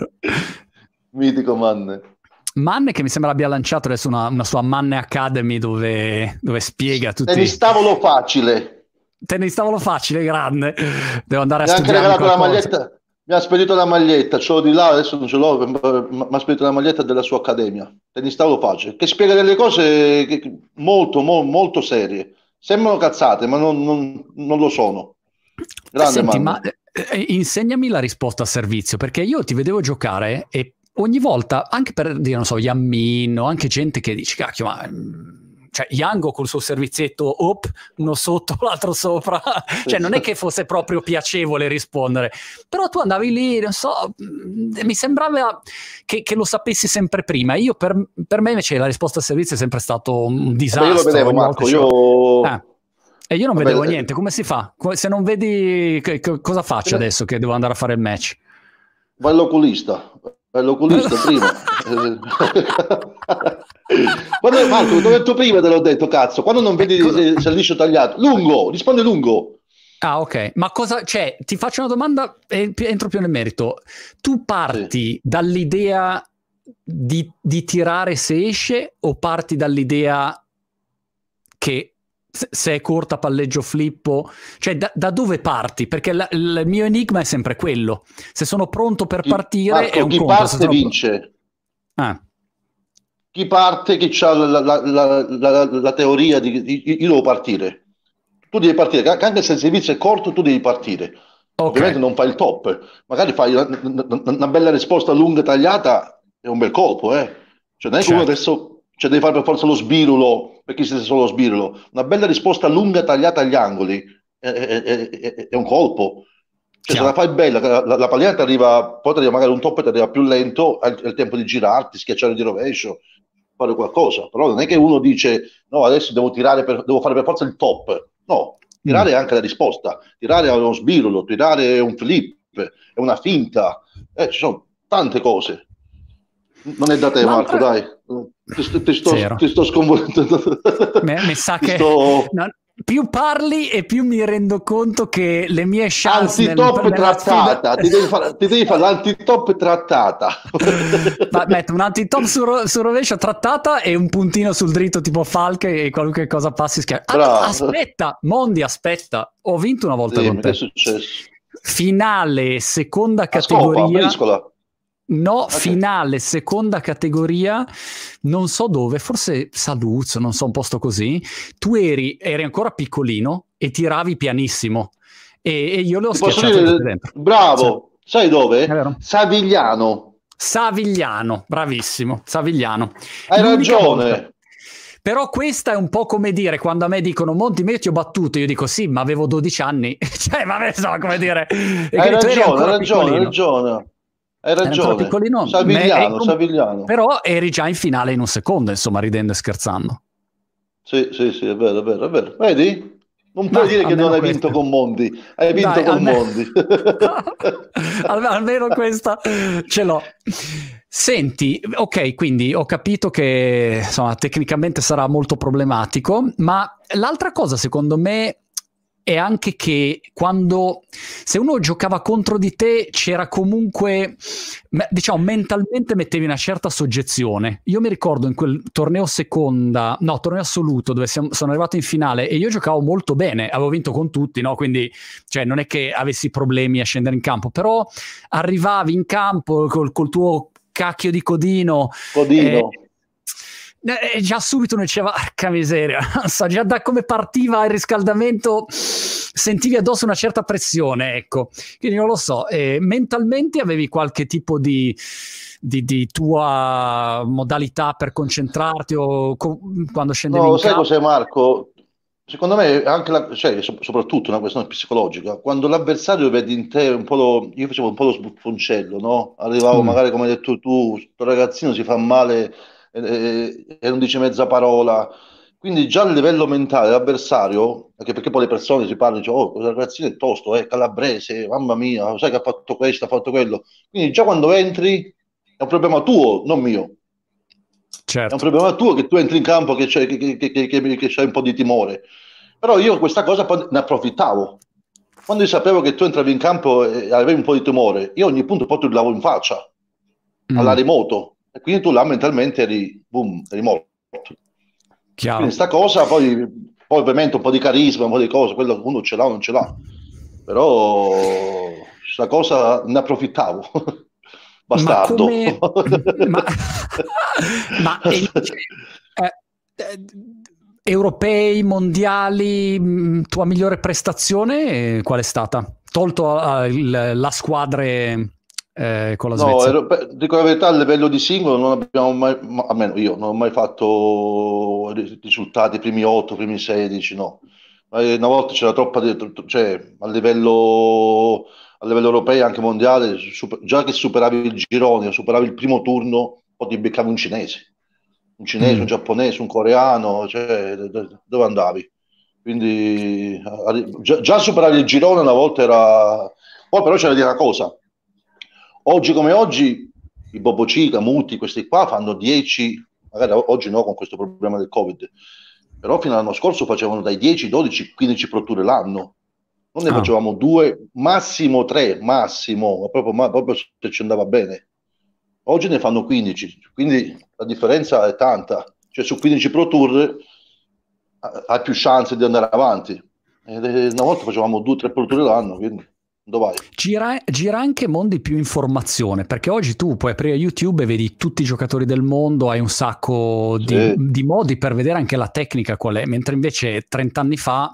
S2: Mitico Manne.
S1: Manne che mi sembra abbia lanciato adesso una, una sua Manne Academy dove, dove spiega tutti...
S2: Tennis tavolo facile.
S1: Tennis tavolo facile, grande. Devo andare a
S2: Mi
S1: studiare.
S2: Mi ha anche regalato la maglietta. Mi ha spedito la maglietta, ce l'ho di là, adesso non ce l'ho, mi ha spedito la maglietta della sua accademia, Tennis tavolo facile, che spiega delle cose che, molto, mo, molto serie. Sembrano cazzate, ma non, non, non lo sono.
S1: Grande Senti, ma eh, eh, insegnami la risposta a servizio, perché io ti vedevo giocare e ogni volta, anche per dire, non so, Yammin o anche gente che dice, cacchio, ma mm, cioè Yango col suo servizietto op, uno sotto, l'altro sopra, cioè non è che fosse proprio piacevole rispondere, però tu andavi lì, non so, mm, mi sembrava che, che lo sapessi sempre prima, io per, per, me invece la risposta al servizio è sempre stato un disastro.
S2: Vabbè, io lo vedevo Marco, io...
S1: Eh. E io non Vabbè, vedevo niente, come si fa? Se non vedi, che, che, cosa faccio adesso che devo andare a fare il match?
S2: Vai all'oculista, vai all'oculista prima. Quando, Marco, l'ho detto prima, te l'ho detto, cazzo, quando non vedi se il liscio tagliato, lungo, risponde lungo.
S1: Ah, ok. Ma cosa, cioè, ti faccio una domanda e entro più nel merito. Tu parti sì. dall'idea di, di tirare se esce o parti dall'idea che se è corta palleggio flippo, cioè da, da dove parti? Perché la, il mio enigma è sempre quello. Se sono pronto per partire
S2: Marco,
S1: è un
S2: chi
S1: conto.
S2: parte vince.
S1: Ah.
S2: Chi parte che ha la, la, la, teoria di, di, io devo partire. Tu devi partire, anche se il servizio è corto, tu devi partire. Okay. Ovviamente non fai il top, magari fai una, una, bella risposta lunga tagliata, è un bel colpo, eh. Cioè non è che certo. uno adesso cioè devi fare per forza lo sbirulo, perché se solo lo sbirulo. Una bella risposta lunga tagliata agli angoli è, è, è, è un colpo. Cioè, se la fai bella, la, la pallina ti arriva, poi ti arriva magari un top e ti arriva più lento, hai il tempo di girarti, schiacciare di rovescio, fare qualcosa. Però non è che uno dice, no, adesso devo tirare, per, devo fare per forza il top. No, tirare mm. è anche la risposta. Tirare è uno sbirulo, tirare è un flip, è una finta. Eh, ci sono tante cose. Non è da te, Marco, dai. Ti sto, ti sto, ti sto sconvolgendo.
S1: Mi, sa che sto... no, più parli e più mi rendo conto che le mie chance
S2: antitop nel, trattata. ti, devi fare, ti devi fare l'antitop trattata.
S1: Ma, metto un antitop su, su rovescio trattata e un puntino sul dritto tipo Falche e qualunque cosa passi schiaccia ah, aspetta Mondi aspetta. Ho vinto una volta
S2: sì,
S1: con te.
S2: successo.
S1: Finale seconda categoria.
S2: Scopa,
S1: No, okay. finale, seconda categoria, non so dove, forse Saluzzo, non so, un posto così. Tu eri, eri ancora piccolino e tiravi pianissimo e, e io le ho schiacciate dentro.
S2: Bravo, sì. sai dove? Savigliano.
S1: Savigliano, bravissimo, Savigliano.
S2: Hai L'unica ragione. Volta.
S1: Però questa è un po' come dire, quando a me dicono Monti, me ti ho battuto, io dico sì, ma avevo 12 anni. cioè, ma so come dire.
S2: Hai ragione, hai ragione, hai ragione. Hai ragione. Piccolino, Savigliano,
S1: me,
S2: Savigliano.
S1: Però eri già in finale in un secondo, insomma, ridendo e scherzando.
S2: Sì, sì, sì, è vero, è vero, è vero. Vedi? Non puoi Ma, dire che non hai vinto con Mondi, hai vinto Dai, con almeno... Mondi.
S1: almeno questa ce l'ho. Senti, ok, quindi ho capito che insomma, tecnicamente sarà molto problematico, ma l'altra cosa secondo me è anche che quando se uno giocava contro di te c'era comunque diciamo mentalmente mettevi una certa soggezione. Io mi ricordo in quel torneo seconda no torneo assoluto dove siamo, sono arrivato in finale e io giocavo molto bene avevo vinto con tutti no? Quindi cioè non è che avessi problemi a scendere in campo però arrivavi in campo col, col tuo cacchio di codino
S2: codino. eh,
S1: e già subito uno diceva, arca miseria, so, già da come partiva il riscaldamento sentivi addosso una certa pressione, ecco. Quindi non lo so, eh, mentalmente avevi qualche tipo di, di, di, tua modalità per concentrarti o co- quando scendevi
S2: no,
S1: in
S2: sai
S1: campo?
S2: cos'è Marco? Secondo me anche la, cioè, soprattutto una questione psicologica, quando l'avversario vede in te un po' lo, io facevo un po' lo sbuffoncello, no? Arrivavo mm. magari come hai detto tu, questo ragazzino si fa male e, e non dice mezza parola. Quindi già a livello mentale l'avversario, anche perché poi le persone si parlano, dicono, oh, questo ragazzino è tosto, è calabrese, mamma mia, sai che ha fatto questo, ha fatto quello. Quindi già quando entri è un problema tuo, non mio. Certo. È un problema tuo che tu entri in campo che c'è, che, che, che, che c'è un po' di timore. Però io questa cosa poi ne approfittavo. Quando io sapevo che tu entravi in campo e avevi un po' di timore, io ogni punto poi ti urlavo in faccia, mm. alla remoto e quindi tu là mentalmente eri, boom, eri morto. Chiaro. Quindi sta cosa, poi, poi ovviamente un po' di carisma, un po' di cose, quello uno ce l'ha o non ce l'ha. Però questa cosa ne approfittavo. Bastardo.
S1: Ma, come... ma... ma invece, eh, eh, europei, mondiali, mm, tua migliore prestazione qual è stata? Tolto uh, il, la squadre eh, con la Svezia?
S2: No, ero, dico la verità, a livello di singolo non abbiamo mai, almeno io, non ho mai fatto risultati primi 8, primi 16, no. Una volta c'era troppa, cioè a livello, a livello europeo, anche mondiale, super, già che superavi il girone, superavi il primo turno, poi ti beccavi un cinese, un cinese, mm. un giapponese, un coreano, cioè dove andavi? Quindi già, già superare il girone una volta era... Poi però c'è da dire una cosa, Oggi come oggi i Bobo Cica, Muti, questi qua fanno 10, magari oggi no con questo problema del Covid, però fino all'anno scorso facevano dai 10, 12, 15 procure l'anno. Non ne ah. facevamo due, massimo tre, massimo, ma proprio, ma proprio se ci andava bene. Oggi ne fanno 15, quindi la differenza è tanta. Cioè su 15 Pro Tour hai più chance di andare avanti. Una volta facevamo due, tre Pro Tour l'anno, quindi...
S1: Gira, gira, anche mondi più informazione, perché oggi tu puoi aprire YouTube e vedi tutti i giocatori del mondo, hai un sacco di, sì. di modi per vedere anche la tecnica qual è, mentre invece 30 anni fa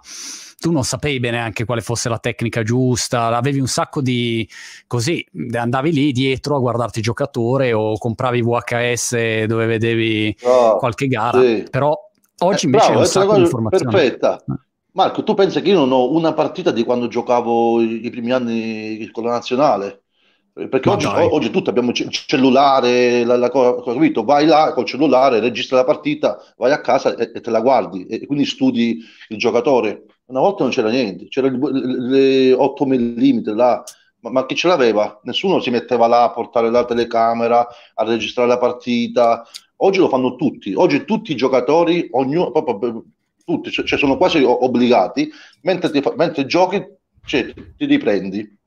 S1: tu non sapevi bene anche quale fosse la tecnica giusta, avevi un sacco di così, andavi lì dietro a guardarti il giocatore o compravi VHS dove vedevi oh, qualche gara, sì. però oggi eh, invece bravo, è un sacco di informazione.
S2: Perfetta. Marco, tu pensi che io non ho una partita di quando giocavo i, i primi anni con la nazionale? Perché oggi, oggi, tutti abbiamo il cellulare, la, la, capito? Vai là col cellulare, registri la partita, vai a casa e, e te la guardi e, quindi studi il giocatore. Una volta non c'era niente, c'erano le, le 8 mm là, ma, ma, chi ce l'aveva? Nessuno si metteva là a portare la telecamera, a registrare la partita. Oggi lo fanno tutti, oggi tutti i giocatori, ognuno, proprio tutti, cioè, sono quasi obbligati, mentre, ti, mentre giochi cioè, ti riprendi.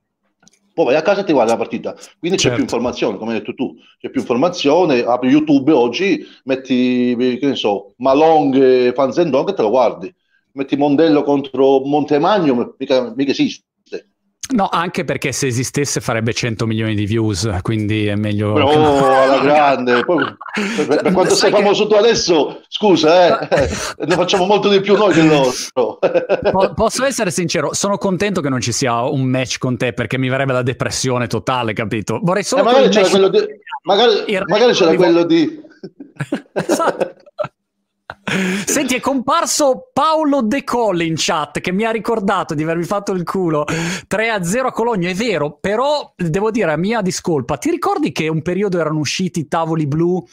S2: Poi vai a casa e ti guardi la partita, quindi certo. c'è più certo. informazione, come hai detto tu, c'è più informazione, apri YouTube oggi, metti, che ne so, Malong, Fanzendong e te lo guardi, metti Mondello contro Montemagno, mica, mica esiste
S1: No, anche perché se esistesse farebbe 100 milioni di views, quindi è meglio...
S2: Oh, alla grande! Poi, per, per quanto sei famoso tu adesso, scusa, eh, ne facciamo molto di più noi che loro.
S1: posso essere sincero, sono contento che non ci sia un match con te perché mi verrebbe la depressione totale, capito? Vorrei solo...
S2: Eh, magari, c'era quello di, magari, magari c'era quello di... esatto.
S1: Senti, è comparso Paolo De Colle in chat che mi ha ricordato di avermi fatto il culo 3 a 0 a Cologno. È vero, però devo dire a mia discolpa, ti ricordi che un periodo erano usciti tavoli blu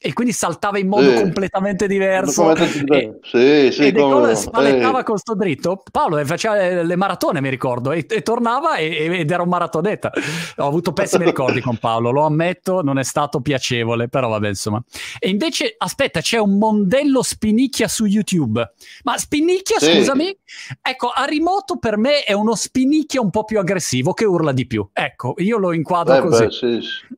S1: e quindi saltava in modo sì. completamente diverso.
S2: E, sì, sì,
S1: e De Gaulle spallettava con sto dritto. Paolo faceva le maratone, mi ricordo, e, e tornava e, ed era un maratoneta. Ho avuto pessimi ricordi con Paolo, lo ammetto, non è stato piacevole, però vabbè, insomma. E invece, aspetta, c'è un mondello Spinicchia su YouTube. Ma Spinicchia, scusami, ecco, a rimoto per me è uno Spinicchia un po' più aggressivo che urla di più. Ecco, io lo inquadro eh, così. Beh, sì, sì.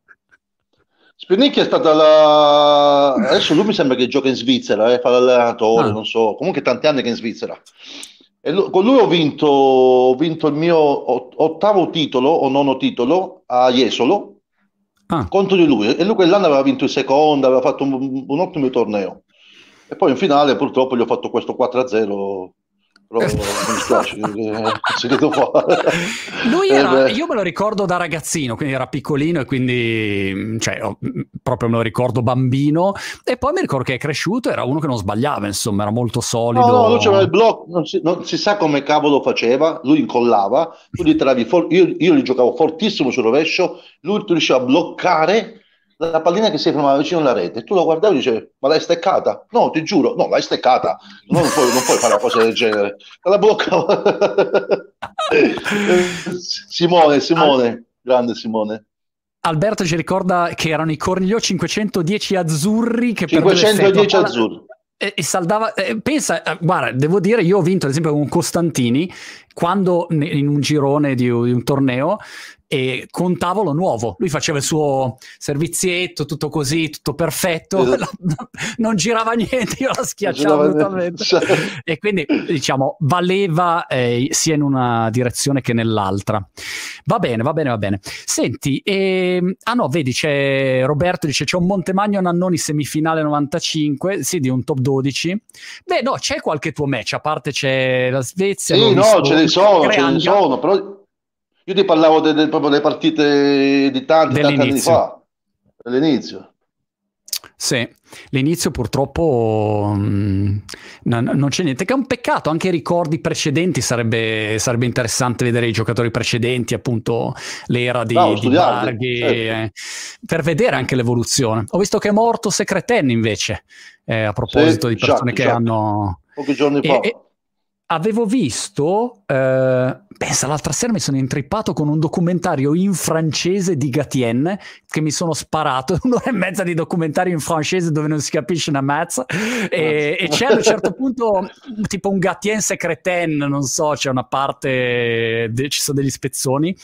S2: Spinicchi è stata la... Adesso lui mi sembra che gioca in Svizzera, eh, fa l'allenatore, ah. non so. Comunque tanti anni che è in Svizzera. E lui, con lui ho vinto, ho vinto, il mio ottavo titolo o nono titolo a Jesolo ah. contro di lui. E lui quell'anno aveva vinto il secondo, aveva fatto un, un ottimo torneo. E poi in finale purtroppo gli ho fatto questo 4-0 però mi dispiace, si devo fare.
S1: Lui era, eh io me lo ricordo da ragazzino, quindi era piccolino e quindi cioè, proprio me lo ricordo bambino e poi mi ricordo che è cresciuto, era uno che non sbagliava, insomma, era molto solido. No,
S2: no lui c'era il blocco, non si, non si, sa come cavolo faceva, lui incollava, tiravi for- io, io gli giocavo fortissimo sul rovescio, lui riusciva a bloccare la pallina che si fermava vicino alla rete, tu lo guardavi e dicevi, ma l'hai steccata? No, ti giuro, no, l'hai steccata, non puoi, non puoi fare una cosa del genere. La bloccava. Simone, Simone, grande Simone.
S1: Alberto ci ricorda che erano i Cornigliò 510 azzurri che
S2: 510 azzurri
S1: e, e saldava eh, pensa eh, guarda devo dire io ho vinto ad esempio con Costantini quando in un girone di, di un torneo e con tavolo nuovo. Lui faceva il suo servizietto, tutto così, tutto perfetto, esatto. non girava niente, io la schiacciavo totalmente. e quindi diciamo valeva eh, sia in una direzione che nell'altra. Va bene, va bene, va bene. Senti, ehm... ah no, vedi, c'è Roberto dice c'è un Montemagno Nannoni semifinale 95, sì, di un top 12. Beh, no, c'è qualche tuo match, a parte c'è la Svezia.
S2: Sì, no, ce ne sono, ce ne sono, però io ti parlavo de, de, proprio delle partite di tanti, tanti anni fa, all'inizio.
S1: Sì, l'inizio purtroppo mh, mm, non, non, c'è niente, che è un peccato, anche i ricordi precedenti sarebbe, sarebbe interessante vedere i giocatori precedenti, appunto l'era di, Bravo, di Barghi, certo. eh, per vedere anche l'evoluzione. Ho visto che è morto Secreten invece, eh, a proposito sì, di persone esatto, che esatto. hanno...
S2: Pochi giorni fa. E,
S1: avevo visto, eh, pensa l'altra sera mi sono intrippato con un documentario in francese di Gatien che mi sono sparato, un'ora e mezza di documentario in francese dove non si capisce una mazza. E, e c'è a un certo punto tipo un Gatien secreten, non so, c'è una parte, de, ci sono degli spezzoni,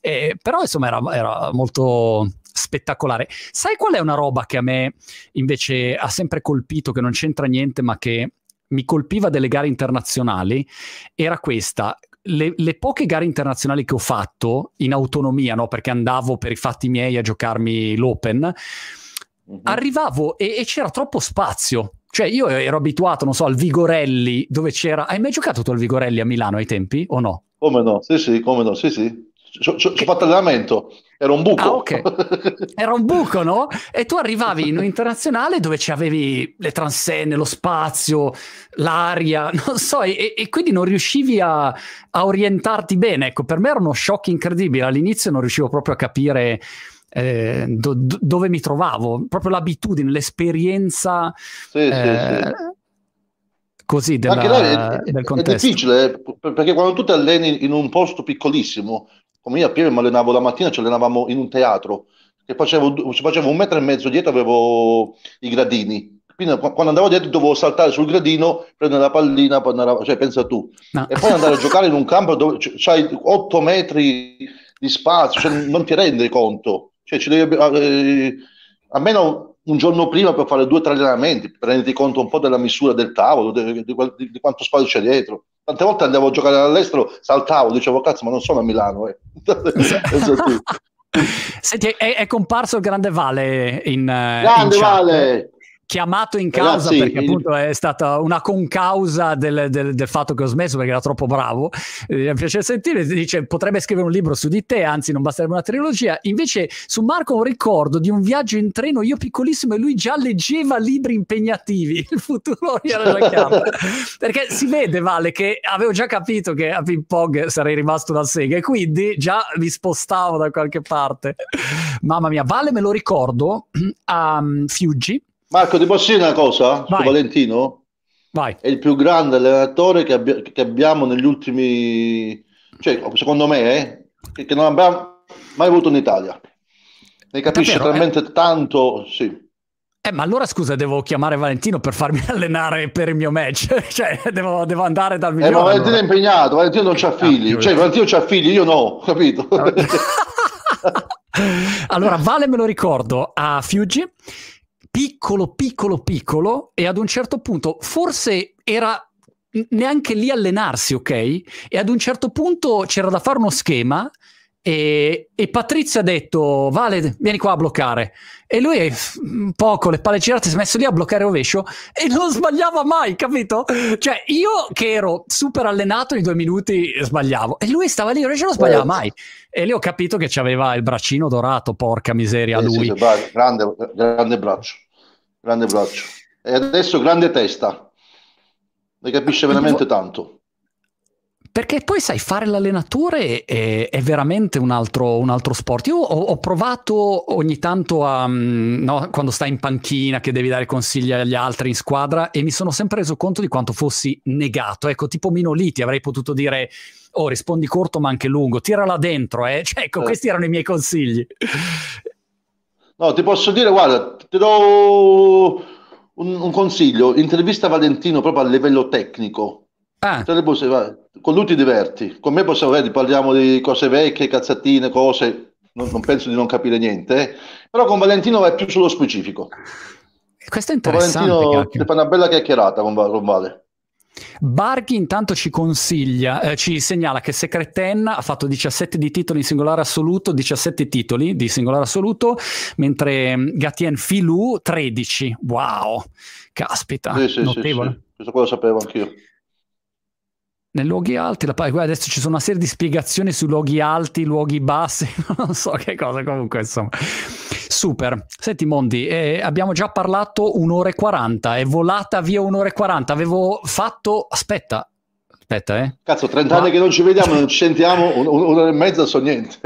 S1: eh, però insomma era, era molto spettacolare. Sai qual è una roba che a me invece ha sempre colpito, che non c'entra niente, ma che mi colpiva delle gare internazionali era questa. Le, le, poche gare internazionali che ho fatto in autonomia, no? perché andavo per i fatti miei a giocarmi l'Open, uh-huh. arrivavo e, e, c'era troppo spazio. Cioè, io ero abituato, non so, al Vigorelli, dove c'era. Hai mai giocato tu al Vigorelli a Milano ai tempi o no?
S2: Come no? Sì, sì, come no, sì, sì. Ci ho fatto allenamento, era un buco.
S1: Ah, ok. Era un buco, no? E tu arrivavi in un internazionale dove c'avevi le transenne, lo spazio, l'aria, non so, e, e quindi non riuscivi a, a, orientarti bene. Ecco, per me era uno shock incredibile. All'inizio non riuscivo proprio a capire eh, do, do, dove mi trovavo, proprio l'abitudine, l'esperienza. Sì, eh, sì, sì così della,
S2: è, del contesto. È difficile eh, perché quando tu ti alleni in un posto piccolissimo come io a piede mi allenavo la mattina, ci allenavamo in un teatro, che facevo, facevo un metro e mezzo dietro, avevo i gradini. Quindi quando andavo dietro dovevo saltare sul gradino, prendere la pallina, andare, cioè pensa tu. No. E poi andare a giocare in un campo dove c'hai 8 metri di spazio, cioè non ti rendi conto. Cioè ci devi, eh, almeno un giorno prima per fare due o tre allenamenti, per renderti conto un po' della misura del tavolo, di, di, di quanto spazio c'è dietro. Tante volte andavo a giocare all'estero, saltavo, dicevo cazzo, ma non sono a Milano. Eh.
S1: Senti, è, è, comparso il Grande Vale in,
S2: eh, Grande
S1: in
S2: Vale!
S1: Chiamato in causa Ragazzi, perché appunto è stata una concausa del, del, del, fatto che ho smesso perché era troppo bravo. Eh, mi piace sentire, dice potrebbe scrivere un libro su di te, anzi non basterebbe una trilogia. Invece su Marco ho un ricordo di un viaggio in treno, io piccolissimo e lui già leggeva libri impegnativi, il futuro era già chiaro. perché si vede, Vale, che avevo già capito che a ping pong sarei rimasto una sega e quindi già mi spostavo da qualche parte. Mamma mia, Vale me lo ricordo a um, Fiuggi
S2: Marco, ti posso dire una cosa Vai. su Valentino?
S1: Vai.
S2: È il più grande allenatore che, abbia, che abbiamo negli ultimi... Cioè, secondo me, eh, che, che non abbiamo mai avuto in Italia. Ne capisce Davvero? talmente eh? tanto, sì.
S1: Eh, ma allora scusa, devo chiamare Valentino per farmi allenare per il mio match. cioè, devo, devo, andare dal migliore.
S2: Eh, ma Valentino allora. è impegnato, Valentino non c'ha figli. Ah, cioè, Valentino c'ha figli, io no, capito?
S1: allora, Vale me lo ricordo a Fuji, piccolo, piccolo, piccolo, e ad un certo punto forse era neanche lì allenarsi, ok? E ad un certo punto c'era da fare uno schema e, e, Patrizia ha detto Vale vieni qua a bloccare. E lui un po' con le palle girate si è messo lì a bloccare rovescio e non sbagliava mai capito? cioè io che ero super allenato in due minuti sbagliavo. E lui stava lì rovescio non sbagliava mai. E lì ho capito che aveva il braccino dorato porca miseria
S2: sì,
S1: lui.
S2: sì, sì, grande, grande braccio grande braccio. E adesso grande testa. Ne capisce veramente tanto
S1: perché poi sai, fare l'allenatore è, è veramente un altro, un altro, sport. Io ho, ho provato ogni tanto a, mm, no, quando stai in panchina che devi dare consigli agli altri in squadra e mi sono sempre reso conto di quanto fossi negato. Ecco, tipo Minoliti avrei potuto dire, oh rispondi corto ma anche lungo, tirala dentro. Eh. Cioè, ecco, eh. questi erano i miei consigli.
S2: No, ti posso dire, guarda, ti do un, un consiglio, intervista Valentino proprio a livello tecnico Ah. con lui ti diverti, con me possiamo vedere, parliamo di cose vecchie, cazzattine, cose, non, non penso di non capire niente, eh. però con Valentino vai più sullo specifico.
S1: Questo è interessante.
S2: Con Valentino ti fa una bella chiacchierata con, con Vale.
S1: Barghi intanto ci consiglia, eh, ci segnala che Secret Ten ha fatto 17 di titoli in singolare assoluto, 17 titoli di singolare assoluto, mentre mm, Gatien Filou 13. Wow, caspita, sì, sì, notevole.
S2: Sì. Questo qua lo sapevo anch'io
S1: nei luoghi alti, la, guarda, adesso ci sono una serie di spiegazioni su luoghi alti, luoghi bassi, non so che cosa, comunque insomma. Super. Senti Mondi, eh, abbiamo già parlato un'ora e quaranta, è volata via un'ora e quaranta, avevo fatto... Aspetta, Aspetta, eh.
S2: Cazzo, 30 Ma... anni che non ci vediamo, non ci sentiamo, un, un'ora e mezza so niente.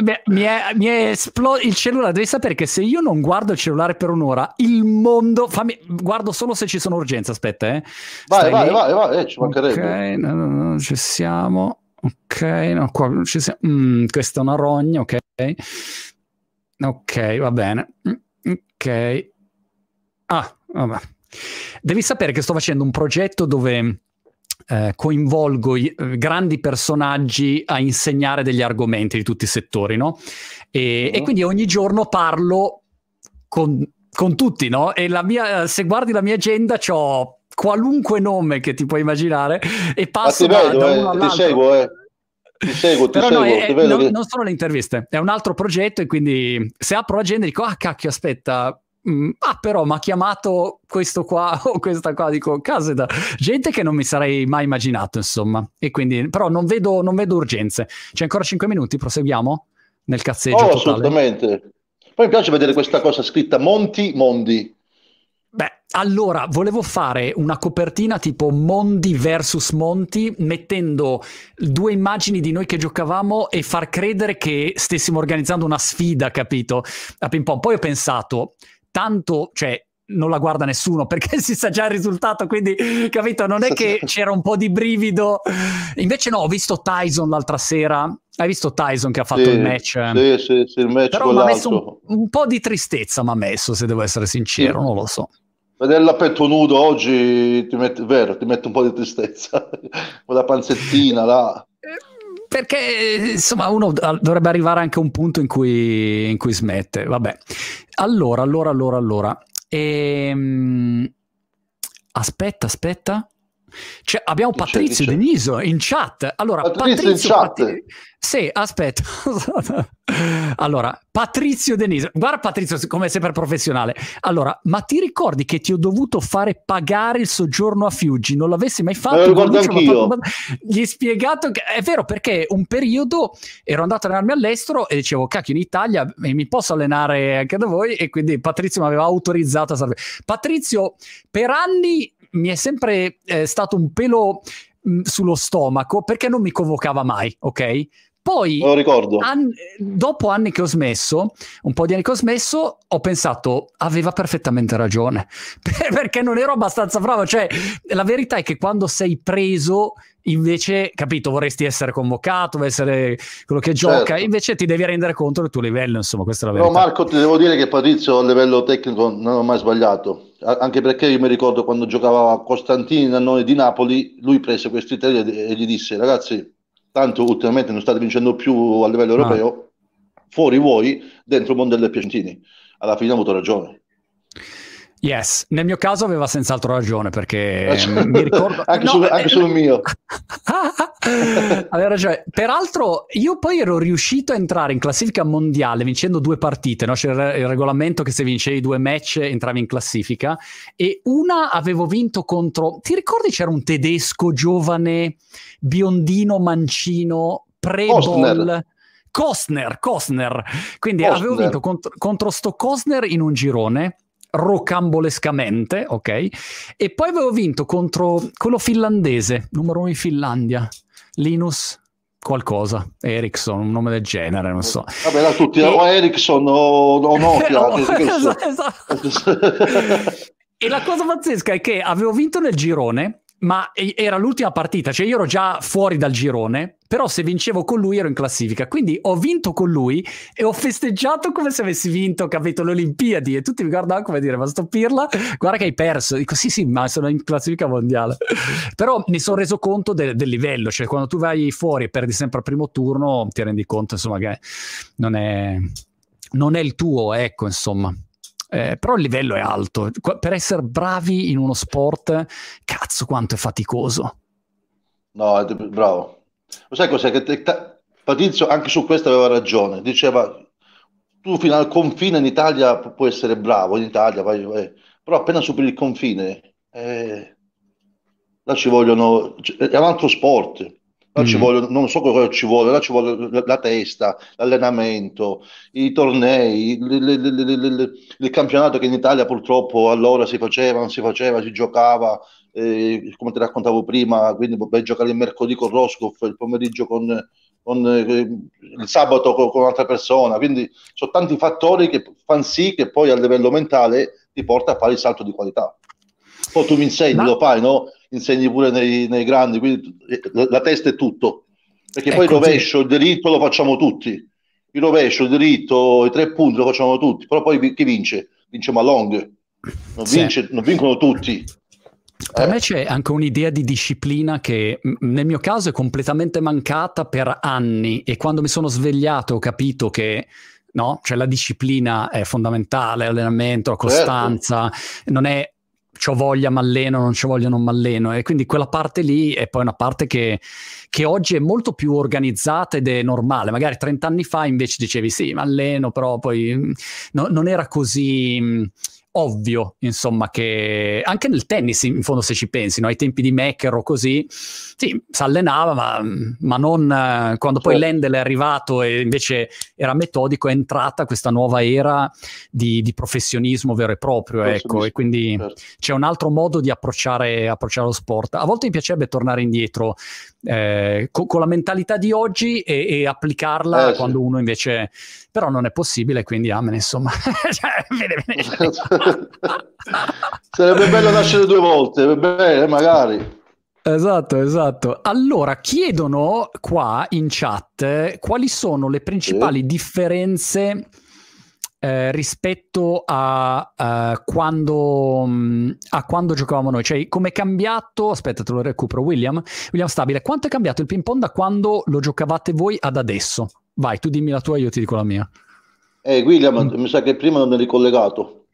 S1: Beh, mi è, mi è esploso il cellulare. Devi sapere che se io non guardo il cellulare per un'ora, il mondo. Fammi... Guardo solo se ci sono urgenze. Aspetta, eh.
S2: Vai, vai, vai, vai, eh, ci mancherebbe.
S1: Ok, no, no, no, ci siamo. Ok, no, qua ci siamo. Mm, questa è una rogna, ok. Ok, va bene. Mm, ok. Ah, vabbè. Devi sapere che sto facendo un progetto dove eh, coinvolgo i, eh, grandi personaggi a insegnare degli argomenti di tutti i settori, no? E, uh-huh. e quindi ogni giorno parlo con, con tutti, no? E la mia, se guardi la mia agenda, ho qualunque nome che ti puoi immaginare e passo
S2: da,
S1: vedo,
S2: da uno eh, all'altro. Ti seguo, eh. Ti seguo, ti
S1: Però
S2: seguo,
S1: no,
S2: è,
S1: non,
S2: che...
S1: non sono le interviste, è un altro progetto e quindi se apro l'agenda dico, ah cacchio, aspetta, Mm, ah, però mi ha chiamato questo qua o questa qua, dico, caseta, gente che non mi sarei mai immaginato, insomma. E quindi, però non vedo, non vedo urgenze. C'è ancora 5 minuti, proseguiamo nel cazzeggio oh,
S2: assolutamente. Poi mi piace vedere questa cosa scritta Monti Mondi.
S1: Beh, allora, volevo fare una copertina tipo Mondi versus Monti, mettendo due immagini di noi che giocavamo e far credere che stessimo organizzando una sfida, capito? A ping pong. Poi ho pensato, tanto, cioè, non la guarda nessuno perché si sa già il risultato, quindi capito? Non è che c'era un po' di brivido. Invece no, ho visto Tyson l'altra sera. Hai visto Tyson che ha fatto
S2: sì,
S1: il match?
S2: Sì, sì, sì, il match
S1: Però mi ha messo un, un, po' di tristezza, mi ha messo, se devo essere sincero, sì. non lo so.
S2: Vedere a petto nudo oggi ti mette, vero, ti mette un po' di tristezza. Con la panzettina là
S1: perché insomma uno dovrebbe arrivare anche a un punto in cui, in cui smette. Vabbè, allora, allora, allora, allora. Ehm... Aspetta, aspetta. Cioè, abbiamo dice, Patrizio dice. Deniso in chat. Allora,
S2: Patrizio, Patrizio in chat. Pat-
S1: sì, aspetta. allora, Patrizio Deniso. Guarda Patrizio come sempre professionale. Allora, ma ti ricordi che ti ho dovuto fare pagare il soggiorno a Fiuggi? Non l'avessi mai fatto?
S2: Lo ricordo anch'io.
S1: Fatto... Gli hai spiegato che è vero perché un periodo ero andato a allenarmi all'estero e dicevo, cacchio, in Italia mi posso allenare anche da voi e quindi Patrizio mi aveva autorizzato a salvare. Patrizio, per anni mi è sempre eh, stato un pelo mh, sullo stomaco perché non mi convocava mai, ok? Poi, an- dopo anni che ho smesso, un po' di anni che ho smesso, ho pensato, aveva perfettamente ragione, perché non ero abbastanza bravo. Cioè, la verità è che quando sei preso invece, capito, vorresti essere convocato, essere quello che gioca, certo. invece ti devi rendere conto del tuo livello, insomma, questa è la verità.
S2: No, Marco, ti devo dire che Patrizio a livello tecnico non ho mai sbagliato, anche perché io mi ricordo quando giocava a Costantini Nannone di Napoli, lui prese questi tre e gli disse, ragazzi, tanto ultimamente non state vincendo più a livello ah. europeo, ah. fuori voi, dentro il mondo delle Piacentini. Alla fine ha avuto ragione.
S1: Yes, nel mio caso aveva senz'altro ragione perché mi ricordo...
S2: anche, no, sul, anche eh, sul mio.
S1: aveva ragione. Peraltro io poi ero riuscito a entrare in classifica mondiale vincendo due partite, no? c'era il regolamento che se vincevi due match entravi in classifica e una avevo vinto contro... Ti ricordi c'era un tedesco giovane, biondino, mancino, pre-ball? Costner, Costner. Quindi Costner. avevo vinto contro, contro sto Costner in un girone rocambolescamente, ok? E poi avevo vinto contro quello finlandese, numero uno in Finlandia, Linus qualcosa, Ericsson, un nome del genere, non so.
S2: Vabbè, da tutti, e... o Ericsson o, o Nokia. no,
S1: esatto, esatto. e la cosa pazzesca è che avevo vinto nel girone ma era l'ultima partita, cioè io ero già fuori dal girone, però se vincevo con lui ero in classifica, quindi ho vinto con lui e ho festeggiato come se avessi vinto, capito, le Olimpiadi. E tutti mi guardavano come dire, ma sto pirla, guarda che hai perso, dico sì sì, ma sono in classifica mondiale, però mi sono reso conto de- del livello, cioè quando tu vai fuori e perdi sempre al primo turno ti rendi conto insomma che non è, non è il tuo, ecco insomma. Eh, però il livello è alto. Per essere bravi in uno sport, cazzo quanto è faticoso.
S2: No, bravo. Lo sai cos'è? Che te, te, Patrizio anche su questo aveva ragione. Diceva, tu fino al confine in Italia puoi essere bravo, in Italia vai, vai. però appena superi il confine, eh, là ci vogliono, è un altro sport. Là mm. ci vuole, non so cosa ci vuole, là ci vuole la, la testa, l'allenamento, i tornei, il, campionato che in Italia purtroppo allora si faceva, non si faceva, si giocava, eh, come ti raccontavo prima, quindi puoi giocare il mercoledì con Roscoff, il pomeriggio con, con eh, il sabato con, con, un'altra persona, quindi sono tanti fattori che fanno sì che poi a livello mentale ti porta a fare il salto di qualità. Poi tu mi insegni, Ma... lo fai, no? Insegni pure nei, nei grandi, quindi la, la, testa è tutto. Perché poi il rovescio, il diritto lo facciamo tutti. Il rovescio, il diritto, i tre punti lo facciamo tutti. Però poi chi vince? Vince Malong. Non, vince, non vincono tutti.
S1: Per eh. me c'è anche un'idea di disciplina che nel mio caso è completamente mancata per anni e quando mi sono svegliato ho capito che no, cioè la disciplina è fondamentale, l'allenamento, la costanza, certo. non è ho voglia, m'alleno, non c'ho voglia, non m'alleno. E quindi quella parte lì è poi una parte che, che oggi è molto più organizzata ed è normale. Magari 30 anni fa invece dicevi sì, m'alleno, però poi mm, no, non era così mm, ovvio, insomma, che anche nel tennis, in fondo, se ci pensi, no? ai tempi di Mecker o così, sì, si allenava, ma, ma non eh, quando poi certo. Lendl è arrivato e invece era metodico, è entrata questa nuova era di, di professionismo vero e proprio, ecco, e quindi certo. c'è un altro modo di approcciare, approcciare, lo sport. A volte mi piacerebbe tornare indietro eh, con, con, la mentalità di oggi e, e applicarla eh, quando sì. uno invece però non è possibile, quindi amen, insomma. cioè, vede, vede.
S2: Sarebbe bello nascere due volte, bene, magari.
S1: Esatto, esatto. Allora, chiedono qua in chat quali sono le principali sì. differenze eh, rispetto a, a, quando, mm, a, quando, giocavamo noi, cioè come è cambiato, aspetta te lo recupero William, William Stabile, quanto è cambiato il ping pong da quando lo giocavate voi ad adesso? Vai, tu dimmi la tua, io ti dico la mia.
S2: Eh, William, mm. mi sa che prima non eri collegato,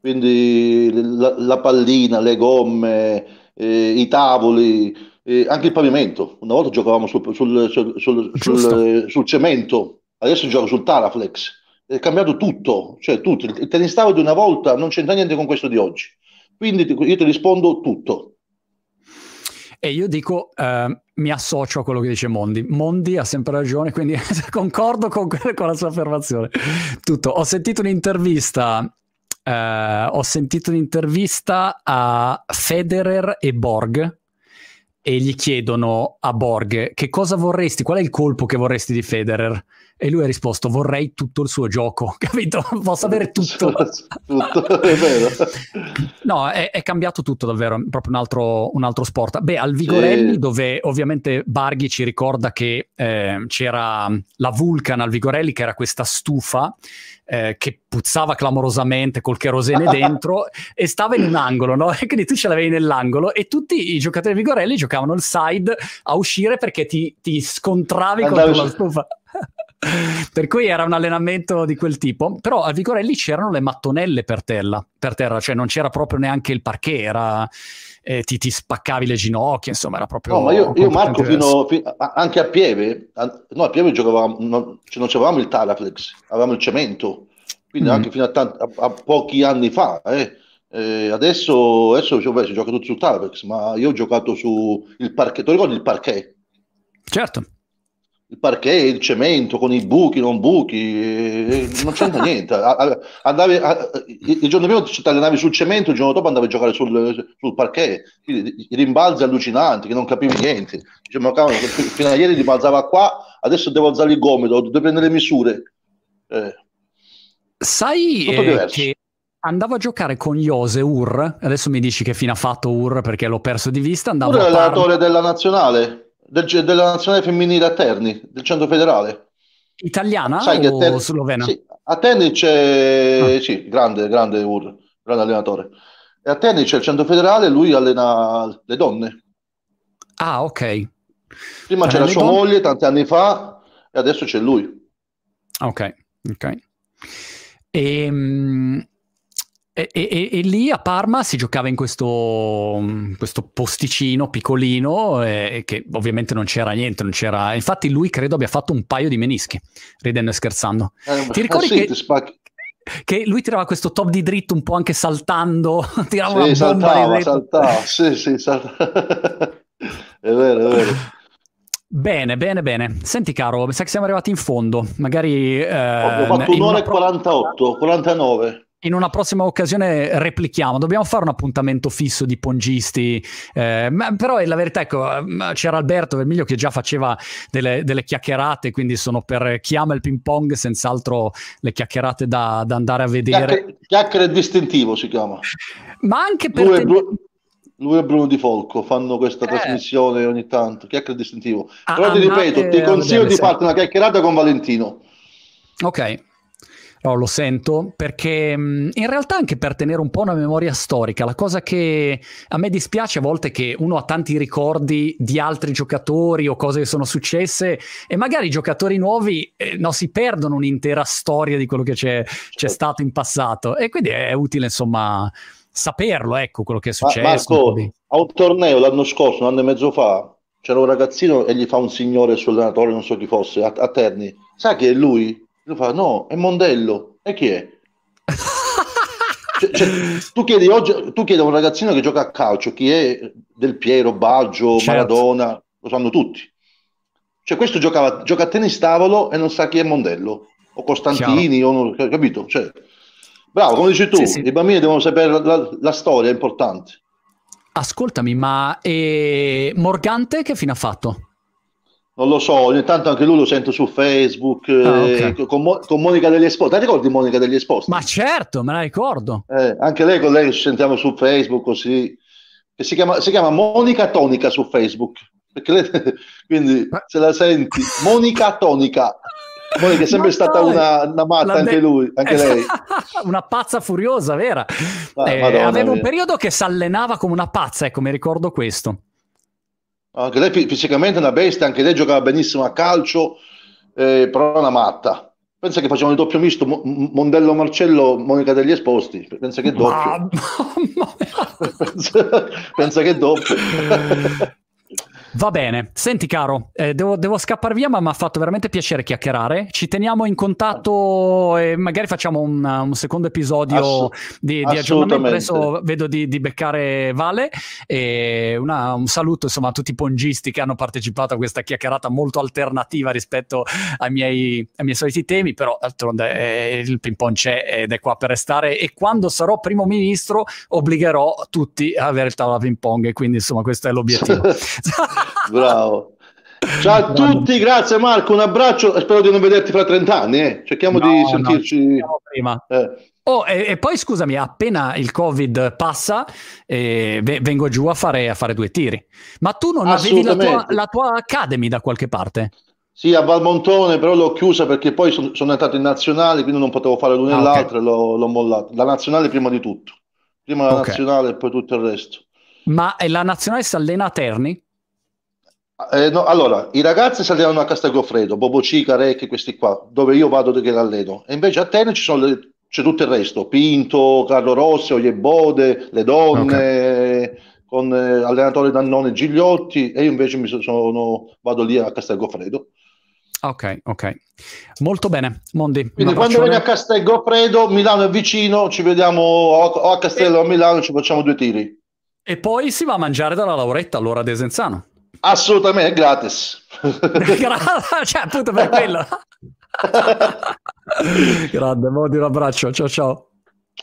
S2: quindi la, la pallina, le gomme, eh, i tavoli, eh, anche il pavimento. Una volta giocavamo sul, sul, sul, sul cemento, adesso gioco sul Taraflex. È cambiato tutto, cioè tutto. Il tennis tavolo di una volta non c'entra niente con questo di oggi. Quindi io ti rispondo tutto.
S1: E io dico, eh, mi associo a quello che dice Mondi. Mondi ha sempre ragione, quindi concordo con, con, la sua affermazione. Tutto. Ho sentito un'intervista. Eh, ho sentito un'intervista a Federer e Borg e gli chiedono a Borg che cosa vorresti, qual è il colpo che vorresti di Federer? E lui ha risposto: Vorrei tutto il suo gioco, capito? Posso avere tutto. tutto è vero. no, è, è, cambiato tutto davvero. Proprio un altro, un altro sport. Beh, al Vigorelli, sì. dove ovviamente Barghi ci ricorda che eh, c'era la Vulcan al Vigorelli, che era questa stufa eh, che puzzava clamorosamente col kerosene dentro e stava in un angolo, no? E quindi tu ce l'avevi nell'angolo e tutti i giocatori di Vigorelli giocavano il side a uscire perché ti, ti scontravi con la stufa per cui era un allenamento di quel tipo, però a Vigorelli c'erano le mattonelle per terra, per terra cioè non c'era proprio neanche il parquet, era, eh, ti, ti, spaccavi le ginocchia, insomma era proprio...
S2: No, ma io, io Marco, fino, fino, anche a Pieve, a, no, a Pieve giocavamo, non, cioè non avevamo il Taraflex, avevamo il cemento, quindi mm. anche fino a, tanti, a, a, pochi anni fa, eh. Eh, adesso, adesso cioè, beh, si gioca tutto sul Taraflex, ma io ho giocato su il parquet, tu ricordi il parquet?
S1: Certo
S2: il parquet, il cemento con i buchi, non buchi, non c'entra niente. Andavi, il giorno prima ti allenavi sul cemento, il giorno dopo andavi a giocare sul, sul parquet. I rimbalzi allucinanti che non capivi niente. Diciamo, cavolo, fino a ieri rimbalzava qua, adesso devo alzare il gomito, devo prendere le misure.
S1: Eh. Sai eh, che andavo a giocare con Jose Ur, adesso mi dici che fine ha fatto Ur perché l'ho perso di vista. Andavo
S2: Ur è l'allenatore della nazionale del, della nazionale femminile a Terni, del centro federale.
S1: Italiana Sai o Terni, slovena?
S2: Sì, a Terni c'è, ah. sì, grande, grande Ur, grande allenatore. E a Terni c'è il centro federale, lui allena le donne.
S1: Ah, ok.
S2: Prima c'era sua donne? moglie tanti anni fa e adesso c'è lui.
S1: Ok, ok. E, ehm, e, e, e, lì a Parma si giocava in questo, questo posticino piccolino, eh, che ovviamente non c'era niente, non c'era... infatti lui credo abbia fatto un paio di menischi, ridendo e scherzando.
S2: Eh, ti ricordi sì, che,
S1: che, lui tirava questo top di dritto un po' anche saltando, tirava
S2: sì, una bomba saltava, saltava, sì, sì, saltava. è vero, è vero.
S1: Bene, bene, bene. Senti caro, mi sa che siamo arrivati in fondo, magari...
S2: Eh, Ho fatto un'ora e 48, 49
S1: in una prossima occasione replichiamo. Dobbiamo fare un appuntamento fisso di pongisti. Eh, ma, però la verità, ecco, c'era Alberto Vermiglio che già faceva delle, delle, chiacchierate, quindi sono per chi ama il ping pong, senz'altro le chiacchierate da, da andare a vedere.
S2: Chiacchiere, distintivo si chiama.
S1: Ma anche per...
S2: Lui, te... Bru- lui e Bruno Di Folco fanno questa eh. trasmissione ogni tanto, chiacchiere distintivo. Ah, però ti ripeto, ti consiglio di farti una chiacchierata con Valentino.
S1: Ok, No, lo sento perché mm, in realtà anche per tenere un po' una memoria storica, la cosa che a me dispiace a volte è che uno ha tanti ricordi di altri giocatori o cose che sono successe e magari i giocatori nuovi eh, no, si perdono un'intera storia di quello che c'è, c'è certo. stato in passato e quindi è utile insomma saperlo, ecco quello che è successo.
S2: Marco, un a un torneo l'anno scorso, un anno e mezzo fa, c'era un ragazzino e gli fa un signore sul allenatore, non so chi fosse, a, a Terni. Sa che è lui? Lui fa, no, è Mondello. E chi è? cioè, cioè, tu, chiedi oggi, tu chiedi a un ragazzino che gioca a calcio chi è Del Piero, Baggio, certo. Maradona, lo sanno tutti. Cioè, questo giocava, gioca a tennis tavolo e non sa chi è Mondello, o Costantini, o non, capito? Cioè, bravo, come dici tu, sì, sì. i bambini devono sapere la, la, la storia, è importante.
S1: Ascoltami, ma e Morgante che fine ha fatto?
S2: Non lo so, ogni tanto anche lui lo sento su Facebook ah, okay. eh, con, Mo- con, Monica degli Esposti. Ti ricordi Monica degli Esposti?
S1: Ma certo, me la ricordo.
S2: Eh, anche lei con lei ci sentiamo su Facebook così. Che si, chiama, si chiama Monica Tonica su Facebook. Lei, quindi se la senti, Monica Tonica. Monica è sempre ma stata una, una, matta anche lui, anche lei.
S1: una pazza furiosa, vera. Ah, eh, aveva un periodo che si allenava come una pazza, ecco, mi ricordo questo.
S2: Anche lei fisicamente è una bestia, anche lei giocava benissimo a calcio, eh, però è una matta. Pensa che facevano il doppio misto Mondello Marcello, Monica degli Esposti. Pensa che doppio. pensa, pensa che doppio.
S1: Va bene, senti caro, eh, devo, devo, scappare via, ma mi ha fatto veramente piacere chiacchierare. Ci teniamo in contatto e magari facciamo un, un secondo episodio Assu- di, di aggiornamento. Adesso vedo di, di beccare Vale e una, un saluto insomma, a tutti i pongisti che hanno partecipato a questa chiacchierata molto alternativa rispetto ai miei, ai miei soliti temi, però d'altronde eh, il ping pong c'è ed è qua per restare e quando sarò primo ministro obbligherò tutti a avere il tavolo ping pong e quindi insomma questo è l'obiettivo.
S2: Bravo. Ciao a tutti, grazie Marco, un abbraccio, spero di non vederti fra 30 anni, eh. cerchiamo no, di sentirci
S1: no, prima. Eh. Oh, e, e, poi scusami, appena il Covid passa, eh, vengo giù a fare, a fare, due tiri. Ma tu non avevi la tua, la tua, Academy da qualche parte?
S2: Sì, a Valmontone, però l'ho chiusa perché poi son, sono entrato in nazionale, quindi non potevo fare l'una e ah, l'altra okay. e l'ho, l'ho mollato. La nazionale prima di tutto. Prima la okay. nazionale e poi tutto il resto.
S1: Ma la nazionale si allena a Terni?
S2: Eh, no, allora, i ragazzi si allenano a Castelgofredo, Bobo Cica, Recchi, questi qua, dove io vado che l'alleno. E invece a Terni ci sono le, c'è tutto il resto, Pinto, Carlo Rossi, Ogliebode, le donne, okay. con eh, allenatore Dannone Gigliotti, e io invece mi sono, vado lì a Castelgofredo.
S1: Ok, ok. Molto bene, Mondi.
S2: Quindi quando vieni a Castelgofredo, Milano è vicino, ci vediamo o a Castello o a Milano, ci facciamo due tiri.
S1: E poi si va a mangiare dalla Lauretta all'ora di Esenzano.
S2: Assolutamente, è gratis.
S1: cioè, appunto per quello. Grande, Modi, un abbraccio. Ciao ciao.